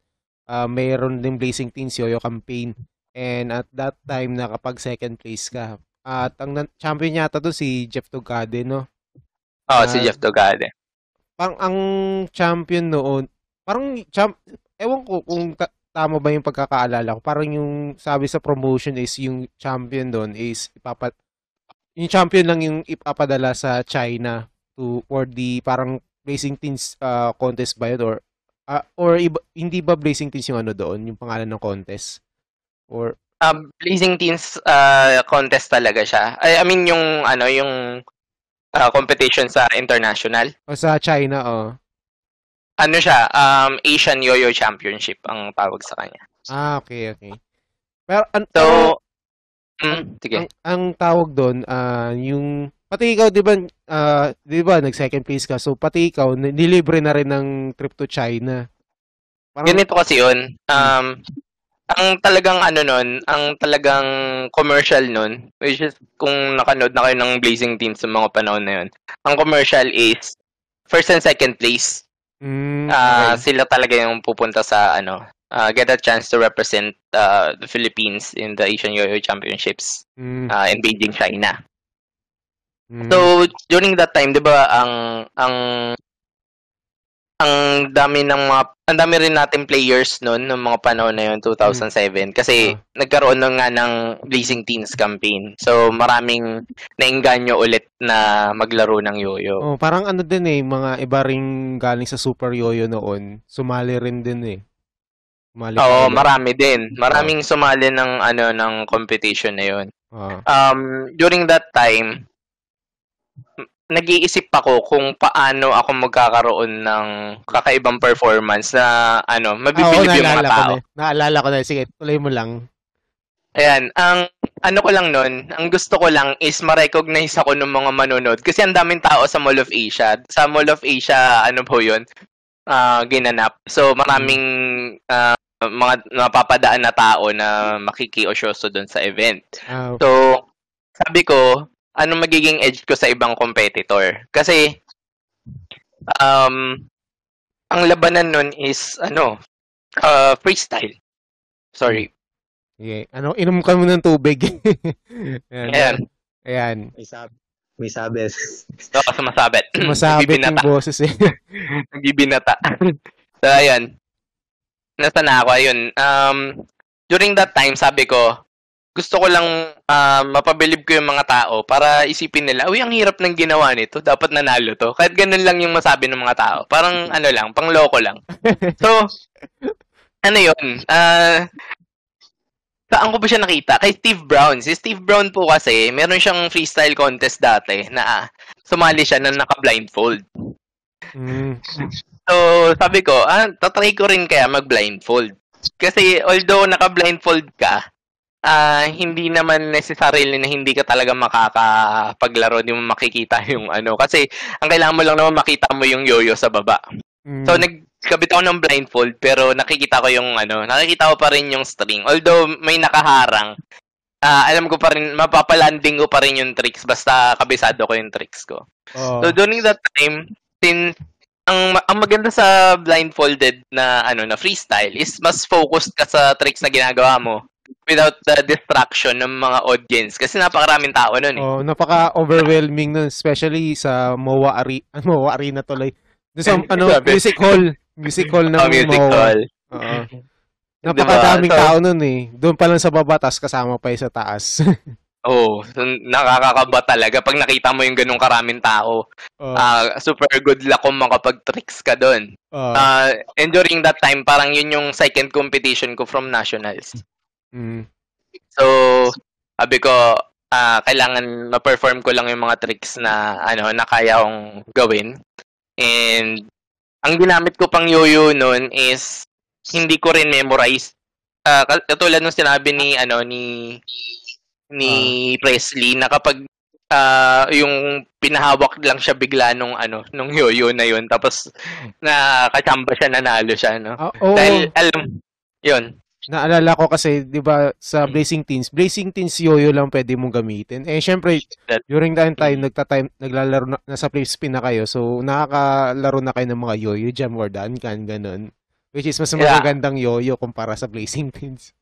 ah mayroon din Blazing Teens Yo-Yo campaign and at that time nakapag second place ka. At ang champion yata doon si Jeff Tugade, no? Oh, si Ah, Jeff Dogade. Parang ang champion noon, parang champ, ewan ko kung ta- tama ba yung pagkakaalala ko. Parang yung sabi sa promotion is yung champion doon is ipapat yung champion lang yung ipapadala sa China to for the parang Blazing Teens uh, contest ba yun or ah, or iba, hindi ba Blazing Teens yung ano doon, yung pangalan ng contest? Or Um, Blazing Teens uh, contest talaga siya. I, I mean, yung, ano, yung uh, competition sa international. o sa China, oh. Ano siya, um, Asian Yo-Yo Championship ang tawag sa kanya. Ah, okay, okay. Pero an, So, mm, sige. ang, ang tawag doon, ah yung, pati ikaw, di ba, ah, di ba, nag-second place ka, so pati ikaw, ni- nilibre na rin ng trip to China. Parang, Ganito kasi yun. Um, ang talagang ano nun, ang talagang commercial nun, which is kung nakanood na kayo ng Blazing Teens sa mga panahon na yun, ang commercial is first and second place. mm, okay. sila talaga yung pupunta sa ano, ah, get a chance to represent ah, the Philippines in the Asian Yo-Yo Championships Mm, ah, in Beijing, China. Mm. So, during that time, 'di ba, ang ang ang dami ng mga ang dami rin natin players noon nung mga panahon na yun 2007 kasi Ah. nagkaroon na nga ng Blazing Teens campaign. So maraming nainganyo ulit na maglaro ng yoyo. Oh, parang ano din eh, mga iba ring galing sa Super Yoyo noon. Sumali rin din eh. Sumali pa Oo, ulit. marami din. Maraming sumali ng ano ng competition na yun. Ah. Um during that time nag-iisip ako kung paano ako magkakaroon ng kakaibang performance na ano, Ah, oo, mabibilib yung mga naalala ko tao. na. Naalala ko na. Sige, tuloy mo lang. Ayan, ang ano ko lang nun, ang gusto ko lang is ma-recognize ako ng mga manonood kasi ang daming tao sa Mall of Asia. Sa Mall of Asia, ano po yun, ah, ginanap. So, maraming ah, mga napapadaan na tao na makikiosyoso doon sa event. Ah, So, sabi ko, ano magiging edge ko sa ibang competitor? Kasi, um, ang labanan nun is, ano, uh, freestyle. Sorry. sige. Ano, inom ka mo ng tubig. <laughs> Ayan. Ayan. Ayan. May sabi. May sabi. So, sumasabit. Masabit yung boses eh. <laughs> Nagbibinata. so, ayan. Nasa na ako, ayun. Um, during that time, sabi ko, gusto ko lang ah, mapabilib ko yung mga tao para isipin nila, uy, ang hirap ng ginawa nito. Dapat nanalo to. Kahit ganun lang yung masabi ng mga tao. Parang ano lang, pang loko lang. So, <laughs> ano yun? Ah, saan ko ba siya nakita? Kay Steve Brown. Si Steve Brown po kasi, meron siyang freestyle contest dati na ah, sumali siya na naka-blindfold. Mm. So, sabi ko, ah, tatry ko rin kaya mag-blindfold. Kasi although naka-blindfold ka, ah hindi naman necessarily na hindi ka talaga makakapaglaro, hindi mo makikita <laughs> yung ano. Kasi ang kailangan mo lang naman makita mo yung yoyo sa baba. Mm. So, nagkabit ako ng blindfold, pero nakikita ko yung ano, nakikita ko pa rin yung string. Although may nakaharang, ah alam ko pa rin, mapapalanding ko pa rin yung tricks, basta kabisado ko yung tricks ko. Oo. So during that time, since ang ang maganda sa blindfolded na ano na freestyle is mas focused ka sa tricks na ginagawa mo without the distraction ng mga audience kasi napakaraming tao nun eh. Oh, napaka-overwhelming nun, especially sa MOA, Ari <laughs> MOA Arena tuloy. Doon sa ano, Grabe. music hall. Music hall ng Oh, music MOA. hall. Oo. <laughs> Napakadaming Diba? So- tao nun eh. Doon pa lang sa baba, tas kasama pa yung sa taas. <laughs> Oh, nakakakaba talaga pag nakita mo yung ganung karaming tao. Oo. Ah, super good luck kung makapag-tricks ka doon. Oo. Ah, and during that time, parang yun yung second competition ko from nationals. Mm. So, sabi ko, ah, kailangan ma-perform ko lang yung mga tricks na ano na kaya kong gawin. And ang ginamit ko pang yoyo noon is hindi ko rin memorize. Kat- katulad nung sinabi ni ano ni ni Presley na kapag ah, yung pinahawak lang siya bigla nung ano nung yoyo na yun tapos na kachamba siya nanalo siya no. Ah, oo. Dahil alam yun. Naalala ko kasi, di ba, sa Blazing Teens, Blazing Teens yoyo lang pwede mong gamitin. Eh, syempre, during that time, nagta-time, naglalaro na, nasa play spin na kayo, so nakakalaro na kayo ng mga yoyo, jam or done can, ganun. Which is mas Yeah. magagandang yoyo kumpara sa Blazing Teens.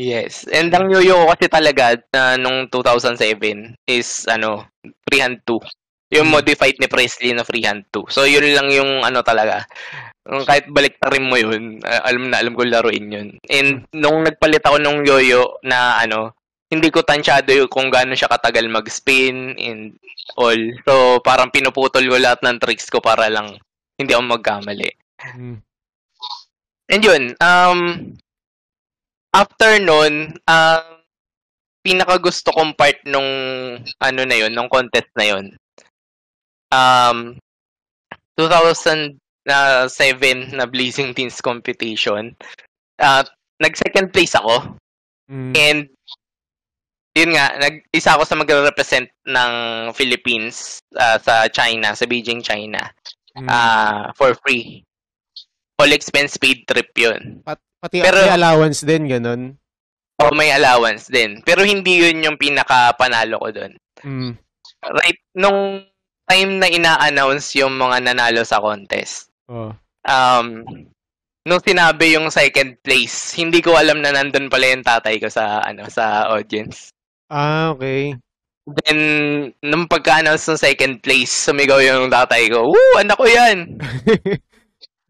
Yes. And ang yoyo ko kasi talaga na nung 2007 is ano, freehand 2. Yung Hmm. modified ni Presley na freehand 2. So yun lang yung ano talaga. Kahit baliktarin mo yun, ah, alam na alam ko laruin yun. And nung nagpalit ako nung yoyo na ano, hindi ko tansyado yung kung gaano siya katagal mag-spin and all. So parang pinuputol ko lahat ng tricks ko para lang hindi ako magkamali. Mm. And yun, um, after nun, ang pinaka gusto kong part nung ano na yun, nung contest na yun, um, 2007 na Blazing Teens competition, uh, nag-second place ako. Mm. And, yun nga, nag-isa ako sa magre-represent ng Philippines uh, sa China, sa Beijing, China, Mm. uh, for free. All expense paid trip yun. Pat- pati pero- may allowance din, ganun. O may allowance din. Pero hindi yun yung pinaka-panalo ko doon. Mm. Right, nung time na ina-announce yung mga nanalo sa contest, Oh. um, nung sinabi yung second place, hindi ko alam na nandun pala yung tatay ko sa, ano, sa audience. Ah, okay. Then, nung pagka-announce ng second place, sumigaw yung tatay ko, Woo! Anak ko yan! <laughs>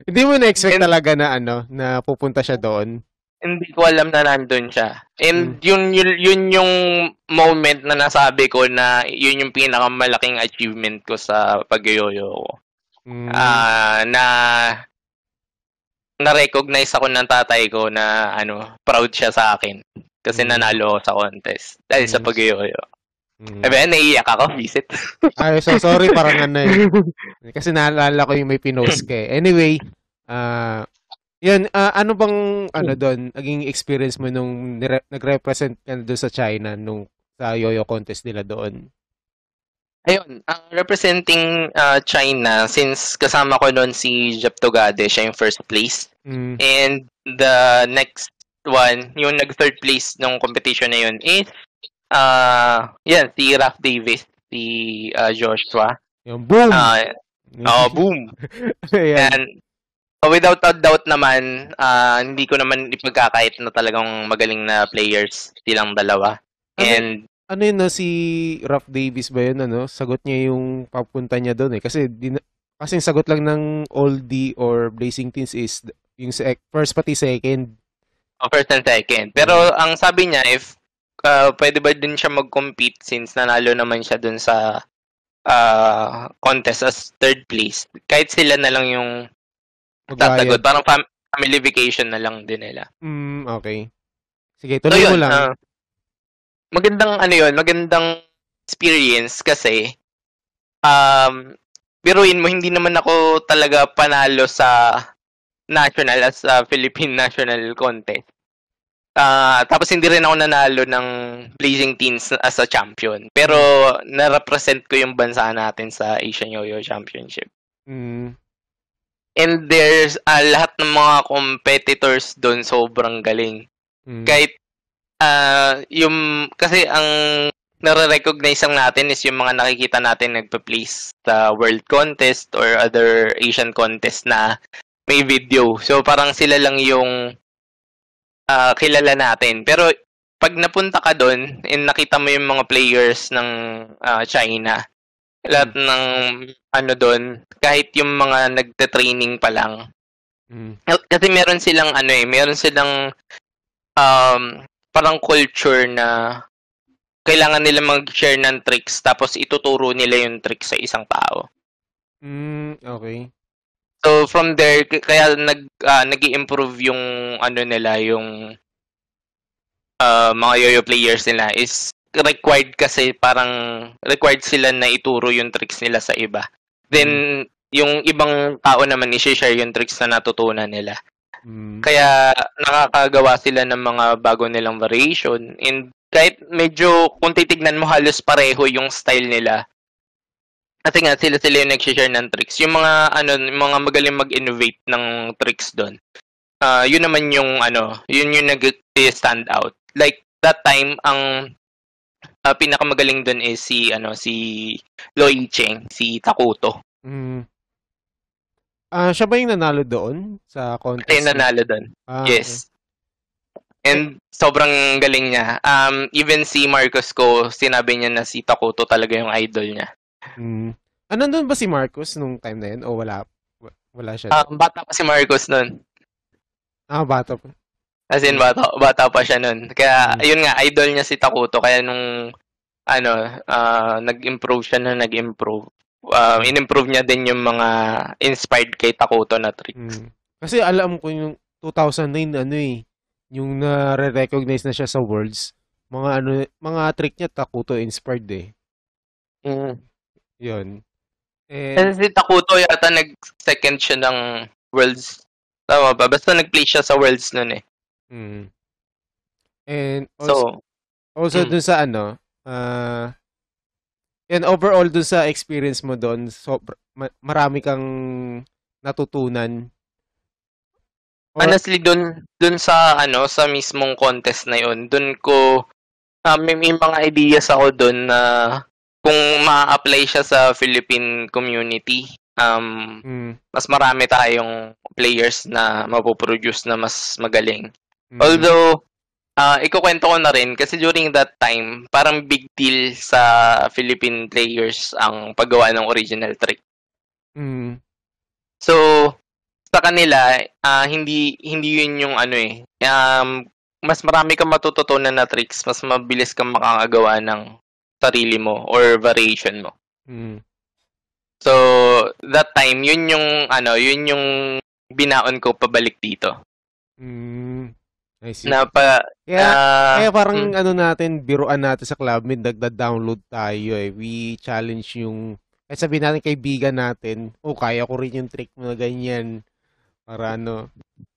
Hindi mo na-expect And- talaga na ano, na pupunta siya doon. Hindi ko alam na nandun siya. And yun, yun, yun yung moment na nasabi ko na yun yung pinakamalaking achievement ko sa pag-yoyo ko. Mm. Ah, na na-recognize ako ng tatay ko na ano, proud siya sa akin. Kasi Mm. nanalo ako sa contest. Dahil sa Yes. pag-yoyo. Mm. Eh, ba, naiiyak ako, visit. <laughs> Ay, so sorry parang ano eh. <laughs> Kasi naalala ko yung may pinost ka eh. Anyway, ah yun, ah, ano bang ano doon, naging experience mo nung nire- nag-represent ka doon sa China nung sa yo-yo contest nila doon? Ayun, ang representing ah, China, since kasama ko noon si Jep Togade, siya yung first place. Mm. And the next one, yung nag-third place ng competition na yun is, ah, yan, si Raf Davis, si ah, Joshua. Yung boom! Ah, oh, boom! <laughs> Ayan. And uh, without a doubt naman, ah, hindi ko naman ipagkakait na talagang magaling na players silang dalawa. Ano- And Ano yun no, si Ralph Davis ba yun, ano? Sagot niya yung papunta niya doon eh. Kasi, di na- kasi yung sagot lang ng oldie or Blazing Teens is yung first pati second. uh, first and second. Pero ang sabi niya, if ah, pwede ba din siya mag-compete since nanalo naman siya dun sa ah, contest as third place, kahit sila na lang yung. Magbayad. Parang fam- family vacation na lang din nila. Mm, okay. Sige, So tuloy mo yun, lang. ah, magandang ano yun, magandang experience kasi um, biruin mo, hindi naman ako talaga panalo sa national as a Philippine <laughs> national contest. Ah, tapos hindi rin ako nanalo ng Blazing Teens as a champion. Pero na-represent ko yung bansa natin sa Asian Yo-Yo Championship. Mm, And there's ah, lahat ng mga competitors doon sobrang galing. mm, kahit ah yung kasi ang nare-recognize lang natin is yung mga nakikita natin nagpa-place sa world contest or other Asian contest na may video. So parang sila lang yung ah, kilala natin. Pero pag napunta ka doon and nakita mo yung mga players ng ah, China, lahat ng ano doon, kahit yung mga nagte-training pa lang, mm, kasi meron silang ano eh, meron silang um, parang culture na kailangan nila mag-share ng tricks tapos ituturo nila yung tricks sa isang tao. mm, okay. So from there k- kaya nag uh, nag-improve yung ano nila yung uh, mga yo-yo players nila is required kasi parang required sila na ituro yung tricks nila sa iba. Then yung ibang tao naman i-share yung tricks na natutunan nila. Mm, Kaya nakakagawa sila ng mga bago nilang variation. And kahit medyo kung titignan mo halos pareho yung style nila. Kasi nga sila sila yung nag-share ng tricks. Yung mga ano, yung mga magaling mag-innovate ng tricks doon. Ah, yun naman yung ano, yun yung nag-stand out. Like that time ang ah, pinakamagaling doon is si ano si Loi Cheng, si Takuto. mm. Ah, siya ba yung nanalo doon sa contest? Kaya nanalo doon. Ah, Yes. And sobrang galing niya. Um, even si Marcos ko, sinabi niya na si Takuto talaga yung idol niya. Mm. Ah, nandun ba si Marcos nung time na yun? O wala? Wa- Wala siya. Um, bata pa si Marcos nun. ah, bata pa. As in, bata, bata pa siya nun. Kaya, Mm. yun nga, idol niya si Takuto. Kaya nung, ano, ah, nag-improve siya na nag-improve. Uh, in-improve niya din yung mga inspired kay Takuto na trick. Mm. Kasi alam ko yung 2009 ano eh, yung na-recognize na siya sa Worlds, mga ano, mga trick niya Takuto inspired eh. Mm. Yun. And, Kasi si Takuto yata nag-second siya ng Worlds. Tama ba? Basta nag-play siya sa Worlds nun eh. mm. And also, So, also mm. dun sa ano, ah and overall dun sa experience mo doon, so, ma- marami kang natutunan. Or- Honestly, dun, dun sa, ano, sa mismong contest na yun, dun ko, ah, may, may mga ideas ako dun na kung ma-apply siya sa Philippine community, um, Mm, mas marami tayong players na mapoproduce na mas magaling. mm, Although, ah ikukwento ko na rin kasi during that time, parang big deal sa Philippine players ang paggawa ng original trick. Mm. So, sa kanila, ah hindi hindi yun yung ano eh. Um, mas marami kang matututunan na tricks, mas mabilis kang makakagawa ng sarili mo or variation mo. Mm. So, that time, yun yung ano, yun yung binaon ko pabalik dito. Mm. I see. Na pa Kaya, ah, kaya parang mm, ano natin, biruan natin sa club mid, nagda-download tayo eh. We challenge yung, kahit sabihin natin kaibigan natin, oh, kaya ko rin yung trick mo na ganyan. Para ano.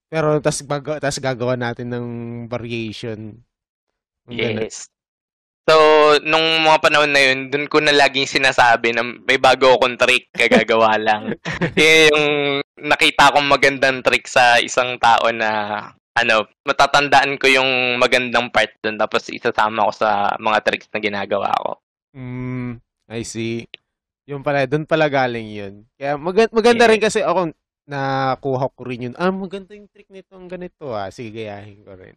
Pero tas, tas gagawa natin ng variation. Yes. So, nung mga panahon na yun, dun ko na laging sinasabi na may bago akong trick, kagagawa <laughs> lang. Yun yung nakita kong magandang trick sa isang tao na ano, matatandaan ko yung magandang part dun tapos isasama ko sa mga tricks na ginagawa ko. Mm, I see. Yung pala, doon pala galing yun. Kaya maganda, maganda rin kasi ako, nakuha ko rin yun. Ah, maganda yung trick nito, ang ganito ah. Sige, gayahin ko rin.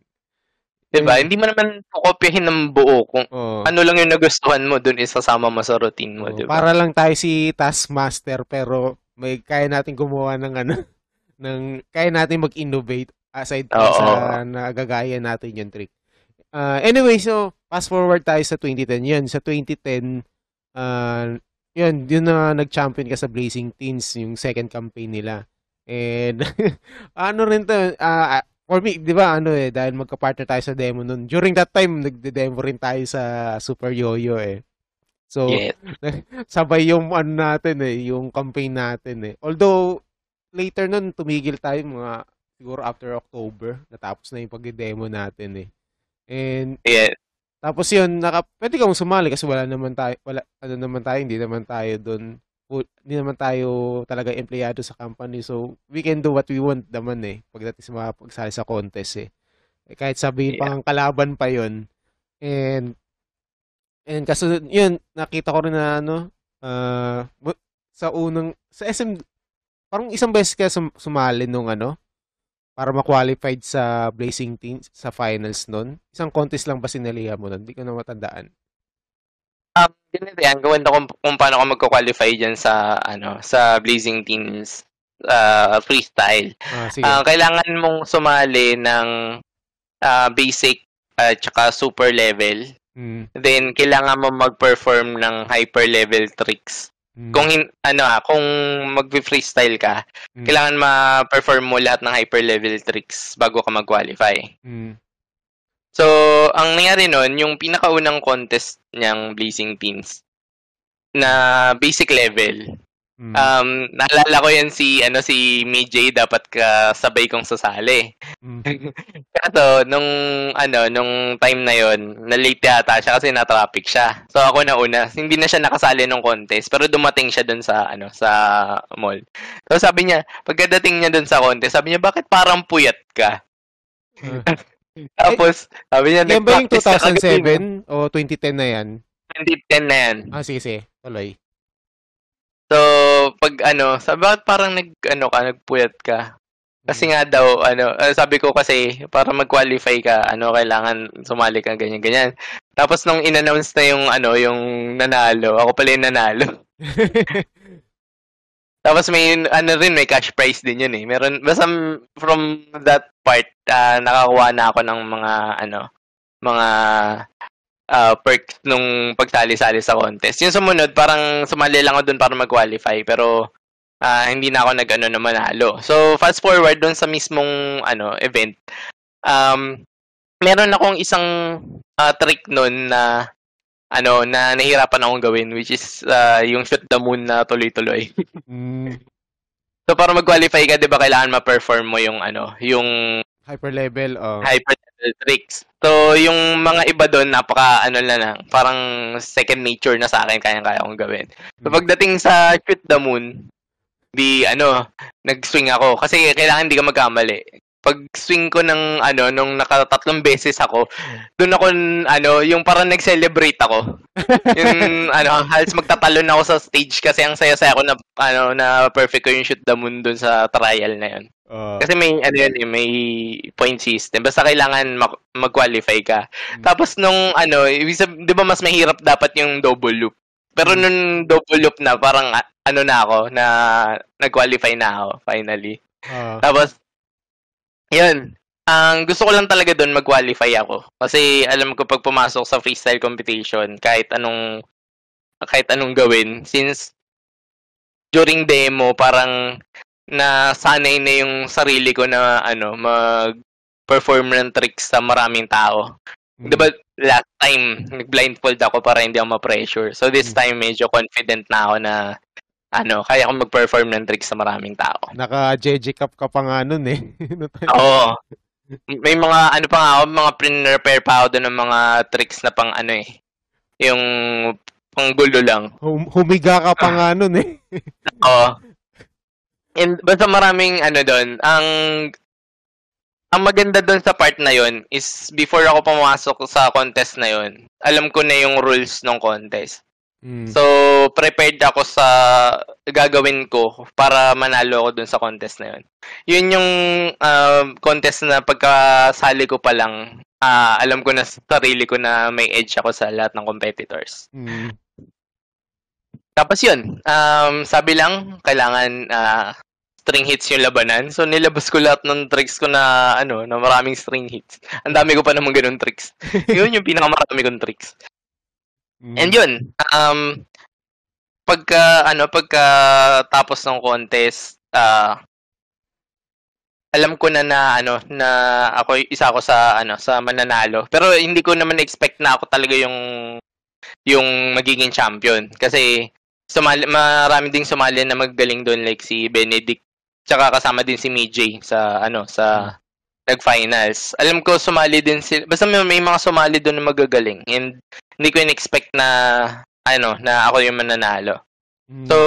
Diba? Yung- Hindi mo naman kopyahin ng buo kung Oo. ano lang yung nagustuhan mo dun isasama mo sa routine mo, Oo, diba? Para lang tayo si Taskmaster pero may kaya natin gumawa ng ano <laughs> ng kaya natin mag-innovate aside pa sa nagagaya natin yung trick. Uh, anyway, so fast forward tayo sa 2010. Yun, sa 2010 uh, yun, yun na nag-champion ka sa Blazing Teens, yung second campaign nila. And <laughs> ano rin to, ah, for me, di ba, ano eh, dahil magka-partner tayo sa demo nun. During that time, nagde-demo rin tayo sa Super Yo-Yo eh. So, Yes. <laughs> sabay yung ano natin eh, yung campaign natin eh. Although, later nun, tumigil tayo mga, siguro after October, natapos na yung pag-demo natin eh. And, Yes. tapos yun, naka, pwede kang sumali kasi wala naman tayo, wala, ano naman tayo, hindi naman tayo doon, hindi naman tayo talaga empleyado sa company. So, we can do what we want naman eh, pagdating sa mga pagsali sa contest eh. Eh, Kahit sabihin Yeah. pang kalaban pa yun. And, and kaso, yun, nakita ko rin na ano, bu- sa unang, sa SM, parang isang beses ka sum- sumali nung ano, para ma-qualified sa Blazing Teens sa finals nun. Isang contest lang ba sinalihan mo nun? Hindi ko na matandaan. Um, ganito yan, gawin ko kung, kung paano ako magko-qualify dyan sa, ano, sa Blazing Teens uh, freestyle. Ah, sige. Ah, kailangan mong sumali ng ah, basic at saka super level. Mm, Then, kailangan mo mag-perform ng hyper level tricks. mm, Kung, hin- ano ah, kung mag-freestyle ka, mm, kailangan ma-perform mo lahat ng hyper level tricks bago ka mag-qualify. mm, So, ang nangyari nun, yung pinakaunang contest niyang Blazing Teens na basic level. mm. Um, naalala ko yan si ano si Mijay dapat kasabay kong sasali. Mm. <laughs> Kaso nung ano nung time na yon, na late yata siya kasi na-traffic siya. So ako na una, hindi na siya nakasali nung contest pero dumating siya dun sa ano sa mall. So sabi niya, pagkadating niya dun sa contest, sabi niya bakit parang puyat ka? <laughs> <laughs> Tapos sabi niya Yan ba yung "Nag-practice ka kagabi." 2007 o 2010 na yan? 2010 na yan. Ah, sige, sige. Tuloy. So, pag ano, sabi bakit parang nag, ano ka, nagpuyat ka? Kasi nga daw, ano, ah, sabi ko kasi, para mag-qualify ka, ano, kailangan sumali ka, ganyan, ganyan. Tapos nung in-announce na yung, ano, yung nanalo, ako pala yung nanalo. <laughs> Tapos may, ano rin, may cash prize din yun eh. Meron, basta from that part, ah, nakakuha na ako ng mga, ano, mga ah, perks nung pagsali-sali sa contest. Yung sumunod, parang sumali lang ako dun para mag-qualify, pero ah, hindi na ako nag-ano na manalo. So, fast forward dun sa mismong, ano, event, um, meron akong isang ah, trick nun na, ano, na nahirapan akong gawin, which is ah, yung shoot the moon na tuloy-tuloy. Mm, <laughs> So para mag-qualify ka, 'di ba, kailangan ma-perform mo yung ano, yung hyper level. Oh. hyper level tricks. So yung mga iba doon napaka ano na lang, parang second nature na sa akin kaya-kaya kong gawin. So Mm. pagdating sa shoot the moon, di ano, nag-swing ako kasi kailangan hindi ka magkamali. Pag swing ko ng ano nung nakatatlong beses ako, doon ako ano, yung parang nag-celebrate ako. yung <laughs> ano, halos magtatalon ako sa stage kasi ang saya-saya ko na ano na perfect ko yung shoot the moon doon sa trial na yun. Oh. Kasi may ano yun, eh, may point system. Basta kailangan mag- mag-qualify ka. Mm. Tapos nung ano, 'di ba mas mahirap dapat yung double loop. Pero Mm. nung double loop na parang ano na ako na nag-qualify na ako finally. Ah. Tapos yun. Ang gusto ko lang talaga doon mag-qualify ako. Kasi alam ko pag pumasok sa freestyle competition, kahit anong kahit anong gawin since during demo parang nasanay na yung sarili ko na ano mag perform ng tricks sa maraming tao. Mm. 'Di ba last time nag-blindfold ako para hindi ako ma-pressure. So this Mm. time medyo confident na ako na ano, kaya ko mag-perform ng tricks sa maraming tao. Naka-JJ Cup ka pa nga nun eh. <laughs> Oo. May mga ano pa nga ako, mga pre-prepare pa ako doon ng mga tricks na pang ano eh. Yung pang gulo lang. Hum- humiga ka pa nga nun eh. <laughs> Oo. And basta maraming ano doon, ang ang maganda doon sa part na yon is before ako pumasok sa contest na yon, alam ko na yung rules ng contest. Mm. So, prepared ako sa gagawin ko para manalo ako dun sa contest na yun. Yun yung um, contest na pagkasali ko pa lang, ah, alam ko na sa sarili ko na may edge ako sa lahat ng competitors. Mm. Tapos yun, um, sabi lang, kailangan ah, string hits yung labanan. So, nilabas ko lahat ng tricks ko na, ano, na maraming string hits. Ang dami ko pa naman ganun tricks. <laughs> yun yung pinakamarami kong tricks. Mm. And yun, um, pagka, ano, pagka tapos ng contest, ah, alam ko na na, ano, na ako, isa ako sa, ano, sa mananalo. Pero hindi ko naman expect na ako talaga yung, yung magiging champion. Kasi, sumali, marami ding sumali na magaling doon, like si Benedict, tsaka kasama din si Mijay sa, ano, sa, nag-finals. Alam ko, sumali din sila, basta may, may mga sumali doon na magagaling. And, hindi ko in-expect na ano na ako yung mananalo. Mm. So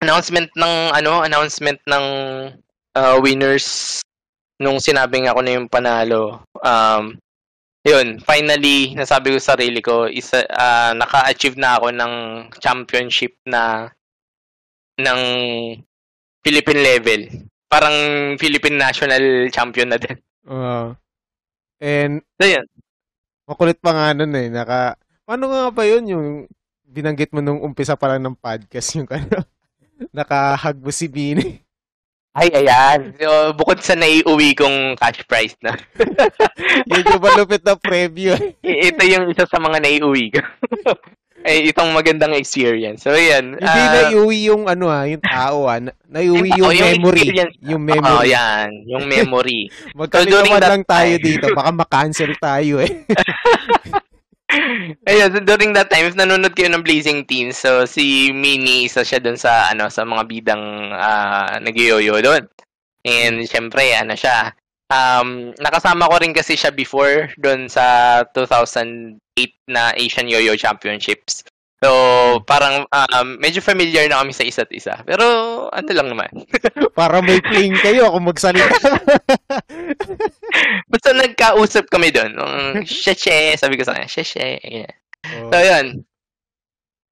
announcement ng ano announcement ng uh, winners nung sinabing ako na yung panalo. Um yun, finally nasabi ko sa sarili ko isa ah, naka-achieve na ako ng championship na ng Philippine level. Parang Philippine national champion na din. Ah. and So yun. Makulit pa nga nun eh. Naka, ano nga ba yun yung binanggit mo nung umpisa pa lang ng podcast yung <laughs> ano, nakahag mo si Bini. Ay, ayan. So, bukod sa naiuwi kong cash prize na. <laughs> Yung malupit na preview. eh. Ito yung isa sa mga naiuwi ko. Ay, <laughs> itong magandang experience. So, yan. Hindi Ah, na iuwi yung ano ah, yung tao ah. Na- Naiuwi Yung tao, yung memory. experience. Yung memory. yan. Yung memory. <laughs> Magkalito So, that lang tayo dito. Baka makancel tayo eh. Ayun, so during that time, nanonood kayo ng Blazing Teens, so si Mini, isa siya dun sa, ano, sa mga bidang uh, nag-yoyo doon. And, syempre, ano siya, um, nakasama ko rin kasi siya before doon sa 2008 na Asian Yo-Yo Championships. So, parang um, medyo familiar na kami sa isa't isa. Pero, ano lang naman. <laughs> Para may fling kayo kung magsalita. <laughs> Basta nagkausap kami doon. Um, Sheshe, sabi ko sa kanya, Sheshe. Yeah. Oh. So, yun.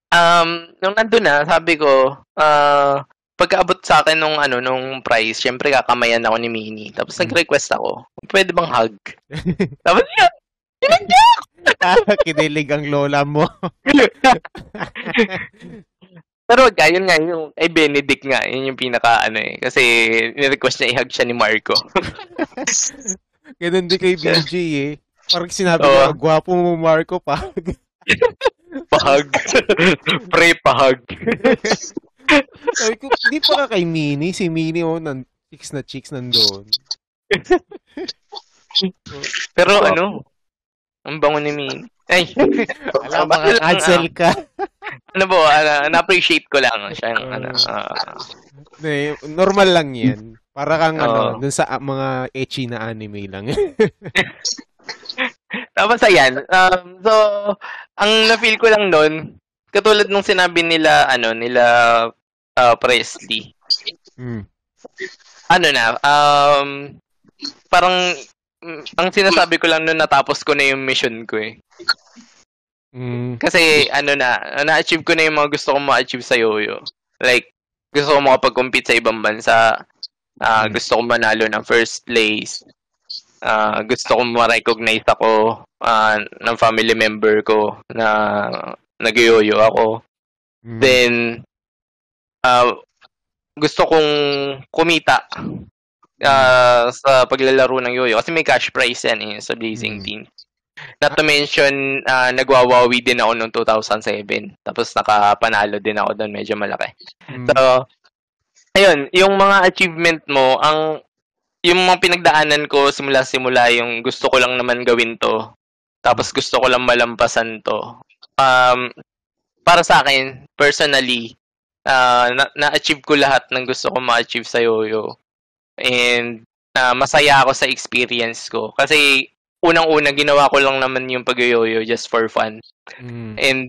Um, nung nandun na, sabi ko, ah, pagkaabot sa akin nung ano nung prize, syempre kakamayan ako ni Mini. Tapos nag-request ako, pwede bang hug? <laughs> Tapos yun, Ah, Kinilig ang lola mo. <laughs> pero wag yun nga, yung, ay Benedict nga, yun yung pinaka ano eh. Kasi ni-request niya i-hug siya ni Marco. <laughs> Ganun din kay BJ eh. Parang sinabi Oo. ko, gwapo mo Marco pa. <laughs> Pahug. Pre, pahug. Sabi ko, di pa ka kay Mini. Si Mini oh, nan chicks na chicks nandoon. Pero Oo. ano, ang bango ni Mini. Ay, <laughs> Alam, lang, cancel ka. <laughs> ano po, ano, na-appreciate ko lang siya. ano, ah, Hindi, normal lang yan. Para kang ano, Oo. dun sa ah, mga ecchi na anime lang. <laughs> Tapos ayan, um, so, ang na-feel ko lang nun, katulad nung sinabi nila, ano, nila uh, Presley, hmm. ano na, um, parang mm, ang sinasabi ko lang noon natapos ko na yung mission ko eh. Mm. Kasi ano na, na-achieve ko na yung mga gusto kong ma-achieve sa yoyo. Like, gusto ko makapag-compete sa ibang bansa. Ah, Mm. gusto ko manalo ng first place. Ah, gusto ko ma-recognize ako ah, ng family member ko na nag-yoyo ako. Mm. Then, ah, gusto kong kumita ah, sa paglalaro ng yoyo. Kasi may cash prize yan eh, sa Blazing Mm. Team. Not to mention, ah, nagwawawi din ako noong 2007. Tapos nakapanalo din ako doon, medyo malaki. Mm. So, ayun, yung mga achievement mo, ang yung mga pinagdaanan ko simula-simula yung gusto ko lang naman gawin to. Tapos gusto ko lang malampasan to. Um, para sa akin, personally, ah, na- na-achieve ko lahat ng gusto ko ma-achieve sa yoyo. And ah, masaya ako sa experience ko. Kasi unang-una ginawa ko lang naman yung pag-yoyo just for fun. Mm. And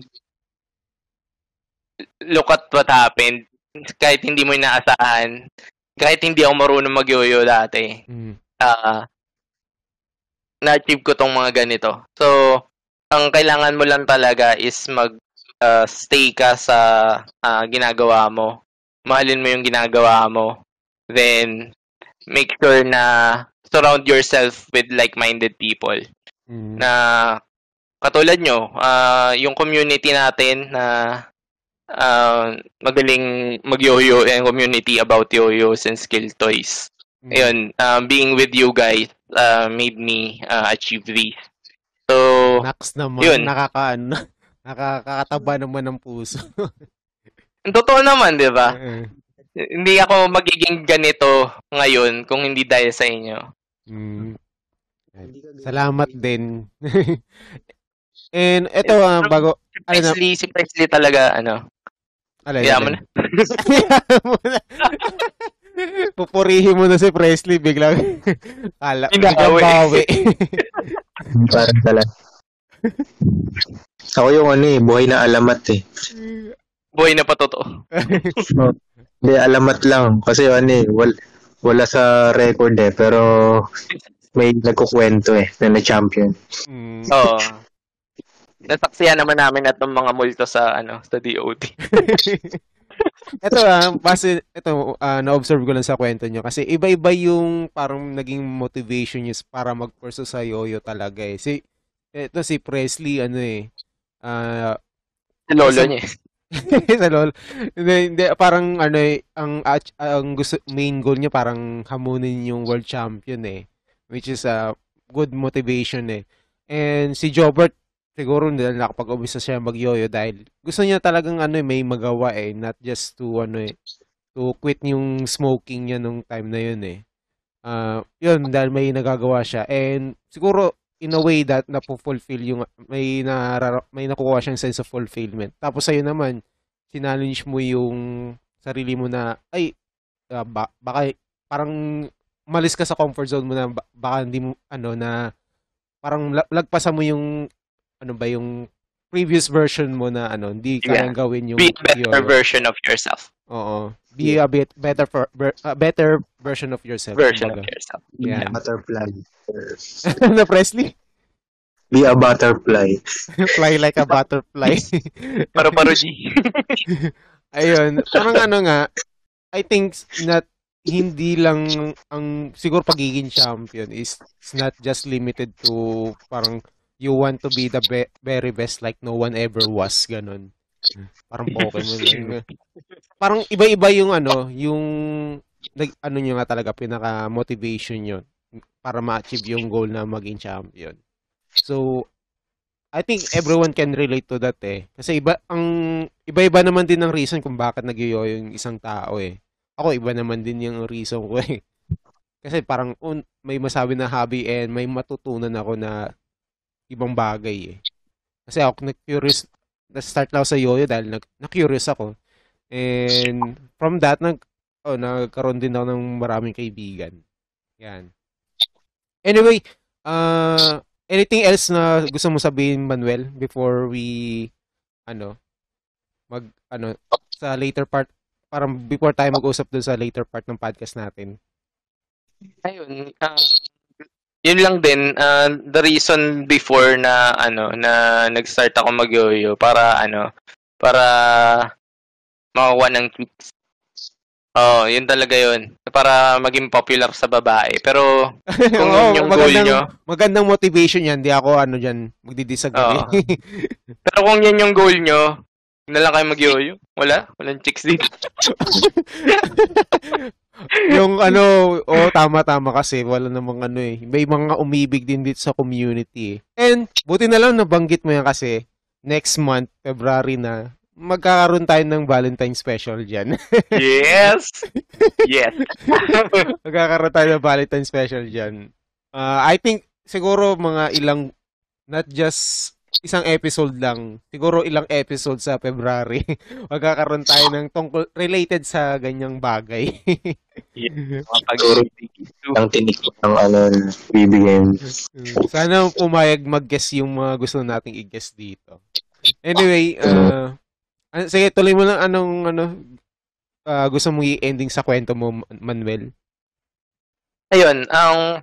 look at what happened. Kahit hindi mo inaasahan, kahit hindi ako marunong mag-yoyo dati, Mm. ah na-achieve ko tong mga ganito. So, ang kailangan mo lang talaga is mag ah, stay ka sa ah, ginagawa mo. Mahalin mo yung ginagawa mo. Then, make sure na surround yourself with like-minded people Mm. na katulad nyo, ah, yung community natin na ah, magaling mag-yoyo and community about yoyos and skill toys. Mm. Ayun, ah, being with you guys ah, made me ah, achieve this. So, Nax naman, Yun. nakakaano, <laughs> nakakataba naman ng puso. <laughs> totoo naman, di ba? Eh, Hindi ako magiging ganito ngayon kung hindi dahil sa inyo. mm. Salamat din. <laughs> And ito ah, bago Si Ano na- Presley, si Presley talaga, ano, alay, alay. mo na. <laughs> Pupurihin mo na si Presley biglang. <laughs> Kala, biglang bawi. Parang talaga. Ako yung ano eh, buhay na alamat eh. Boy na pa totoo. Hindi, alamat lang. Kasi ano eh, wal, wala sa record eh. Pero may nagkukwento eh, na na-champion. Mm. Oo. Nasaksiyan naman namin at ng mga multo sa ano sa DOT. <laughs> ito ah, base, ito, ah, na-observe ko lang sa kwento nyo. Kasi iba-iba yung parang naging motivation nyo para mag-pursue sa yoyo talaga eh. Si, ito si Presley, ano eh, ah, Si lolo niya. <laughs> sa lol. Hindi, hindi, parang ano eh, ang, ang gusto, main goal niya parang hamunin yung world champion eh. Which is a good motivation eh. And si Jobert, siguro dahil nakapag-umpisa siya mag-yoyo dahil gusto niya talagang ano eh, may magawa eh. Not just to ano eh, to quit yung smoking niya nung time na yun eh. Ah, yun, dahil may nagagawa siya. And siguro, in a way that napo-fulfill yung may narara- may nakukuha siyang sense of fulfillment. Tapos sa'yo naman, sinallenge mo yung sarili mo na ay ah, ba- baka parang malis ka sa comfort zone mo na ba- baka hindi mo ano na parang la- lagpasan mo yung ano ba yung previous version mo na ano hindi kayang gawin yung Be better yoyo. version of yourself. Oo. Be a bit better for ver- a better version of yourself. Version of kumbaga. yourself. Yan. Butterfly. <laughs> na Presley? Be a butterfly. <laughs> Fly like a butterfly. <laughs> Para parody. Ayun, parang ano nga, I think not hindi lang ang siguro pagiging champion is, is not just limited to parang you want to be the be- very best like no one ever was ganun. Parang Pokemon. lang. parang iba-iba yung ano, yung nag ano nyo nga talaga pinaka motivation nyo para ma-achieve yung goal na maging champion. So I think everyone can relate to that eh. Kasi iba ang iba-iba naman din ang reason kung bakit nagyoyo yung isang tao eh. Ako iba naman din yung reason ko eh. Kasi parang un, may masabi na hobby and may matutunan ako na ibang bagay eh. Kasi ako na-curious, na-start lang ako sa yoyo dahil nag, na-curious ako. And from that, nag, oh, nagkaroon din ako ng maraming kaibigan. Yan. Anyway, uh, anything else na gusto mo sabihin, Manuel, before we, ano, mag, ano, sa later part, parang before tayo mag-usap dun sa later part ng podcast natin. Ayun, ah, yun lang din, ah, the reason before na ano na nag-start ako mag-yoyo para ano, para makakuha ng tweets. Oh, yun talaga yun. Para maging popular sa babae. Pero <laughs> kung Oo, yun yung goal nyo, magandang motivation yan. Di ako ano dyan, magdidisagree. Oo. <laughs> pero kung yan yung goal nyo, na lang kayo mag-yoyo. Wala? Walang chicks dito. <laughs> yung ano, oh tama-tama kasi wala namang ano eh. May mga umibig din dito sa community eh. And buti na lang nabanggit mo yan kasi next month, February na, magkakaroon tayo ng Valentine special dyan. <laughs> yes! Yes. <laughs> magkakaroon tayo ng Valentine special dyan. Uh, I think siguro mga ilang, not just isang episode lang, siguro ilang episode sa February, <laughs> magkakaroon tayo ng tungkol, related sa ganyang bagay. <laughs> Makapag-ibig. Ang tinik ng ano, bibigyan. Sana pumayag mag-guess yung mga gusto nating i-guess dito. Anyway, uh, sige, tuloy mo lang anong ano ah, gusto mo i-ending sa kwento mo, Manuel. Ayun, ang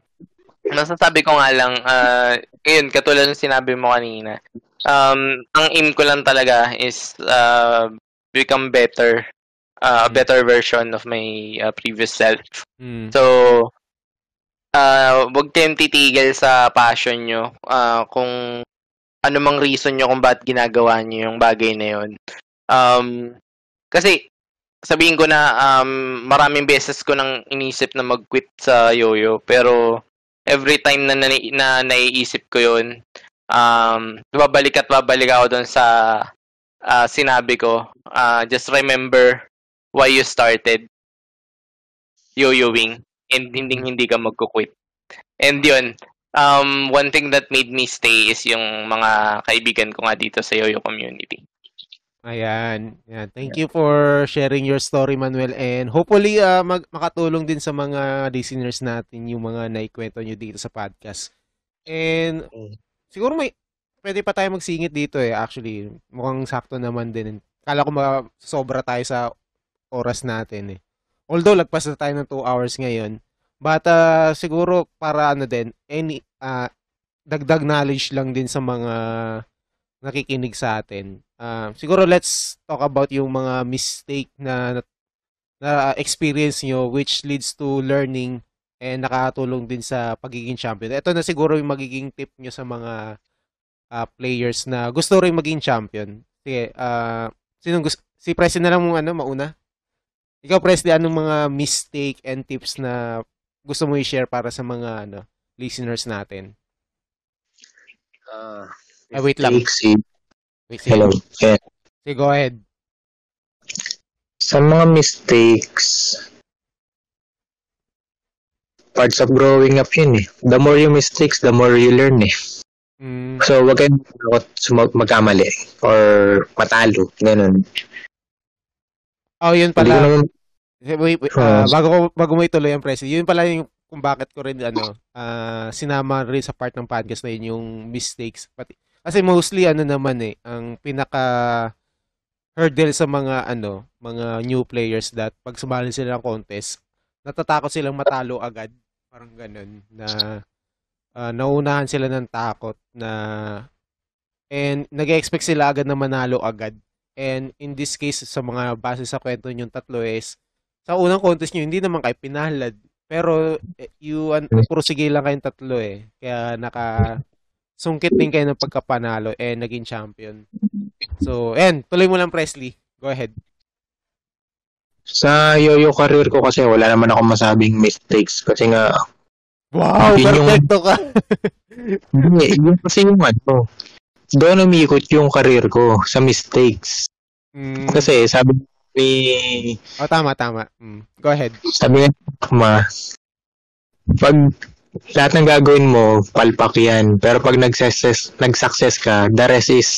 masasabi ko nga lang, uh, ayun, katulad ng sinabi mo kanina, um, ang aim ko lang talaga is uh, become better, uh, a better version of my uh, previous self. Mm. So, uh, wag kayong titigil sa passion nyo. Uh, kung ano mang reason nyo kung bakit ginagawa nyo yung bagay na yun. Um, kasi, sabihin ko na, um, maraming beses ko nang inisip na mag-quit sa yoyo. Pero, every time na, na, na naiisip ko yun, um, babalik at babalik ako doon sa uh, sinabi ko. Uh, just remember why you started yo-yoing and hindi hindi ka magko-quit. And yun, um, one thing that made me stay is yung mga kaibigan ko nga dito sa Yoyo community. Ayan. Ayan. Thank you for sharing your story, Manuel. And hopefully, ah, mag- makatulong din sa mga listeners natin yung mga naikwento nyo dito sa podcast. And siguro may, pwede pa tayo magsingit dito eh. Actually, mukhang sakto naman din. Kala ko ma- sobra tayo sa oras natin eh. Although, lagpas na tayo ng 2 hours ngayon. But ah, siguro para ano din, any, ah, dagdag knowledge lang din sa mga nakikinig sa atin. Ah, siguro let's talk about yung mga mistake na na experience nyo which leads to learning and nakatulong din sa pagiging champion. Ito na siguro yung magiging tip nyo sa mga ah, players na gusto rin maging champion. Sige, ah sinong gusto? Si Presley na lang mong ano, mauna? Ikaw, Presley, anong mga mistake and tips na gusto mo i-share para sa mga ano listeners natin? Ah, Ah, wait lang. Trixie. Wait, sige. Hello. Yeah. Sige, go ahead. Sa mga mistakes, parts of growing up yun eh. The more you mistakes, the more you learn eh. Mm, So, wag kayong mag- magkamali or matalo. Ganun. oh, yun pala. naman, Wait, wait, Ah. ah, bago ko bago mo ituloy ang presi, yun pala yung kung bakit ko rin ano, ah, sinama rin sa part ng podcast na yun yung mistakes. Pati, kasi mostly ano naman eh, ang pinaka hurdle sa mga ano, mga new players that pag sumali sila ng contest, natatakot silang matalo agad. Parang ganun na ah, naunahan sila ng takot na and nag-expect sila agad na manalo agad. And in this case, sa mga base sa kwento yung tatlo is, sa unang contest nyo, hindi naman kayo pinalad. Pero, eh, you, an, puro sige lang kayong tatlo eh. Kaya naka, sungkit din kayo ng pagkapanalo and naging champion. So, and tuloy mo lang Presley. Go ahead. sa yo-yo career ko kasi wala naman ako masabing mistakes kasi nga Wow, Yun yung- perfecto ka. <laughs> hindi yun kasi yung ano doon umiikot yung career ko sa mistakes Mm, kasi sabi ni oh, tama, tama. Mm, go ahead. sabi nga ma pag lahat ng gagawin mo palpak yan pero pag nag-success nag-success ka the rest is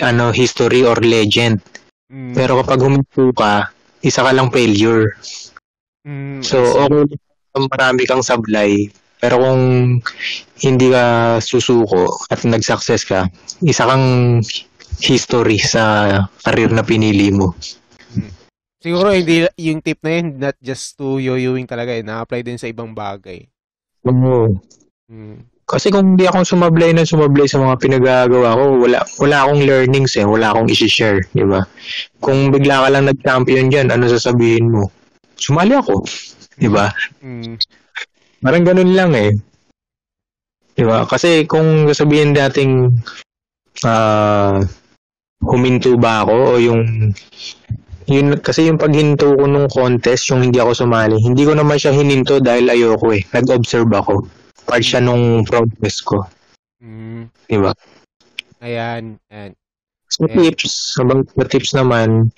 ano history or legend Mm, pero kapag huminto ka isa ka lang failure mm, So, okay marami kang sablay. Pero kung hindi ka susuko at nag-success ka, isa kang history sa career na pinili mo. Siguro hindi yung tip na yun, not just to yoyoing talaga eh. Na-apply din sa ibang bagay. Oo. Mm. Kasi kung hindi ako sumablay na sumablay sa mga pinagagawa ko, wala, wala akong learnings eh. Wala akong isi-share, di ba? Kung bigla ka lang nag-champion dyan, ano sasabihin mo? Sumali ako, di ba? Mm. Parang ganun lang eh. Di ba? Kasi kung sasabihin dating ah huminto ba ako o yung yun kasi yung paghinto ko nung contest yung hindi ako sumali hindi ko naman siya hininto dahil ayoko eh nag-observe ako part siya nung progress ko Mm. di ba Ayan. Ayan. so Yeah. tips sabang sa tips naman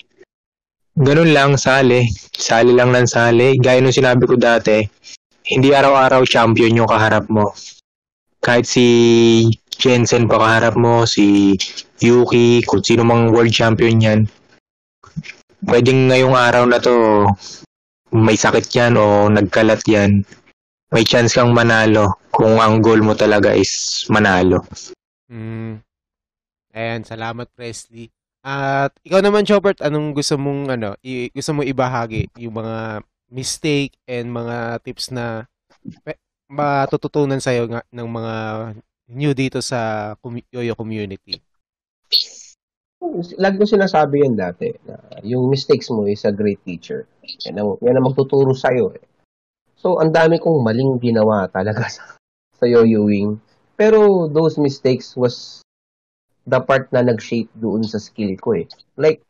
ganun lang sali sali lang ng sali gaya nung sinabi ko dati hindi araw-araw champion yung kaharap mo kahit si Jensen pa kaharap mo, si Yuki, kung sino mang world champion yan, pwedeng ngayong araw na to, may sakit yan o nagkalat yan, may chance kang manalo kung ang goal mo talaga is manalo. Mm. Ayan, salamat Presley. At ikaw naman, Chopert, anong gusto mong ano, i- gusto mong ibahagi yung mga mistake and mga tips na pe- matututunan sa'yo nga ng mga new dito sa Yoyo community? Lagi ko sinasabi yan dati, na yung mistakes mo is a great teacher. Yan ang, yan ang magtuturo sa'yo. Eh. So, ang dami kong maling ginawa talaga <laughs> sa, sa yo-yoing. Pero those mistakes was the part na nag-shape doon sa skill ko eh. Like,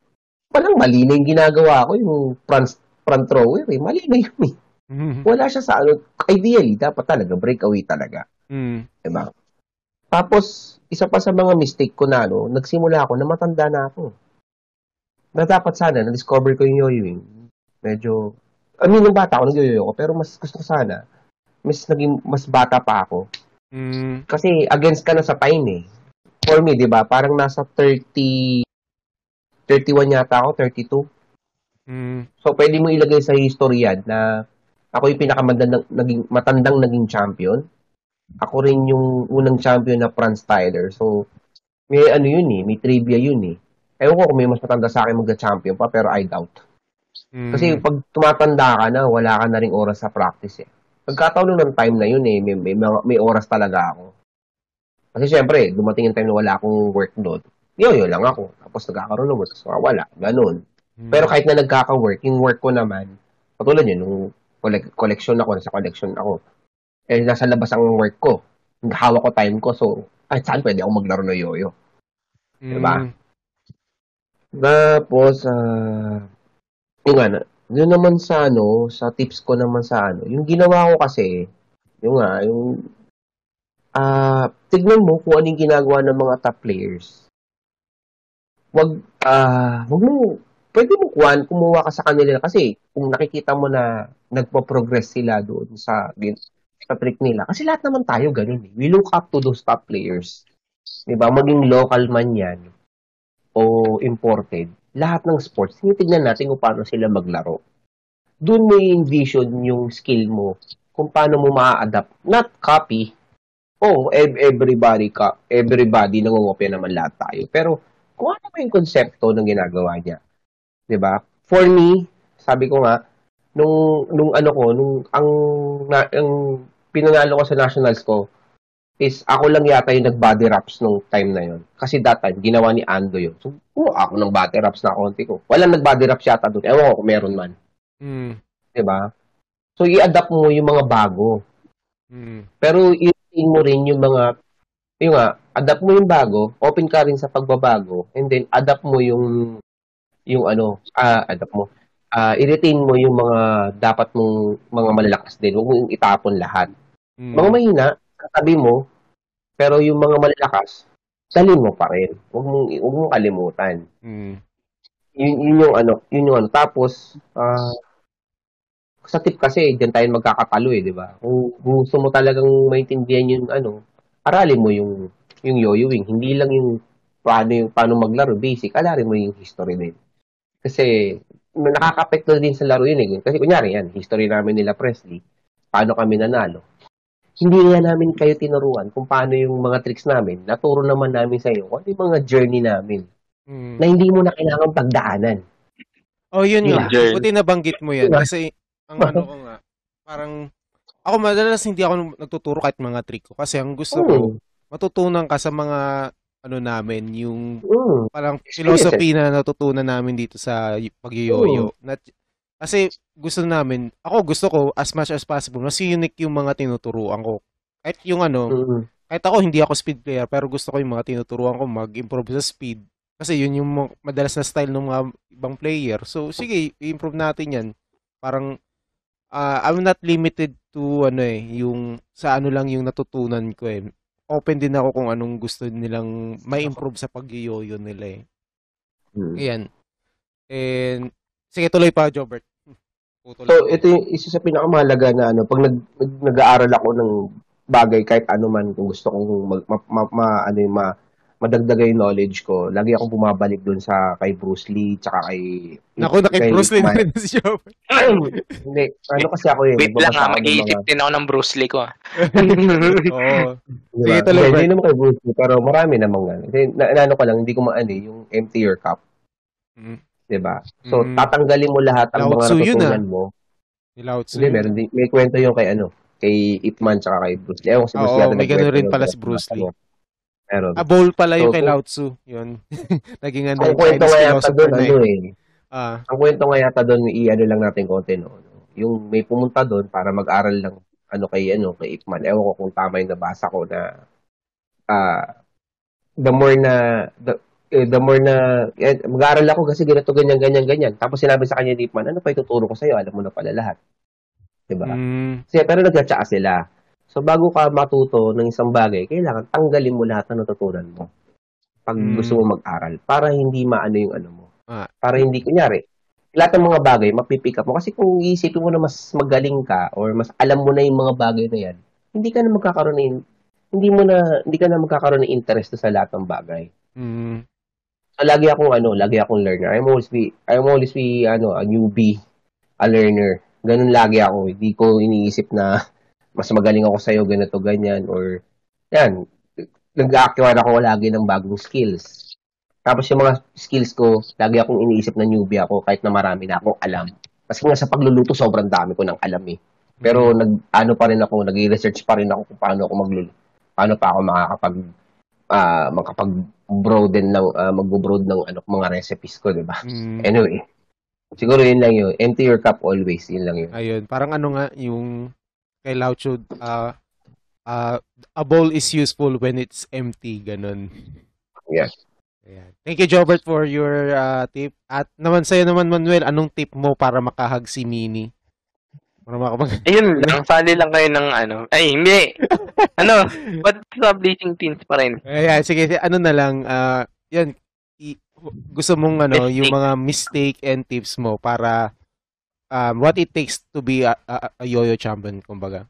parang mali na yung ginagawa ko, yung front, front thrower eh. Mali na yun eh. Mm. Wala siya sa ano, ideally, dapat talaga, breakaway talaga. Mm. Diba? Tapos, isa pa sa mga mistake ko na, no, nagsimula ako na matanda na ako. Na dapat sana, na-discover ko yung yoyoing. Medyo, I mean, nung bata ako, nag-yoyo pero mas gusto ko sana, mas naging, mas bata pa ako. Mm. Kasi, against ka na sa time eh. For me, di ba, parang nasa 30, 31 yata ako, 32. Mm. So, pwede mo ilagay sa history yan na ako yung pinakamatandang naging, matandang naging champion. Ako rin yung unang champion na Franz Tyler. So, may ano yun eh, may trivia yun eh. Ewan ko kung may mas matanda sa akin magka-champion pa, pero I doubt. Mm. Kasi pag tumatanda ka na, wala ka na ring oras sa practice eh. Pagkataon ng time na yun eh, may, may, may oras talaga ako. Kasi syempre, dumating yung time na wala akong workload. Yo-yo lang ako. Tapos nagkakaroon ng work. So, wala. Ganun. Mm. Pero kahit na nagkaka-work, yung work ko naman, katulad yun, nung collect, collection ako, nasa collection ako, eh, nasa labas ang work ko. Hawak ko time ko, so, ay, saan pwede ako maglaro ng yoyo? diba? Mm. Tapos, ah, yung ano, yun naman sa ano, sa tips ko naman sa ano, yung ginawa ko kasi, yung nga, yung, ah, tignan mo kung anong ginagawa ng mga top players. Wag, ah, wag mo, pwede mo kuhan, kumuha ka sa kanila kasi kung nakikita mo na nagpo-progress sila doon sa, sa trick nila. Kasi lahat naman tayo ganun eh. We look up to those top players. Diba? Maging local man yan o imported, lahat ng sports, tinitignan natin kung paano sila maglaro. Doon mo envision yung skill mo, kung paano mo ma-adapt. Not copy. Oh, ev- everybody, ka, everybody nangungopia naman lahat tayo. Pero, kung ano ba yung konsepto ng ginagawa niya? 'Di ba? For me, sabi ko nga, nung, nung ano ko, nung ang, na, ang pinanalo ko sa nationals ko, is ako lang yata yung nag-body wraps nung time na yon. Kasi that time, ginawa ni Ando yun. So, oh, ako nang body wraps na konti ko. Walang nag-body wraps yata doon. Ewan ko kung meron man. Mm. 'di ba? So, i-adapt mo yung mga bago. Mm. Pero, i-retain mo rin yung mga, yung nga, adapt mo yung bago, open ka rin sa pagbabago, and then, adapt mo yung, yung ano, ah, adapt mo, ah, i-retain mo yung mga dapat mong, mga malalakas din. Huwag mo yung itapon lahat. Mm. Mga mahina, katabi mo, pero yung mga malalakas, dalhin mo pa rin. Huwag mong, huwag mong kalimutan. Mm. Yun, yun yung ano, yun yung ano. Tapos, ah, sa tip kasi, diyan tayo magkakatalo eh, di ba? Kung, kung gusto mo talagang maintindihan yung ano, aralin mo yung, yung yoyoing. Hindi lang yung paano, yung paano maglaro, basic. Aralin mo yung history din. Kasi, nakaka-apekto din sa laro yun eh. Kasi kunyari yan, history namin nila Presley, paano kami nanalo. Hindi nga namin kayo tinuruan kung paano yung mga tricks namin. Naturo naman namin sa iyo kung ano yung mga journey namin Mm. na hindi mo na kailangan pagdaanan. Oh, yun nga. Major. Buti nabanggit mo yan. Kasi, ang <laughs> ano ko nga, parang, ako madalas hindi ako nagtuturo kahit mga trick ko. Kasi ang gusto ko, Mm. matutunan ka sa mga, ano namin, yung Mm. parang philosophy na natutunan namin dito sa y- pagyoyoyo. Na, kasi gusto namin, ako gusto ko as much as possible, mas unique yung mga tinuturuan ko. Kahit yung ano, Mm. kahit ako hindi ako speed player, pero gusto ko yung mga tinuturuan ko mag-improve sa speed. Kasi yun yung madalas na style ng mga ibang player. So, sige, i-improve natin yan. Parang, ah, I'm not limited to, ano eh, yung, sa ano lang yung natutunan ko eh. Open din ako kung anong gusto nilang ma-improve sa pag-yoyo nila eh. Mm. Ayan. And, sige, tuloy pa, Jobert. Putol So, ito yung isa sa pinakamahalaga na ano, pag nag, nag, nag-aaral ako ng bagay kahit ano man kung gusto kong mag, ma, ma, ma- ano yung ma, madagdaga yung knowledge ko, lagi akong bumabalik dun sa kay Bruce Lee, tsaka kay... Naku, kay nakip-Bruce Lee na rin si. <laughs> Hindi, ano kasi ako eh. Wait lang ha, ng mag-iisip mga- din ako ng Bruce Lee ko ah. <laughs> Oo. Diba? Sige, tuloy, Hindi, naman kay Bruce Lee, pero marami namang ano. Kasi, na, naano ko lang, hindi ko maano eh, yung empty your cup. Mm. Diba? So, Mm. tatanggalin mo lahat ang Lao mga yun, natutunan mo. Lao Tzu. Hindi, meron din. May kwento yung kay ano, kay Ip Man tsaka kay Bruce Lee. Ewan si Bruce Oo, Lee. yata may ganun rin pala si Bruce Lee. Meron. A bowl pala yung So, kay Lao Tzu. Yun. <laughs> Naging ano, Ang kwento nga yata doon, ano eh. Ah, Ang kwento nga yata doon, i-ano lang natin konti, no? Yung may pumunta doon para mag-aral lang ano kay ano kay Ip Man. Ewan ko kung tama yung nabasa ko na ah the more na the, eh, the more na eh, mag-aaral ako kasi ganito ganyan ganyan ganyan. Tapos sinabi sa kanya ni Ip Man, ano pa ituturo ko sa iyo? Alam mo na pala lahat. 'Di ba? mm, Kasi, pero nagtsatsa sila. So, bago ka matuto ng isang bagay, kailangan tanggalin mo lahat ng natutunan mo. Pag Mm. gusto mo mag-aral. Para hindi maano yung ano mo. Ah. Para hindi, kunyari, lahat ng mga bagay, mapipick up mo. Kasi kung iisipin mo na mas magaling ka or mas alam mo na yung mga bagay na yan, hindi ka na magkakaroon ng, hindi mo na, hindi ka na magkakaroon ng interest sa lahat ng bagay. mm, So, lagi akong ano, lagi akong learner. I'm always be, I'm always be, ano, a newbie, a learner. Ganun lagi ako. Hindi ko iniisip na <laughs> mas magaling ako sa'yo, ganito, ganyan, or, yan, nag-acquire ako lagi ng bagong skills. Tapos yung mga skills ko, lagi akong iniisip na newbie ako kahit na marami na akong alam. Kasi nga sa pagluluto, sobrang dami ko ng alam eh. Pero nag ano pa rin ako, nag-research pa rin ako kung paano ako magluluto. Paano pa ako makakapag ah makapag-broaden ng ah, mag-broad ng ano mga recipes ko, 'di ba? mm. Anyway. Siguro yun lang yun. Empty your cup always, yun lang yun. Ayun, parang ano nga yung kay Lao Tzu, ah, ah, a bowl is useful when it's empty, ganun. Yes. Ayan. Thank you, Jobert, for your ah, tip. At naman sa'yo naman, Manuel, anong tip mo para makahag si Mini? Para makapag... Ayun lang, sali lang kayo ng ano. Ay, hindi. <laughs> ano, but sa Blazing Teens pa rin. Ayan, sige, ano na lang, ah, yan, i- gusto mong ano, Mistake. yung mga mistake and tips mo para um, what it takes to be a, a, a yo-yo champion, kumbaga.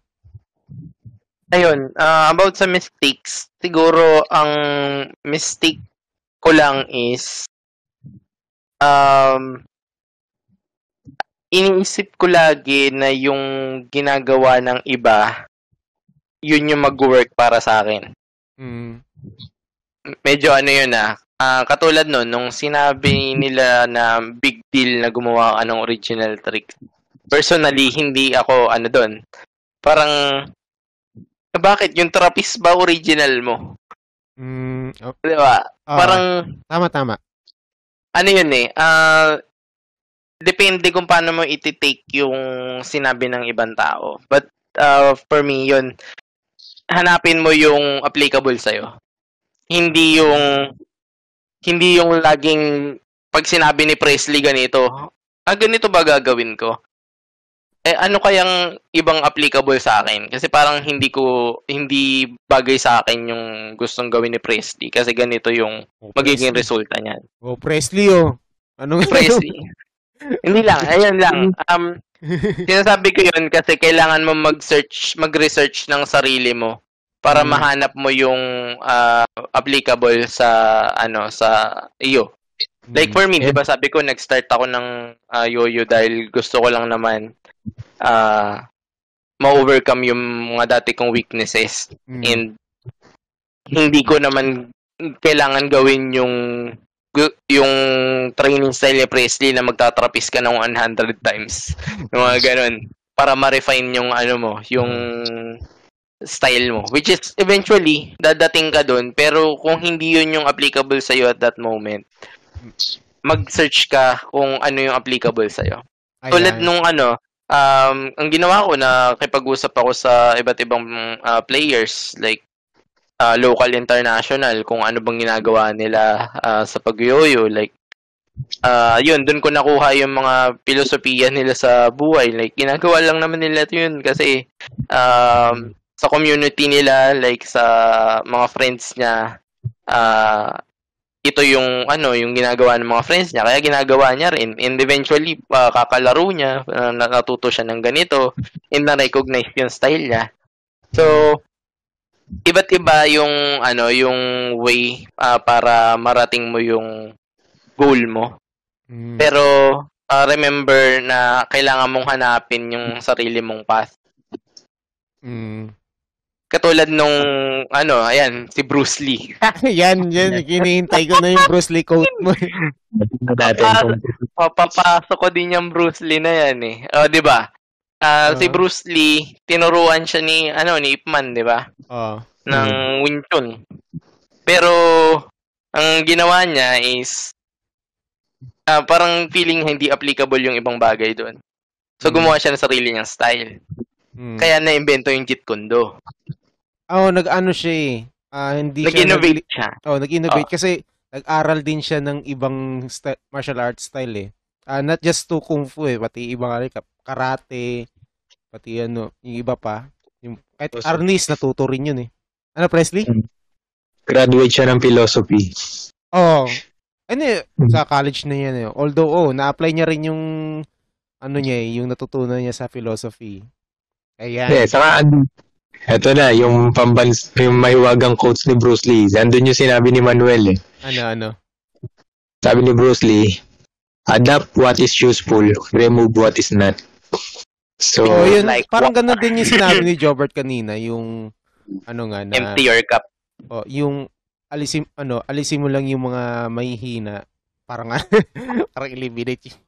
Ayun, ah, about sa mistakes, siguro ang mistake ko lang is um iniisip ko lagi na yung ginagawa ng iba yun yung mag-work para sa akin. Mm. Medyo ano yun ah. Ah, katulad nun, nung sinabi nila na big deal na gumawa ka ng original trick. Personally, hindi ako ano doon. Parang, "Ah, bakit yung trapeze ba original mo? Mm, oh, Di ba? ah, Parang, tama, tama. ano yun eh, ah, depende kung paano mo iti-take yung sinabi ng ibang tao. But, uh, for me, yun, hanapin mo yung applicable sa'yo. Hindi yung, hindi yung laging, pag sinabi ni Presley ganito, ah, ganito ba gagawin ko? Eh, ano kayang ibang applicable sa akin? Kasi parang hindi ko, hindi bagay sa akin yung gustong gawin ni Presley. Kasi ganito yung Oh, magiging Presley. resulta niyan. Oh, Presley, oh. Anong Presley. <laughs> Hindi lang, ayan lang. Um, sinasabi ko yun kasi kailangan mo mag-search, mag-research ng sarili mo para Mm. mahanap mo yung ah, applicable sa ano sa iyo. Like for me, 'di ba sabi ko nag-start ako ng ah, yoyo dahil gusto ko lang naman ah ma-overcome yung mga dati kong weaknesses Mm. and hindi ko naman kailangan gawin yung yung training style ni Presley na magtatrapis ka ng 100 times. Yung mga ganun. Para ma-refine yung ano mo, yung style mo. Which is, eventually, dadating ka dun. Pero kung hindi yun yung applicable sa'yo at that moment, mag-search ka kung ano yung applicable sa'yo. Tulad Ayan. nung ano, um, ang ginawa ko na kipag-usap ako sa iba't ibang uh, players like uh, local international kung ano bang ginagawa nila uh, sa pagyoyo like uh, yun doon ko nakuha yung mga filosofiya nila sa buhay. Like ginagawa lang naman nila yun kasi um, sa community nila like sa mga friends niya uh, ito yung ano yung ginagawa ng mga friends niya. Kaya ginagawa niya rin. And eventually uh, kakalaro niya uh, natuto siya ng ganito and na-recognize yung style niya. So iba't iba yung ano yung way uh, para marating mo yung goal mo Mm. pero uh, remember na kailangan mong hanapin yung sarili mong path Mm. katulad nung ano ayan si Bruce Lee <laughs> yan, yan. Kinihintay ko na yung Bruce Lee quote mo. Papapasok ko din yung Bruce Lee na yan eh. O, di ba? Ah, si Ah. Bruce Lee, tinuruan siya ni, ano, ni Ip Man, di ba? oh. Ng Wing Chun. Pero, ang ginawa niya is, ah, parang feeling hindi applicable yung ibang bagay doon. So, Mm. gumawa siya ng sarili niyang style. Mm. Kaya na-invento yung Jeet Kune Do. oh, nag-ano siya eh. Ah, hindi siya Nag-innovate siya. Oh, nag-innovate Ah. kasi nag-aral din siya ng ibang sta- martial arts style eh. Ah, not just to kung fu eh, pati ibang karate, pati ano, yung iba pa. Yung, kahit Philosophy. Arnis, natuto rin yun eh. Ano, Presley? graduate siya ng philosophy. Oh. <laughs> Ano eh, sa college na yan eh. Although, oh, na-apply niya rin yung ano niya eh, yung natutunan niya sa philosophy. Ayan. Hindi, saka eto na, yung pambans, yung mahiwagang quotes ni Bruce Lee. Andun yung sinabi ni Manuel eh. Ano, ano. Sabi ni Bruce Lee, adapt what is useful, remove what is not. So, Oh, yun, like parang ganun din yung <laughs> sinabi ni Jobert kanina, yung ano nga na Empty your cup. Oh, yung alisin ano, alisin mo lang yung mga mahihina. Parang <laughs> parang eliminate. yung-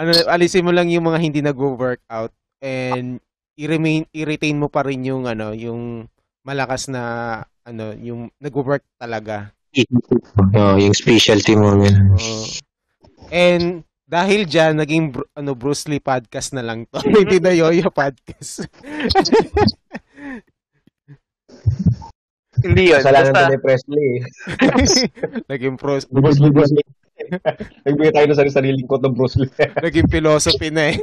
Ano, alisin mo lang yung mga hindi nagwo-workout and i-remain i-retain mo pa rin yung ano, yung malakas na ano, yung nagwo-work talaga. <laughs> oh, yung specialty mo. Yun. Oh. And dahil diyan naging ano Bruce Lee podcast na lang to. <laughs> hindi na Yoyo podcast. <laughs> Hindi yun. Kasalanan Basta, ni Presley. naging pros, Bruce Lee, <laughs> Bruce Lee. Nagbigay tayo ng sarili-sariling quote ng Bruce Lee. naging philosophy na eh.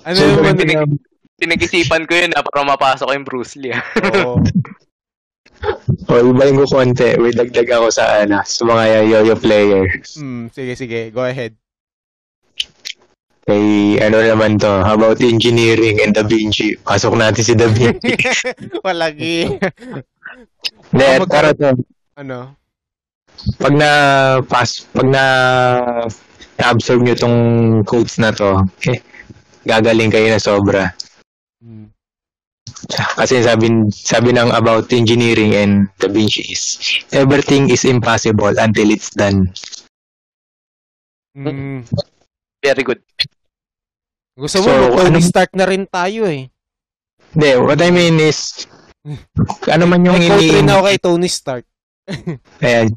ano So, naman pinag- pinag-isipan ko yun na para mapasok ko yung Bruce Lee. ah. Oo. O, ibahin ko konti. Wait, dagdag ako sa, ano, sa mga yo-yo players. Mm, sige, sige. Go ahead. Kay, ano naman to, how about engineering and Da Vinci? Pasok natin si Da Vinci. <laughs> Walagi. Hindi, pero to, ano? pag na, pas, pag na, na-absorb nyo tong quotes na to, eh, gagaling kayo na sobra. Mm. Kasi sabi, sabi ng about engineering and Da Vinci is, everything is impossible until it's done. Mm. Very good. Gusto mo, So, Tony ano- Stark na rin tayo eh. Hindi, what I mean is, <laughs> ano man yung May ini... rin ako kay Tony Stark. <laughs> Ayan,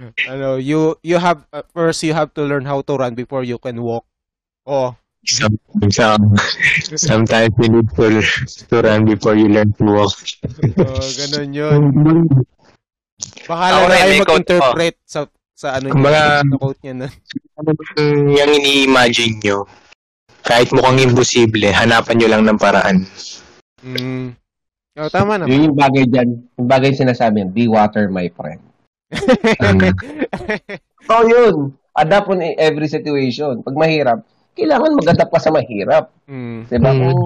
<laughs> Ano, you you have uh, first you have to learn how to run before you can walk. Oh, some, some, sometimes you need to, to run before you learn to walk. oh ganun yun. Bahala Ako na kayo may mag-interpret sa sa ano yung quote niya na. Ano yung ini-imagine nyo? Kahit mukhang imposible, hanapan nyo lang ng paraan. Mm. Oh, tama na. Yun yung bagay dyan. Yung bagay sinasabi yan, be water, my friend. <laughs> Oh, yun. Adapt on every situation. Pag mahirap, kailangan mag-adapt ka sa mahirap. mm. Diba? Mm. Kung,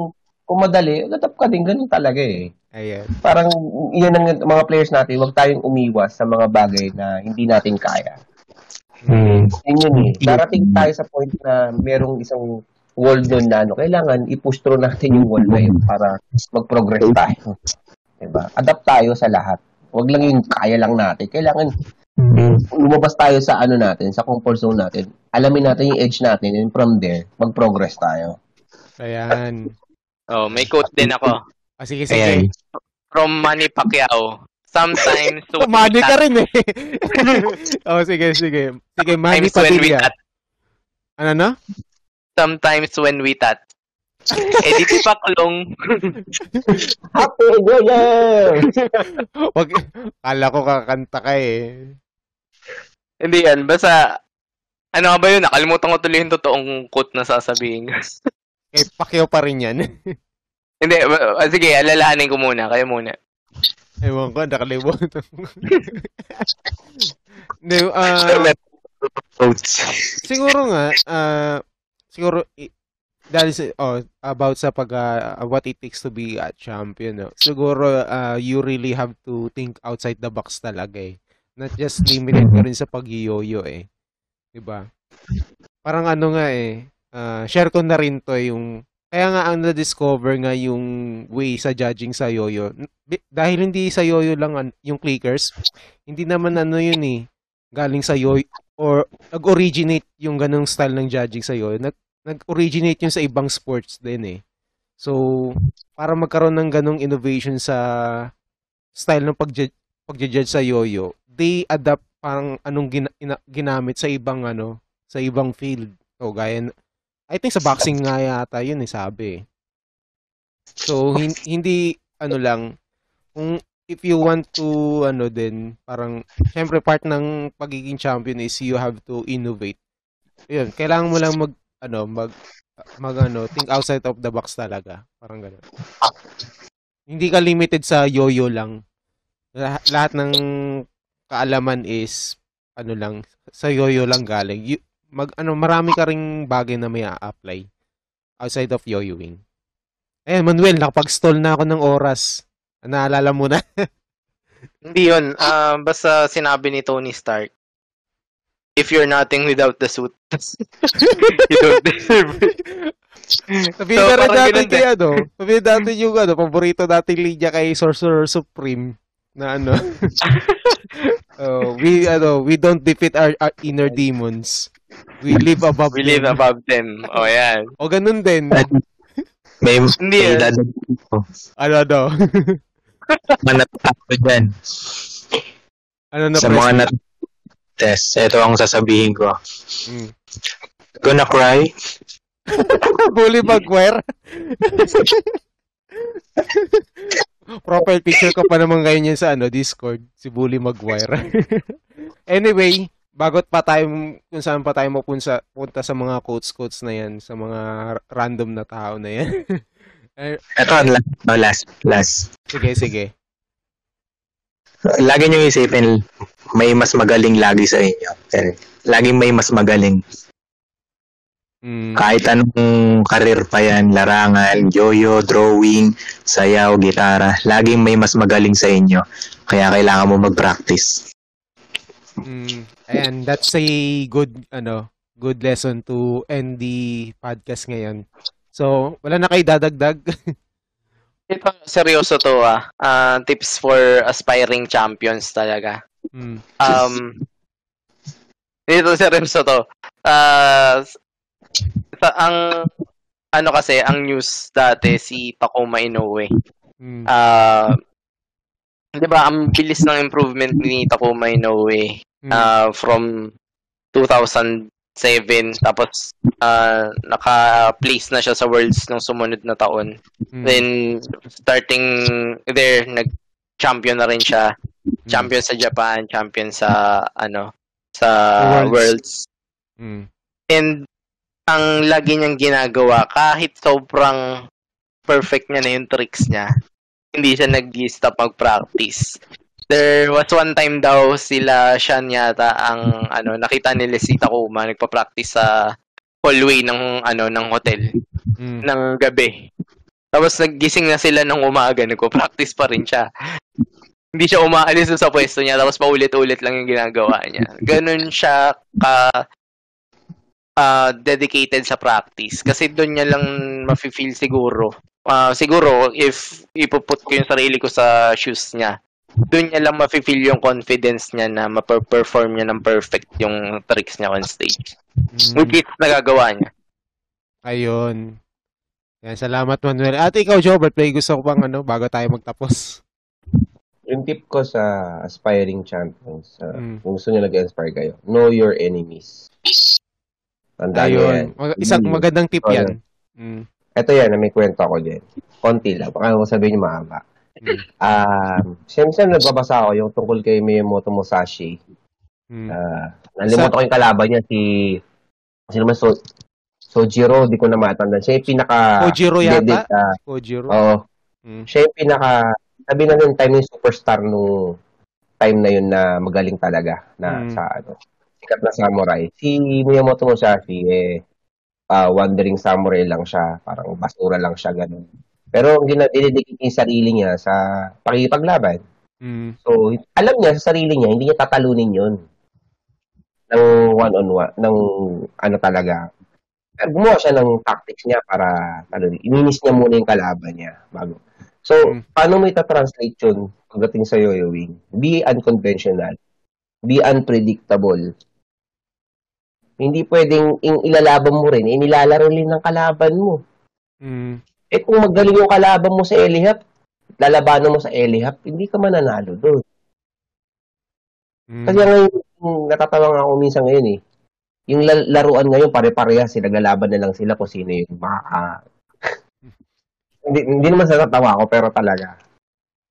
kung madali, adapt ka din. Ganun talaga eh. Ayan. Parang, yan ang mga players natin, huwag tayong umiwas sa mga bagay na hindi natin kaya. Hmm. Yun yun eh. Darating tayo sa point na merong isang wall doon na ano, kailangan i-push through natin yung wall na yun para mag-progress tayo. Diba? Adapt tayo sa lahat. Huwag lang yung kaya lang natin. Kailangan lumabas tayo sa ano natin, sa comfort zone natin. Alamin natin yung edge natin and from there, mag-progress tayo. Ayan. Oh, may quote din ako. Ah, sige, Ayan. sige. From Manny Pacquiao. Sometimes when Umani we ka rin eh. <laughs> oh, sige, sige. Sige, Manny sometimes when we Padilla. touch, Ano na? sometimes when we touch. eh di si Paklong. <laughs> Happy Year! Wag, kala ko kakanta ka eh. Hindi yan, basta ano ba yun? Nakalimutan ko tuloy yung totoong quote na sasabihin. Kay Pacquiao pa rin yan. <laughs> Hindi, uh, sige, alalahanin ko muna. Kayo muna. Ewan ko, nakalimutan <laughs> ko. Ah, Quotes. siguro nga, ah, siguro, dahil sa, oh, about sa pag, ah, what it takes to be a champion, no? siguro, ah, you really have to think outside the box talaga eh. Not just limited ka rin sa pag-yoyo eh. Diba? Parang ano nga eh, ah, share ko na rin to yung, kaya nga ang na-discover nga yung way sa judging sa yoyo. Dahil hindi sa yoyo lang an- yung clickers, hindi naman ano yun eh, galing sa yoyo, or nag-originate yung ganong style ng judging sa yoyo. Nag, nag-originate yun sa ibang sports din eh. So, para magkaroon ng ganong innovation sa style ng pag pagja-judge sa yoyo, they adapt parang anong gina- ina- ginamit sa ibang ano, sa ibang field. So, gaya, I think sa boxing nga yata yun eh, sabi. eh. So, hin- hindi, ano lang, kung if you want to, ano din, parang, syempre part ng pagiging champion is you have to innovate. Yun, kailangan mo lang mag, ano, mag, mag, ano, think outside of the box talaga. Parang gano'n. Hindi ka limited sa yo-yo lang. Lahat, lahat ng kaalaman is, ano lang, sa yo-yo lang galing. You, mag, ano, marami ka ring bagay na may apply outside of yo-yoing. Ayan, Manuel, nakapag-stall na ako ng oras. Naalala mo na? <laughs> Hindi yun. Ah, basta sinabi ni Tony Stark, if you're nothing without the suit, <laughs> you don't deserve it. Sabihin So, na natin ganun kay ano, sabihin <laughs> natin yung ano, paborito nating linya kay Sorcerer Supreme na ano. oh, we ano, we don't defeat our, our inner demons. We live above We live them. above them. O yan. <laughs> O ganun din. May, Hindi may eh. dadagdag ko. Ano daw? <laughs> Manatapos dyan. ano na Sa mga nat test, ito ang sasabihin ko. Mm. Gonna cry? Bully Maguire. Profile picture ko pa naman ngayon yan sa ano, Discord, si Bully Maguire. <laughs> anyway, bagot pa tayo kung saan pa tayo mapunta punta sa mga quotes-quotes na yan, sa mga random na tao na yan. Ito, ang last, oh, last, last. sige, sige. Lagi nyo isipin, may mas magaling lagi sa inyo. Eh, Laging may mas magaling. Mm, Kahit anong karir pa yan, larangan, yoyo, drawing, sayaw, gitara, laging may mas magaling sa inyo. Kaya kailangan mo mag-practice. mm, ayan, that's a good, ano, good lesson to end the podcast ngayon. So, wala na kayo dadagdag? <laughs> Ito, seryoso to ah. Ah, tips for aspiring champions talaga. mm, Um, dito seryoso to. Ah, sa, ang ano kasi, ang news dati si Takuma Inoue. mm, Ah, 'di ba, ang bilis ng improvement ni Takuma Inoue mm, ah, from 2007 tapos ah, naka-place na siya sa Worlds nung sumunod na taon. mm, Then starting there nag-champion na rin siya. mm, Champion sa Japan, champion sa ano sa Worlds. Worlds. mm, And ang lagi niyang ginagawa kahit sobrang perfect niya na yung tricks niya, hindi siya nag-stop mag-practice. There was one time daw sila Shan yata ang ano nakita nila si Takuma nagpa-practice sa hallway ng ano ng hotel mm. ng gabi. Tapos naggising na sila ng umaga, nagpo-practice pa rin siya. Hindi siya umaalis sa pwesto niya, tapos paulit-ulit lang yung ginagawa niya. Ganun siya ka ah, dedicated sa practice. Kasi doon niya lang mafe-feel siguro. Ah, siguro, if ipuput ko yung sarili ko sa shoes niya, doon niya lang mafe-feel yung confidence niya na ma-perform niya ng perfect yung tricks niya on stage. Mm. Which is nagagawa niya. Ayun. Yan, salamat Manuel. At ikaw, Jobert, may gusto ko pang ano, bago tayo magtapos. Yung tip ko sa aspiring champions, uh, Mm. kung gusto nyo nag-inspire kayo, know your enemies. Tandaan nyo yan. Ayun. Mag- isang Mm. magandang tip Oh, yan. Mm. Ito yan, na may kwento ako din. Konti lang. Baka ko sabihin nyo mahaba. Mm. Um, siyempre nagbabasa ako yung tungkol kay Miyamoto Musashi. Mm. Uh, nalimutan ko yung kalaban niya, si... Sino man, so, Sojiro, di ko na matanda. Siya yung pinaka... Kojiro yata? ah, Kojiro? Oo. Mm. Siya yung pinaka... Sabi na yung time yung superstar nung time na yun na magaling talaga na Mm. sa ano sikat na samurai. Si Miyamoto Musashi eh ah, wandering samurai lang siya, parang basura lang siya ganun. Pero ang dinidikit niya yung sarili niya sa pakikipaglaban. Mm. So, alam niya sa sarili niya, hindi niya tatalunin yun. Ng one-on-one, ng ano talaga. Pero gumawa siya ng tactics niya para, ano, ininis niya muna yung kalaban niya bago. So, Mm. paano mo ita-translate yun pagdating sa yoyoing? Be unconventional. Be unpredictable. Hindi pwedeng ilalaban mo rin, inilalaro rin ng kalaban mo. Mm. Eh kung magaling yung kalaban mo sa Elihap, lalabanan mo sa Elihap, hindi ka mananalo doon. Mm. Kasi ngayon, yung natatawa nga ako minsan ngayon eh. Yung la- laruan ngayon, pare-parehas, sinagalaban na lang sila kung sino yung maka... <laughs> hindi, hindi naman sa tatawa ako, pero talaga.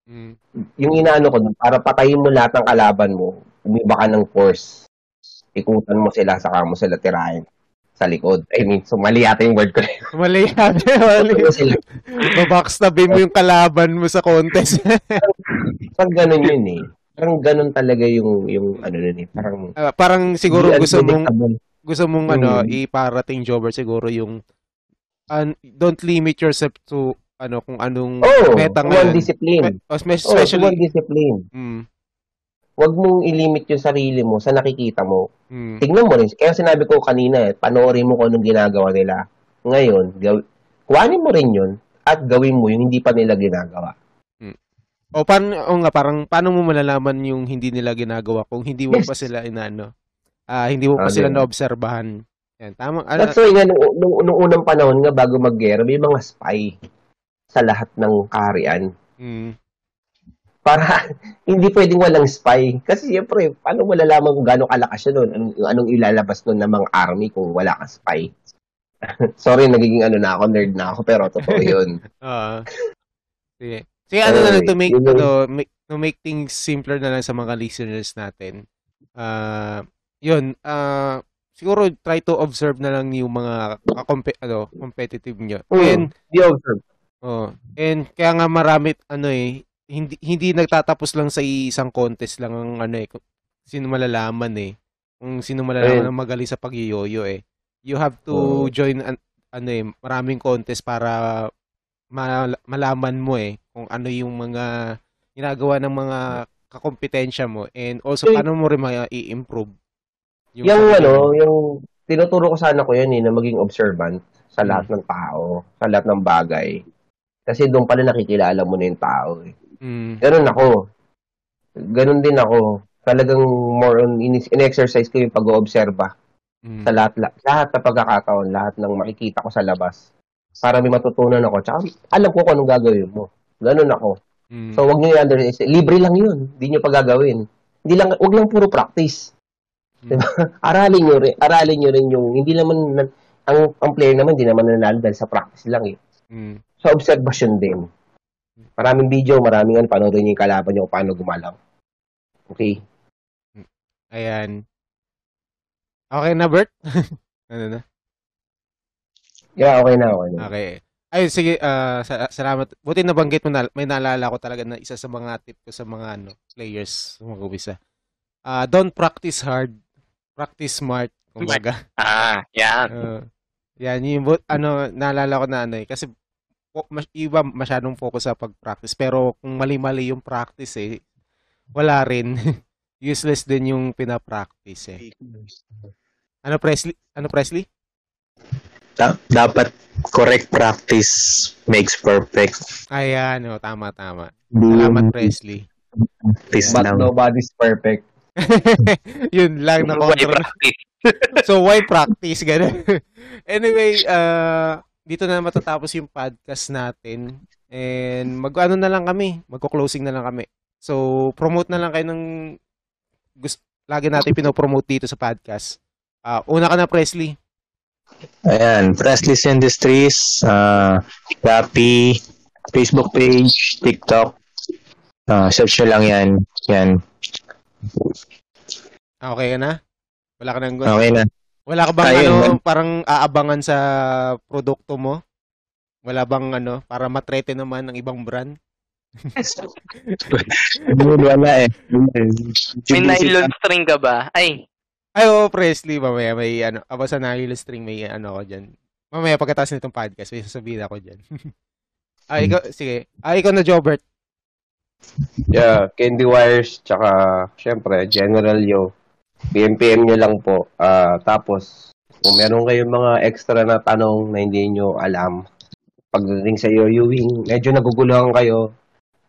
Mm. Yung inaano ko, para patayin mo lahat ng kalaban mo, umiba ka ng force. Ikutan mo sila, saka mo sila tirahin sa likod. I mean, so mali yata yung word ko. <laughs> Mali yan. Mali. Ikutan mo sila. Babackstabin mo yung kalaban mo sa contest. <laughs> Parang ganun yun eh. Parang ganun talaga yung, yung ano nun eh. Parang, Ah, parang siguro gusto mong gusto mong Mm. ano iparating jobber siguro yung un- don't limit yourself to ano kung anong Oh, meta one ngayon. discipline. Oh, Oh, especially one discipline. mm, Huwag mong ilimit yung sarili mo sa nakikita mo. mm, Tignan mo rin. Kaya sinabi ko kanina, eh, panoorin mo kung anong ginagawa nila. Ngayon, gaw- kuhanin mo rin yun at gawin mo yung hindi pa nila ginagawa. o paano o nga parang paano mo malalaman yung hindi nila ginagawa kung hindi mo Yes. pa sila inaano ah hindi mo pa Ah, sila diba? naobserbahan yan tama ano, That's why nga, nung, nung, nung unang panahon nga bago mag-gera, may mga spy sa lahat ng kaharian. mm, Para <laughs> hindi pwedeng walang spy. Kasi siyempre, paano mo lalaman kung gano'ng kalakas yun nun? Anong, anong ilalabas nun ng mga army kung wala kang spy? <laughs> Sorry, nagiging ano na ako, nerd na ako, pero totoo <laughs> yun. ah sige sige ano na lang to make yun ano, make, to make things simpler na lang sa mga listeners natin ah yun ah siguro try to observe na lang yung mga kakompe- ano, competitive nyo. And Di observe. Oh, and kaya nga marami ano eh hindi hindi nagtatapos lang sa isang contest lang ang ano eh sino malalaman eh. Kung sino malalaman ang magaling sa pagyoyo eh. You have to Oo. join an, ano eh maraming contest para ma- malaman mo eh kung ano yung mga ginagawa ng mga kakompetensya mo and also paano mo rin ma-i-improve Yung, sarili ano, yung tinuturo ko sana ko yan eh, na maging observant sa Hmm. lahat ng tao, sa lahat ng bagay. Kasi doon pala nakikilala mo na yung tao eh. Mm, Ganun ako. Ganun din ako. Talagang more on, in- in-exercise ko yung pag-oobserba mm, sa lahat, lahat, lahat na pagkakataon, lahat ng makikita ko sa labas. Para may matutunan ako. Tsaka alam ko kung anong gagawin mo. Ganun ako. mm. So, wag niyo i-underestimate. Libre lang yun. Hindi niyo pa gagawin. Hindi lang, wag lang puro practice. Diba? <laughs> aralin niyo rin, aralin niyo rin yung, hindi naman, ang, ang player naman, hindi naman nanalo dahil sa practice lang eh. Mm. Sa observation din. Maraming video, maraming ano, panoorin niyo yung kalaban niyo kung paano gumalaw. Okay? Ayan. Okay na, Bert? <laughs> ano na? Yeah, okay na, okay na. Okay. Ay, sige, ah, sa- salamat. Buti nabanggit mo na, may naalala ko talaga na isa sa mga tip ko sa mga ano, players mag-umpisa. Ah, don't practice hard, practice smart, kumbaga. Ah, yan. Uh, yan, yung, ano, naalala ko na ano eh, kasi mas, iba masyadong focus sa pag-practice, pero kung mali-mali yung practice eh, wala rin. <laughs> Useless din yung pinapractice eh. Ano, Presley? Ano, Presley? Da- dapat correct practice makes perfect. Ayan, oh, tama, tama. Salamat, Presley. But lang. nobody's perfect. <laughs> Yun lang na Why practice? <laughs> So why practice ganun? anyway, uh, dito na matatapos yung podcast natin. And mag-ano na lang kami, magko-closing na lang kami. So promote na lang kayo ng gusto lagi natin pinopromote dito sa podcast. Ah, una ka na Presley. Ayan, Presley's Industries, uh, Rappi, Facebook page, TikTok. Uh, search nyo lang yan. Yan. Ah, Okay ka na? Wala ka nang gusto? Okay na. Wala ka bang Ayun, ano, man. parang aabangan sa produkto mo? Wala bang ano, para matrete naman ng ibang brand? Wala eh. May nylon string ka ba? Ay, Ay, oo, Presley, mamaya may ano, aba sa nahilo string may ano ko dyan. Mamaya pagkatapos nitong podcast, may sasabihin ako dyan. <laughs> ah, ikaw, sige. Ah, ikaw na, Jobert. Yeah, Candy Wires, tsaka, syempre, General Yo. PMPM nyo lang po. Ah, tapos, kung meron kayong mga extra na tanong na hindi nyo alam, pagdating sa iyo, Ewing, medyo naguguluhan kayo,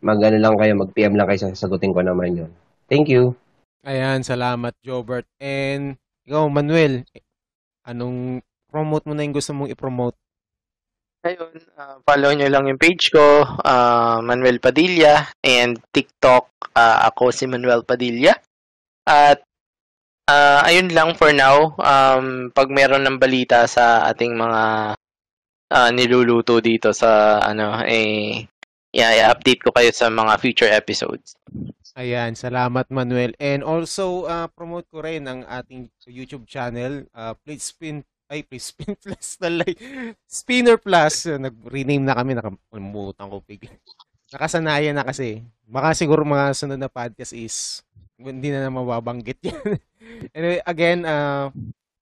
mag-ano lang kayo, mag-PM lang kayo, sasagutin ko naman yun. Thank you. Ayan, salamat, Jobert. And ikaw, Manuel, anong promote mo na yung gusto mong i-promote? ayun. ah, follow nyo lang yung page ko, ah, Manuel Padilla, and TikTok, ah, ako si Manuel Padilla. At ah, ayun lang for now. Um, pag meron ng balita sa ating mga ah, niluluto dito sa ano eh yeah, i-update ko kayo sa mga future episodes. Ayan, salamat Manuel. And also, uh, promote ko rin ang ating YouTube channel. Uh, please spin, ay, please spin <laughs> plus like, Spinner Plus. Uh, Nag-rename na kami, nakalimutan ko bigla. Nakasanayan na kasi. Baka siguro mga sunod na podcast is hindi na na mababanggit <laughs> yan. anyway, again, uh,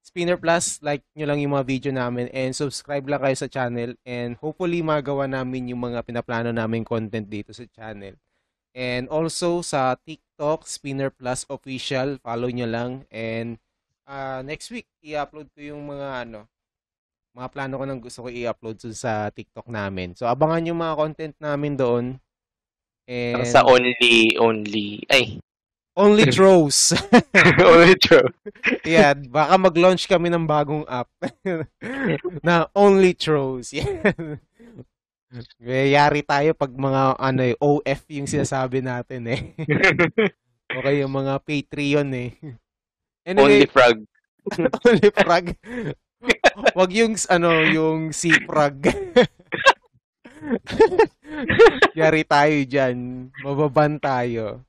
Spinner Plus, like nyo lang yung mga video namin and subscribe lang kayo sa channel and hopefully magawa namin yung mga pinaplano namin content dito sa channel. And also sa TikTok, Spinner Plus Official, follow nyo lang. And uh, next week, i-upload ko yung mga ano, mga plano ko nang gusto ko i-upload sa TikTok namin. So abangan yung mga content namin doon. And Sa only, only, ay, <laughs> only throws. <laughs> only true. yeah, baka mag-launch kami ng bagong app <laughs> na only throws. Yeah. Yari tayo pag mga ano eh, OF yung sinasabi natin eh. Okay, yung mga Patreon eh. only Anyway, frog. only frag. Wag yung ano, yung sea frog. Yari tayo dyan. Mababan tayo.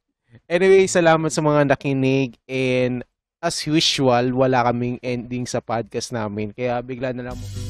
Anyway, salamat sa mga nakinig and as usual, wala kaming ending sa podcast namin. Kaya bigla na lang mo